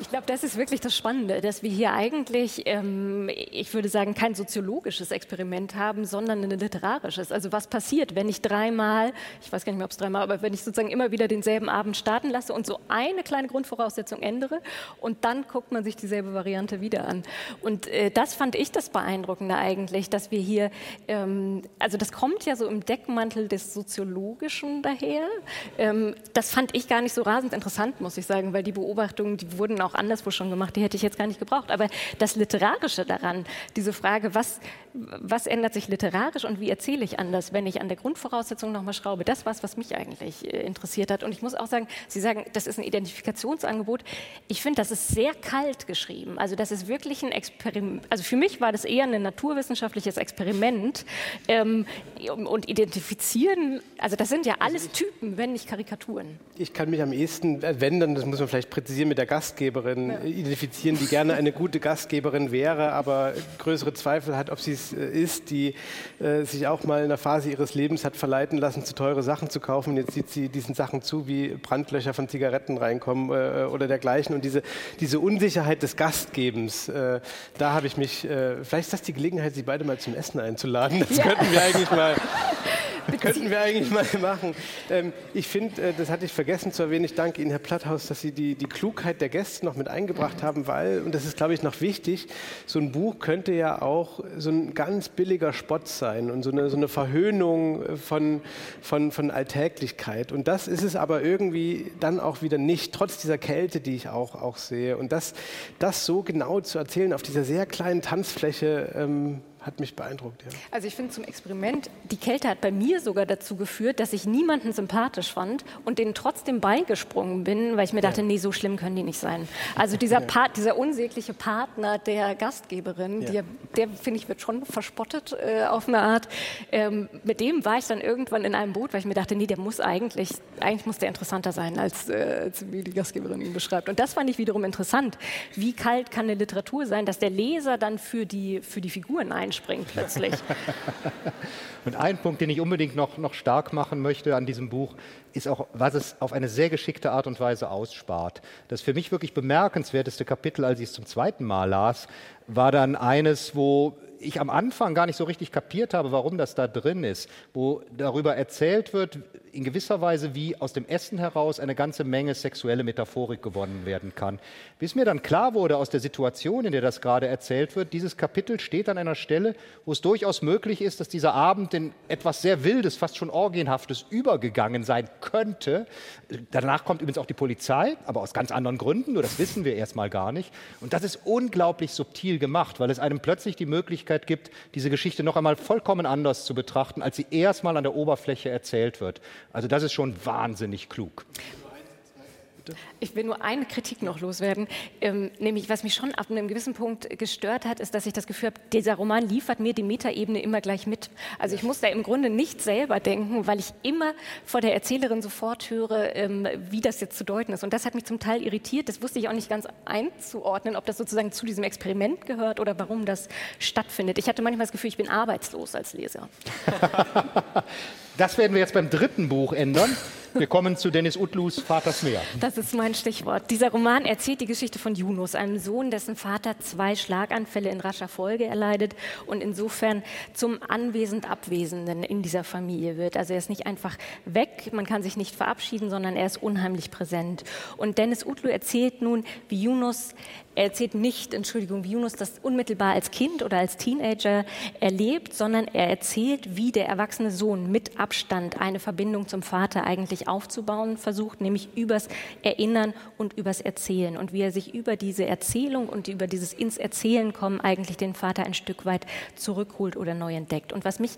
Ich glaube, das ist wirklich das Spannende, dass wir hier eigentlich, ähm, ich würde sagen, kein soziologisches Experiment haben, sondern ein literarisches. Also was passiert, wenn ich dreimal, ich weiß gar nicht mehr, ob es dreimal, aber wenn ich sozusagen immer wieder denselben Abend starten lasse und so eine kleine Grundvoraussetzung ändere und dann guckt man sich dieselbe Variante wieder an. Und äh, das fand ich das Beeindruckende eigentlich, dass wir hier, ähm, also das kommt ja so im Deckmantel des Soziologischen daher. Ähm, das fand ich gar nicht so rasend interessant, muss ich sagen, weil die Beobachtungen, die wurden auch anderswo schon gemacht, die hätte ich jetzt gar nicht gebraucht. Aber das Literarische daran, diese Frage, was, was ändert sich literarisch und wie erzähle ich anders, wenn ich an der Grundvoraussetzung nochmal schraube, das war es, was mich eigentlich äh, interessiert hat. Und ich muss auch sagen, Sie sagen, das ist ein Identifikationsangebot. Ich finde, das ist sehr kalt geschrieben. Also das ist wirklich ein Experiment. Also für mich war das eher ein naturwissenschaftliches Experiment. Ähm, und identifizieren, also das sind ja alles Typen, wenn nicht Karikaturen. Ich kann mich am ehesten wenden, das muss man vielleicht präzisieren, mit der Gastgeberin Gastgeberin ja. identifizieren, die gerne eine gute Gastgeberin wäre, aber größere Zweifel hat, ob sie es äh, ist, die äh, sich auch mal in einer Phase ihres Lebens hat verleiten lassen, zu teure Sachen zu kaufen. Jetzt sieht sie diesen Sachen zu, wie Brandlöcher von Zigaretten reinkommen äh, oder dergleichen. Und diese, diese Unsicherheit des Gastgebens, äh, da habe ich mich, äh, vielleicht ist das die Gelegenheit, Sie beide mal zum Essen einzuladen. Das ja. könnten wir eigentlich mal Könnten wir eigentlich mal machen. Ähm, ich finde, äh, das hatte ich vergessen zu erwähnen, ich danke Ihnen, Herr Platthaus, dass Sie die, die Klugheit der Gäste noch mit eingebracht haben, weil, und das ist, glaube ich, noch wichtig, so ein Buch könnte ja auch so ein ganz billiger Spott sein und so eine, so eine Verhöhnung von, von, von Alltäglichkeit. Und das ist es aber irgendwie dann auch wieder nicht, trotz dieser Kälte, die ich auch, auch sehe. Und das, das so genau zu erzählen auf dieser sehr kleinen Tanzfläche, ähm, hat mich beeindruckt. Ja. Also ich finde zum Experiment, die Kälte hat bei mir sogar dazu geführt, dass ich niemanden sympathisch fand und denen trotzdem beigesprungen bin, weil ich mir dachte, ja. nee, so schlimm können die nicht sein. Also dieser, ja. dieser unsägliche Partner der Gastgeberin, ja. der finde ich wird schon verspottet äh, auf eine Art. Ähm, mit dem war ich dann irgendwann in einem Boot, weil ich mir dachte, nee, der muss eigentlich, eigentlich muss der interessanter sein, als, äh, als wie die Gastgeberin ihn beschreibt. Und das fand ich wiederum interessant. Wie kalt kann eine Literatur sein, dass der Leser dann für die, für die Figuren ein einspringt plötzlich. Und ein Punkt, den ich unbedingt noch, noch stark machen möchte an diesem Buch, ist auch, was es auf eine sehr geschickte Art und Weise ausspart. Das für mich wirklich bemerkenswerteste Kapitel, als ich es zum zweiten Mal las, war dann eines, wo ich am Anfang gar nicht so richtig kapiert habe, warum das da drin ist, wo darüber erzählt wird, in gewisser Weise, wie aus dem Essen heraus eine ganze Menge sexuelle Metaphorik gewonnen werden kann. Bis mir dann klar wurde aus der Situation, in der das gerade erzählt wird, dieses Kapitel steht an einer Stelle, wo es durchaus möglich ist, dass dieser Abend in etwas sehr Wildes, fast schon Orgienhaftes übergegangen sein könnte. Danach kommt übrigens auch die Polizei, aber aus ganz anderen Gründen, nur das wissen wir erstmal gar nicht. Und das ist unglaublich subtil gemacht, weil es einem plötzlich die Möglichkeit gibt, diese Geschichte noch einmal vollkommen anders zu betrachten, als sie erstmal an der Oberfläche erzählt wird. Also das ist schon wahnsinnig klug bitte? Ich will nur eine Kritik noch loswerden. Ähm, nämlich, was mich schon ab einem gewissen Punkt gestört hat, ist, dass ich das Gefühl habe, dieser Roman liefert mir die Metaebene immer gleich mit. Also ich muss da im Grunde nicht selber denken, weil ich immer vor der Erzählerin sofort höre, ähm, wie das jetzt zu deuten ist. Und das hat mich zum Teil irritiert. Das wusste ich auch nicht ganz einzuordnen, ob das sozusagen zu diesem Experiment gehört oder warum das stattfindet. Ich hatte manchmal das Gefühl, ich bin arbeitslos als Leser. Das werden wir jetzt beim dritten Buch ändern. Wir kommen zu Dennis Utlus Vaters Meer. Das ist mein Stichwort. Dieser Roman erzählt die Geschichte von Yunus, einem Sohn, dessen Vater zwei Schlaganfälle in rascher Folge erleidet und insofern zum anwesend Abwesenden in dieser Familie wird. Also er ist nicht einfach weg, man kann sich nicht verabschieden, sondern er ist unheimlich präsent. Und Dennis Utlu erzählt nun, wie Yunus er erzählt nicht, Entschuldigung, wie Yunus das unmittelbar als Kind oder als Teenager erlebt, sondern er erzählt, wie der erwachsene Sohn mit Abstand eine Verbindung zum Vater eigentlich aufzubauen versucht, nämlich übers Erinnern und übers Erzählen und wie er sich über diese Erzählung und über dieses ins Erzählen kommen eigentlich den Vater ein Stück weit zurückholt oder neu entdeckt. Und was mich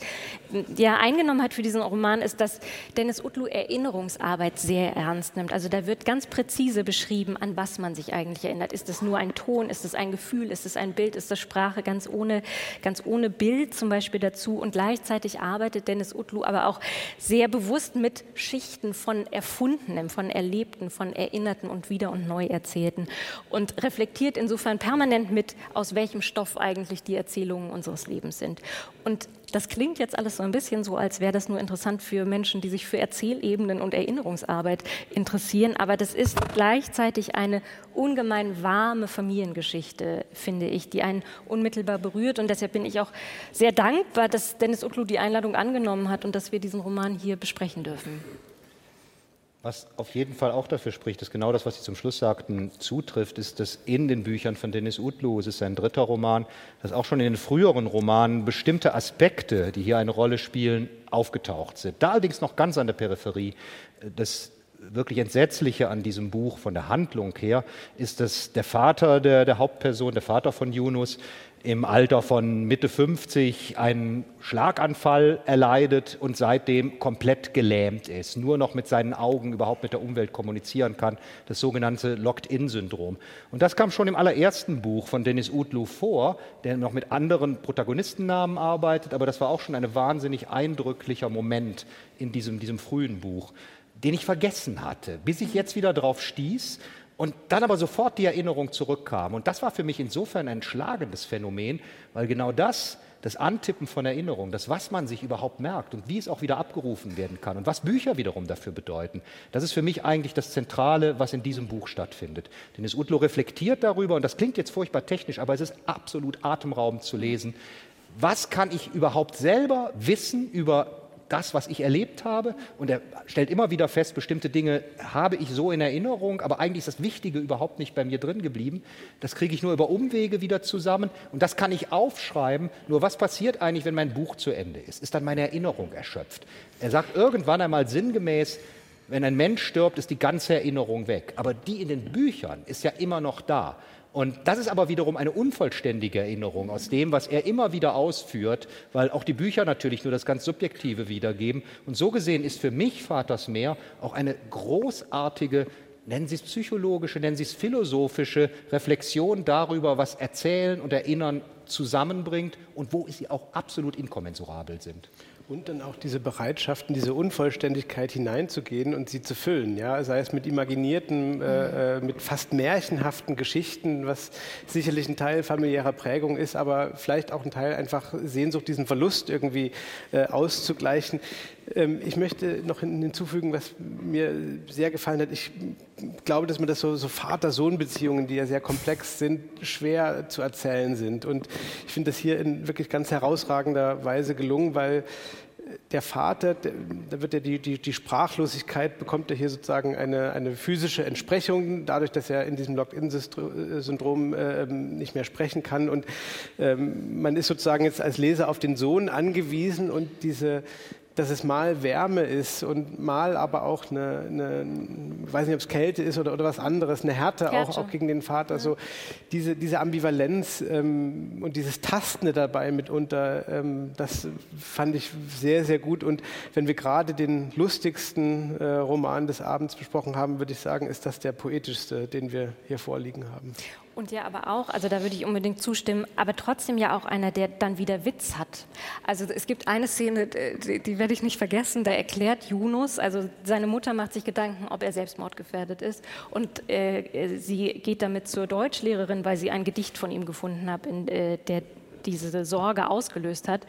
ja eingenommen hat für diesen Roman ist, dass Dennis Utlu Erinnerungsarbeit sehr ernst nimmt. Also da wird ganz präzise beschrieben, an was man sich eigentlich erinnert. Ist es nur ein Ton, ist es ein Gefühl, ist es ein Bild, ist das Sprache ganz ohne, ganz ohne Bild zum Beispiel dazu. Und gleichzeitig arbeitet Dennis Utlu aber auch sehr bewusst mit Schichten von Erfundenem, von Erlebten, von Erinnerten und wieder und neu Erzählten und reflektiert insofern permanent mit, aus welchem Stoff eigentlich die Erzählungen unseres Lebens sind. Und das klingt jetzt alles so ein bisschen so, als wäre das nur interessant für Menschen, die sich für Erzählebenen und Erinnerungsarbeit interessieren. Aber das ist gleichzeitig eine ungemein warme Familiengeschichte, finde ich, die einen unmittelbar berührt. Und deshalb bin ich auch sehr dankbar, dass Dennis Utlu die Einladung angenommen hat und dass wir diesen Roman hier besprechen dürfen. Was auf jeden Fall auch dafür spricht, dass genau das, was Sie zum Schluss sagten, zutrifft, ist, dass in den Büchern von Dennis Utlu, es ist sein dritter Roman, dass auch schon in den früheren Romanen bestimmte Aspekte, die hier eine Rolle spielen, aufgetaucht sind. Da allerdings noch ganz an der Peripherie. Das wirklich Entsetzliche an diesem Buch von der Handlung her ist, dass der Vater der, der Hauptperson, der Vater von Yunus, im Alter von Mitte 50 einen Schlaganfall erleidet und seitdem komplett gelähmt ist, nur noch mit seinen Augen überhaupt mit der Umwelt kommunizieren kann, das sogenannte Locked-in-Syndrom. Und das kam schon im allerersten Buch von Dennis Utlu vor, der noch mit anderen Protagonistennamen arbeitet, aber das war auch schon ein wahnsinnig eindrücklicher Moment in diesem, diesem frühen Buch, den ich vergessen hatte, bis ich jetzt wieder drauf stieß und dann aber sofort die Erinnerung zurückkam. Und das war für mich insofern ein schlagendes Phänomen, weil genau das, das Antippen von Erinnerung, das, was man sich überhaupt merkt und wie es auch wieder abgerufen werden kann und was Bücher wiederum dafür bedeuten, das ist für mich eigentlich das Zentrale, was in diesem Buch stattfindet. Denn es Utlo reflektiert darüber, und das klingt jetzt furchtbar technisch, aber es ist absolut atemberaubend zu lesen, was kann ich überhaupt selber wissen über das, was ich erlebt habe. Und er stellt immer wieder fest, bestimmte Dinge habe ich so in Erinnerung, aber eigentlich ist das Wichtige überhaupt nicht bei mir drin geblieben. Das kriege ich nur über Umwege wieder zusammen und das kann ich aufschreiben. Nur was passiert eigentlich, wenn mein Buch zu Ende ist? Ist dann meine Erinnerung erschöpft? Er sagt irgendwann einmal sinngemäß, wenn ein Mensch stirbt, ist die ganze Erinnerung weg. Aber die in den Büchern ist ja immer noch da. Und das ist aber wiederum eine unvollständige Erinnerung aus dem, was er immer wieder ausführt, weil auch die Bücher natürlich nur das ganz Subjektive wiedergeben. Und so gesehen ist für mich Vaters Meer auch eine großartige, nennen Sie es psychologische, nennen Sie es philosophische Reflexion darüber, was Erzählen und Erinnern zusammenbringt und wo sie auch absolut inkommensurabel sind. Und dann auch diese Bereitschaft, in diese Unvollständigkeit hineinzugehen und sie zu füllen, ja, sei es mit imaginierten, äh, äh, mit fast märchenhaften Geschichten, was sicherlich ein Teil familiärer Prägung ist, aber vielleicht auch ein Teil einfach Sehnsucht, diesen Verlust irgendwie äh, auszugleichen. Ähm, ich möchte noch hinzufügen, was mir sehr gefallen hat. Ich glaube, dass man das so, so Vater-Sohn-Beziehungen, die ja sehr komplex sind, schwer zu erzählen sind. Und ich finde das hier in wirklich ganz herausragender Weise gelungen, weil der Vater, da wird ja die, die, die Sprachlosigkeit, bekommt er hier sozusagen eine, eine physische Entsprechung, dadurch, dass er in diesem Locked-in-Syndrom äh, nicht mehr sprechen kann. Und ähm, man ist sozusagen jetzt als Leser auf den Sohn angewiesen und diese, dass es mal Wärme ist und mal aber auch eine, eine weiß nicht, ob es Kälte ist oder, oder was anderes, eine Härte auch, auch, gegen den Vater. Ja. So diese, diese Ambivalenz ähm, und dieses Tastende dabei mitunter, ähm, das fand ich sehr, sehr gut. Und wenn wir gerade den lustigsten äh, Roman des Abends besprochen haben, würde ich sagen, ist das der poetischste, den wir hier vorliegen haben. Und ja, aber auch, also da würde ich unbedingt zustimmen, aber trotzdem ja auch einer, der dann wieder Witz hat. Also es gibt eine Szene, die, die werde ich nicht vergessen, da erklärt Yunus, also seine Mutter macht sich Gedanken, ob er selbstmordgefährdet ist und äh, sie geht damit zur Deutschlehrerin, weil sie ein Gedicht von ihm gefunden hat, in äh, der diese Sorge ausgelöst hat.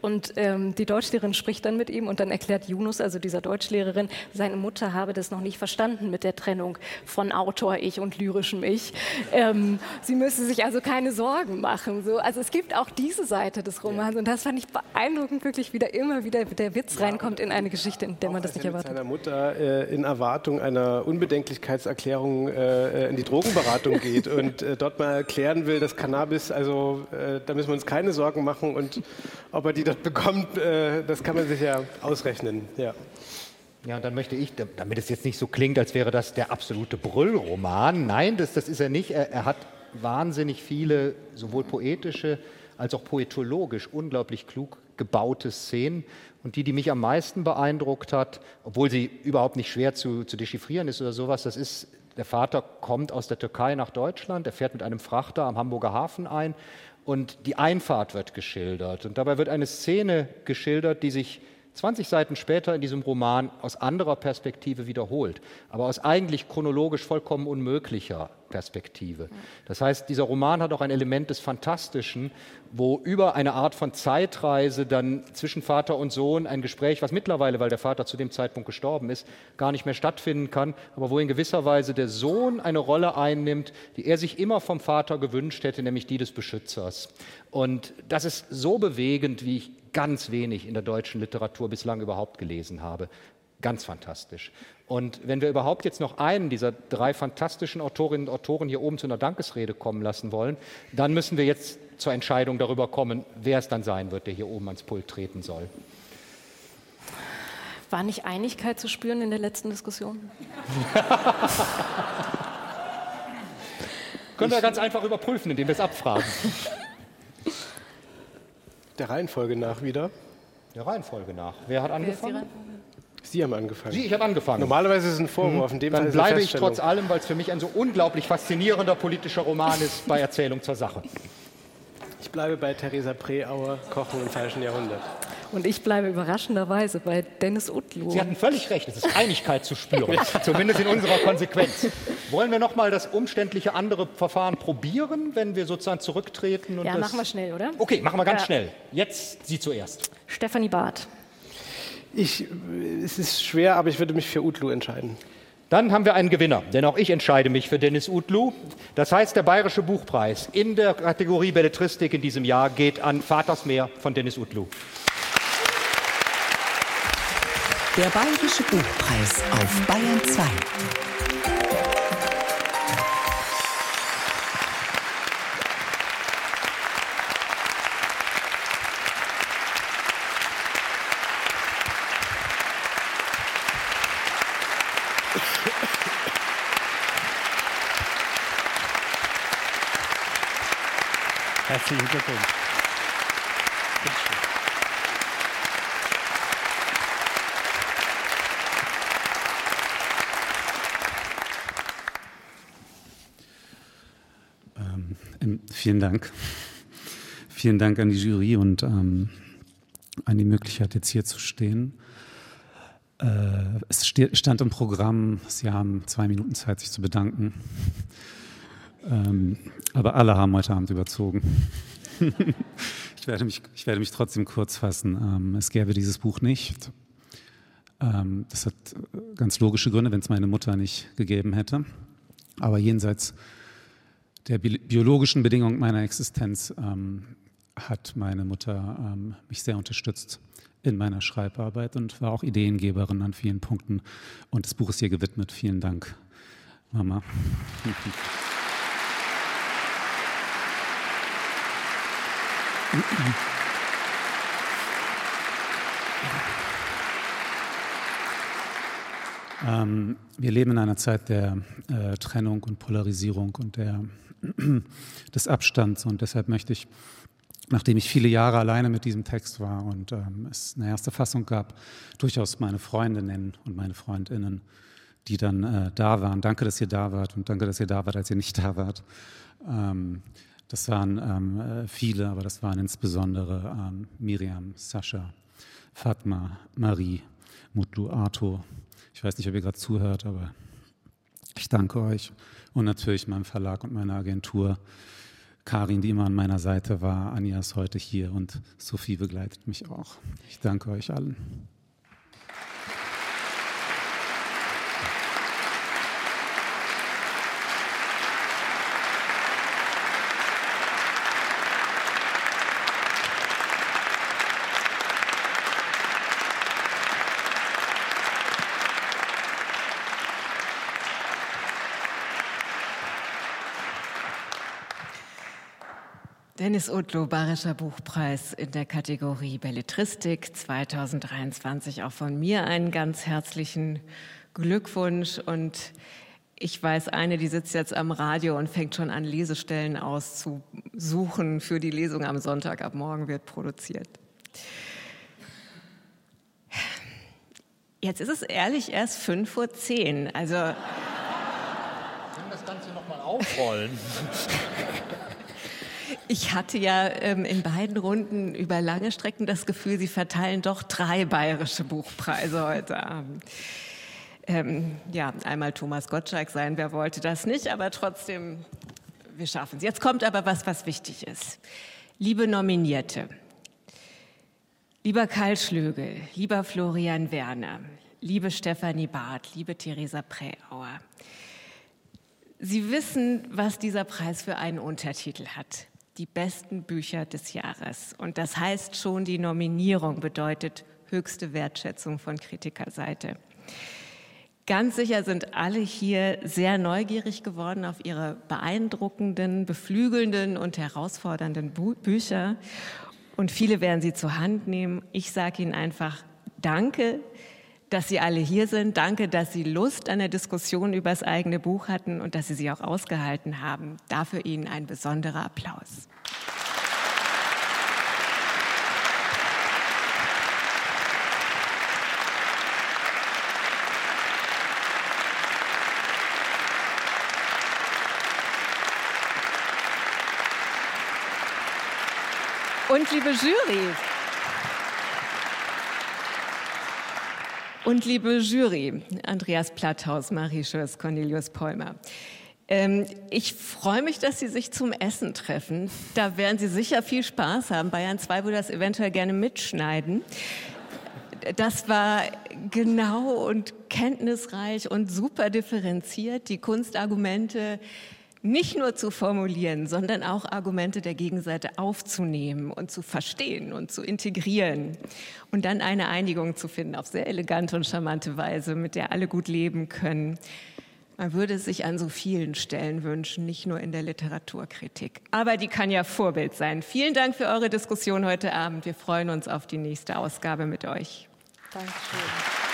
Und ähm, die Deutschlehrerin spricht dann mit ihm und dann erklärt Yunus, also dieser Deutschlehrerin, seine Mutter habe das noch nicht verstanden mit der Trennung von Autor-Ich und lyrischem Ich. Ähm, sie müsse sich also keine Sorgen machen. So. Also es gibt auch diese Seite des Romans und das fand ich beeindruckend, wirklich wieder immer wieder der Witz ja, reinkommt in eine Geschichte, in der man das nicht erwartet. Seiner Mutter äh, in Erwartung einer Unbedenklichkeitserklärung äh, in die Drogenberatung geht und äh, dort mal erklären will, dass Cannabis, also äh, da müssen wir uns keine Sorgen machen und ob er die dort bekommt, äh, das kann man sich ja ausrechnen. Ja. Ja, und dann möchte ich, damit es jetzt nicht so klingt, als wäre das der absolute Brüllroman. Nein, das, das ist er nicht. Er, er hat wahnsinnig viele, sowohl poetische als auch poetologisch unglaublich klug gebaute Szenen. Und die, die mich am meisten beeindruckt hat, obwohl sie überhaupt nicht schwer zu, zu dechiffrieren ist oder sowas, das ist, der Vater kommt aus der Türkei nach Deutschland, er fährt mit einem Frachter am Hamburger Hafen ein und die Einfahrt wird geschildert. Und dabei wird eine Szene geschildert, die sich 20 Seiten später in diesem Roman aus anderer Perspektive wiederholt, aber aus eigentlich chronologisch vollkommen unmöglicher Perspektive. Das heißt, dieser Roman hat auch ein Element des Fantastischen, wo über eine Art von Zeitreise dann zwischen Vater und Sohn ein Gespräch, was mittlerweile, weil der Vater zu dem Zeitpunkt gestorben ist, gar nicht mehr stattfinden kann, aber wo in gewisser Weise der Sohn eine Rolle einnimmt, die er sich immer vom Vater gewünscht hätte, nämlich die des Beschützers. Und das ist so bewegend, wie ich ganz wenig in der deutschen Literatur bislang überhaupt gelesen habe. Ganz fantastisch. Und wenn wir überhaupt jetzt noch einen dieser drei fantastischen Autorinnen und Autoren hier oben zu einer Dankesrede kommen lassen wollen, dann müssen wir jetzt zur Entscheidung darüber kommen, wer es dann sein wird, der hier oben ans Pult treten soll. War nicht Einigkeit zu spüren in der letzten Diskussion? Können wir ganz einfach überprüfen, indem wir es abfragen. Der Reihenfolge nach wieder. Der Reihenfolge nach. Wer hat angefangen? Sie haben angefangen. Sie, ich habe angefangen. Normalerweise ist es ein Vorwurf. Mhm. Dann bleibe ich trotz allem, weil es für mich ein so unglaublich faszinierender politischer Roman ist, bei Erzählung zur Sache. Ich bleibe bei Theresa Preauer, Kochen im falschen Jahrhundert. Und ich bleibe überraschenderweise bei Dennis Utlu. Sie hatten völlig recht, es ist Einigkeit zu spüren, zumindest in unserer Konsequenz. Wollen wir noch mal das umständliche andere Verfahren probieren, wenn wir sozusagen zurücktreten? Und ja, machen wir schnell, oder? Okay, machen wir ganz ja. schnell. Jetzt Sie zuerst. Stefanie Barth. Ich, es ist schwer, aber ich würde mich für Utlu entscheiden. Dann haben wir einen Gewinner, denn auch ich entscheide mich für Dennis Utlu. Das heißt, der Bayerische Buchpreis in der Kategorie Belletristik in diesem Jahr geht an Vatersmeer von Dennis Utlu. Der Bayerische Buchpreis auf Bayern 2. Glückwunsch. Ähm, vielen Dank. Vielen Dank an die Jury und ähm, an die Möglichkeit, jetzt hier zu stehen. Äh, es stand im Programm, Sie haben zwei Minuten Zeit, sich zu bedanken. Ähm, aber alle haben heute Abend überzogen. Ich, werde mich, ich werde mich trotzdem kurz fassen. Ähm, es gäbe dieses Buch nicht. Ähm, das hat äh, ganz logische Gründe, wenn es meine Mutter nicht gegeben hätte. Aber jenseits der bi biologischen Bedingungen meiner Existenz ähm, hat meine Mutter mich sehr unterstützt in meiner Schreibarbeit und war auch Ideengeberin an vielen Punkten. Und das Buch ist ihr gewidmet. Vielen Dank, Mama. Ähm, wir leben in einer Zeit der äh, Trennung und Polarisierung und der, des Abstands. Und deshalb möchte ich, nachdem ich viele Jahre alleine mit diesem Text war und ähm, es eine erste Fassung gab, durchaus meine Freunde nennen und meine Freundinnen, die dann äh, da waren. Danke, dass ihr da wart und danke, dass ihr da wart, als ihr nicht da wart. Ähm, das waren ähm, äh, viele, aber das waren insbesondere ähm, Miriam, Sascha, Fatma, Marie, Mutlu, Arto. Ich weiß nicht, ob ihr gerade zuhört, aber ich danke euch und natürlich meinem Verlag und meiner Agentur. Karin, die immer an meiner Seite war, Anja ist heute hier und Sophie begleitet mich auch. Ich danke euch allen. Dennis Utlo, Bayerischer Buchpreis in der Kategorie Belletristik 2023. Auch von mir einen ganz herzlichen Glückwunsch. Und ich weiß, eine, die sitzt jetzt am Radio und fängt schon an, Lesestellen auszusuchen für die Lesung am Sonntag. Ab morgen wird produziert. Jetzt ist es ehrlich erst fünf vor zehn. Also. Wir können das Ganze nochmal aufrollen. Ich hatte ja ähm, in beiden Runden über lange Strecken das Gefühl, Sie verteilen doch drei bayerische Buchpreise heute Abend. Ähm, ja, einmal Thomas Gottschalk sein, wer wollte das nicht, aber trotzdem, wir schaffen es. Jetzt kommt aber was, was wichtig ist. Liebe Nominierte, lieber Karl Schlögel, lieber Florian Werner, liebe Stefanie Barth, liebe Theresa Präauer, Sie wissen, was dieser Preis für einen Untertitel hat die besten Bücher des Jahres. Und das heißt schon, die Nominierung bedeutet höchste Wertschätzung von Kritikerseite. Ganz sicher sind alle hier sehr neugierig geworden auf ihre beeindruckenden, beflügelnden und herausfordernden Bü Bücher. Und viele werden sie zur Hand nehmen. Ich sage Ihnen einfach Danke, dass Sie alle hier sind. Danke, dass Sie Lust an der Diskussion über das eigene Buch hatten und dass Sie sie auch ausgehalten haben. Dafür Ihnen ein besonderer Applaus. Und liebe Jury, Und liebe Jury, Andreas Platthaus, Marie Schörs, Cornelius Polmer. Ähm, ich freue mich, dass Sie sich zum Essen treffen. Da werden Sie sicher viel Spaß haben. Bayern 2 würde das eventuell gerne mitschneiden. Das war genau und kenntnisreich und super differenziert. Die Kunstargumente nicht nur zu formulieren, sondern auch Argumente der Gegenseite aufzunehmen und zu verstehen und zu integrieren und dann eine Einigung zu finden auf sehr elegante und charmante Weise, mit der alle gut leben können. Man würde es sich an so vielen Stellen wünschen, nicht nur in der Literaturkritik. Aber die kann ja Vorbild sein. Vielen Dank für eure Diskussion heute Abend. Wir freuen uns auf die nächste Ausgabe mit euch. Dankeschön.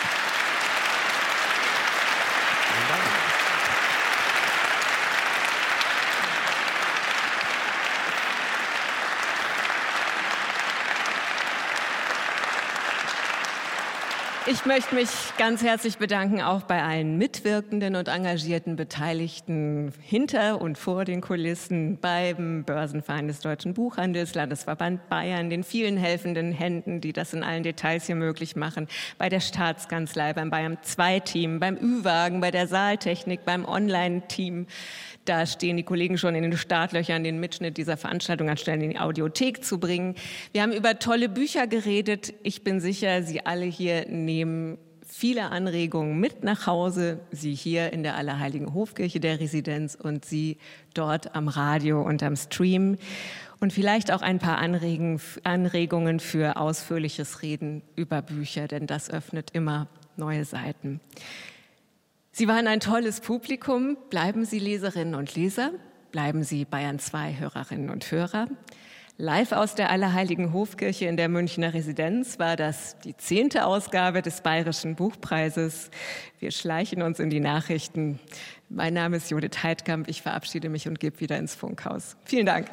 Ich möchte mich ganz herzlich bedanken, auch bei allen mitwirkenden und engagierten Beteiligten hinter und vor den Kulissen, beim Börsenverein des Deutschen Buchhandels, Landesverband Bayern, den vielen helfenden Händen, die das in allen Details hier möglich machen, bei der Staatskanzlei, beim Bayern 2-Team, beim Ü-Wagen, bei der Saaltechnik, beim Online-Team, da stehen die Kollegen schon in den Startlöchern, den Mitschnitt dieser Veranstaltung anstellen in die Audiothek zu bringen. Wir haben über tolle Bücher geredet. Ich bin sicher, Sie alle hier nehmen viele Anregungen mit nach Hause, Sie hier in der Allerheiligen Hofkirche der Residenz und Sie dort am Radio und am Stream. Und vielleicht auch ein paar Anregungen für ausführliches Reden über Bücher, denn das öffnet immer neue Seiten. Sie waren ein tolles Publikum. Bleiben Sie Leserinnen und Leser. Bleiben Sie Bayern 2 Hörerinnen und Hörer. Live aus der Allerheiligen Hofkirche in der Münchner Residenz war das die zehnte Ausgabe des Bayerischen Buchpreises. Wir schleichen uns in die Nachrichten. Mein Name ist Judith Heidkamp. Ich verabschiede mich und gebe wieder ins Funkhaus. Vielen Dank.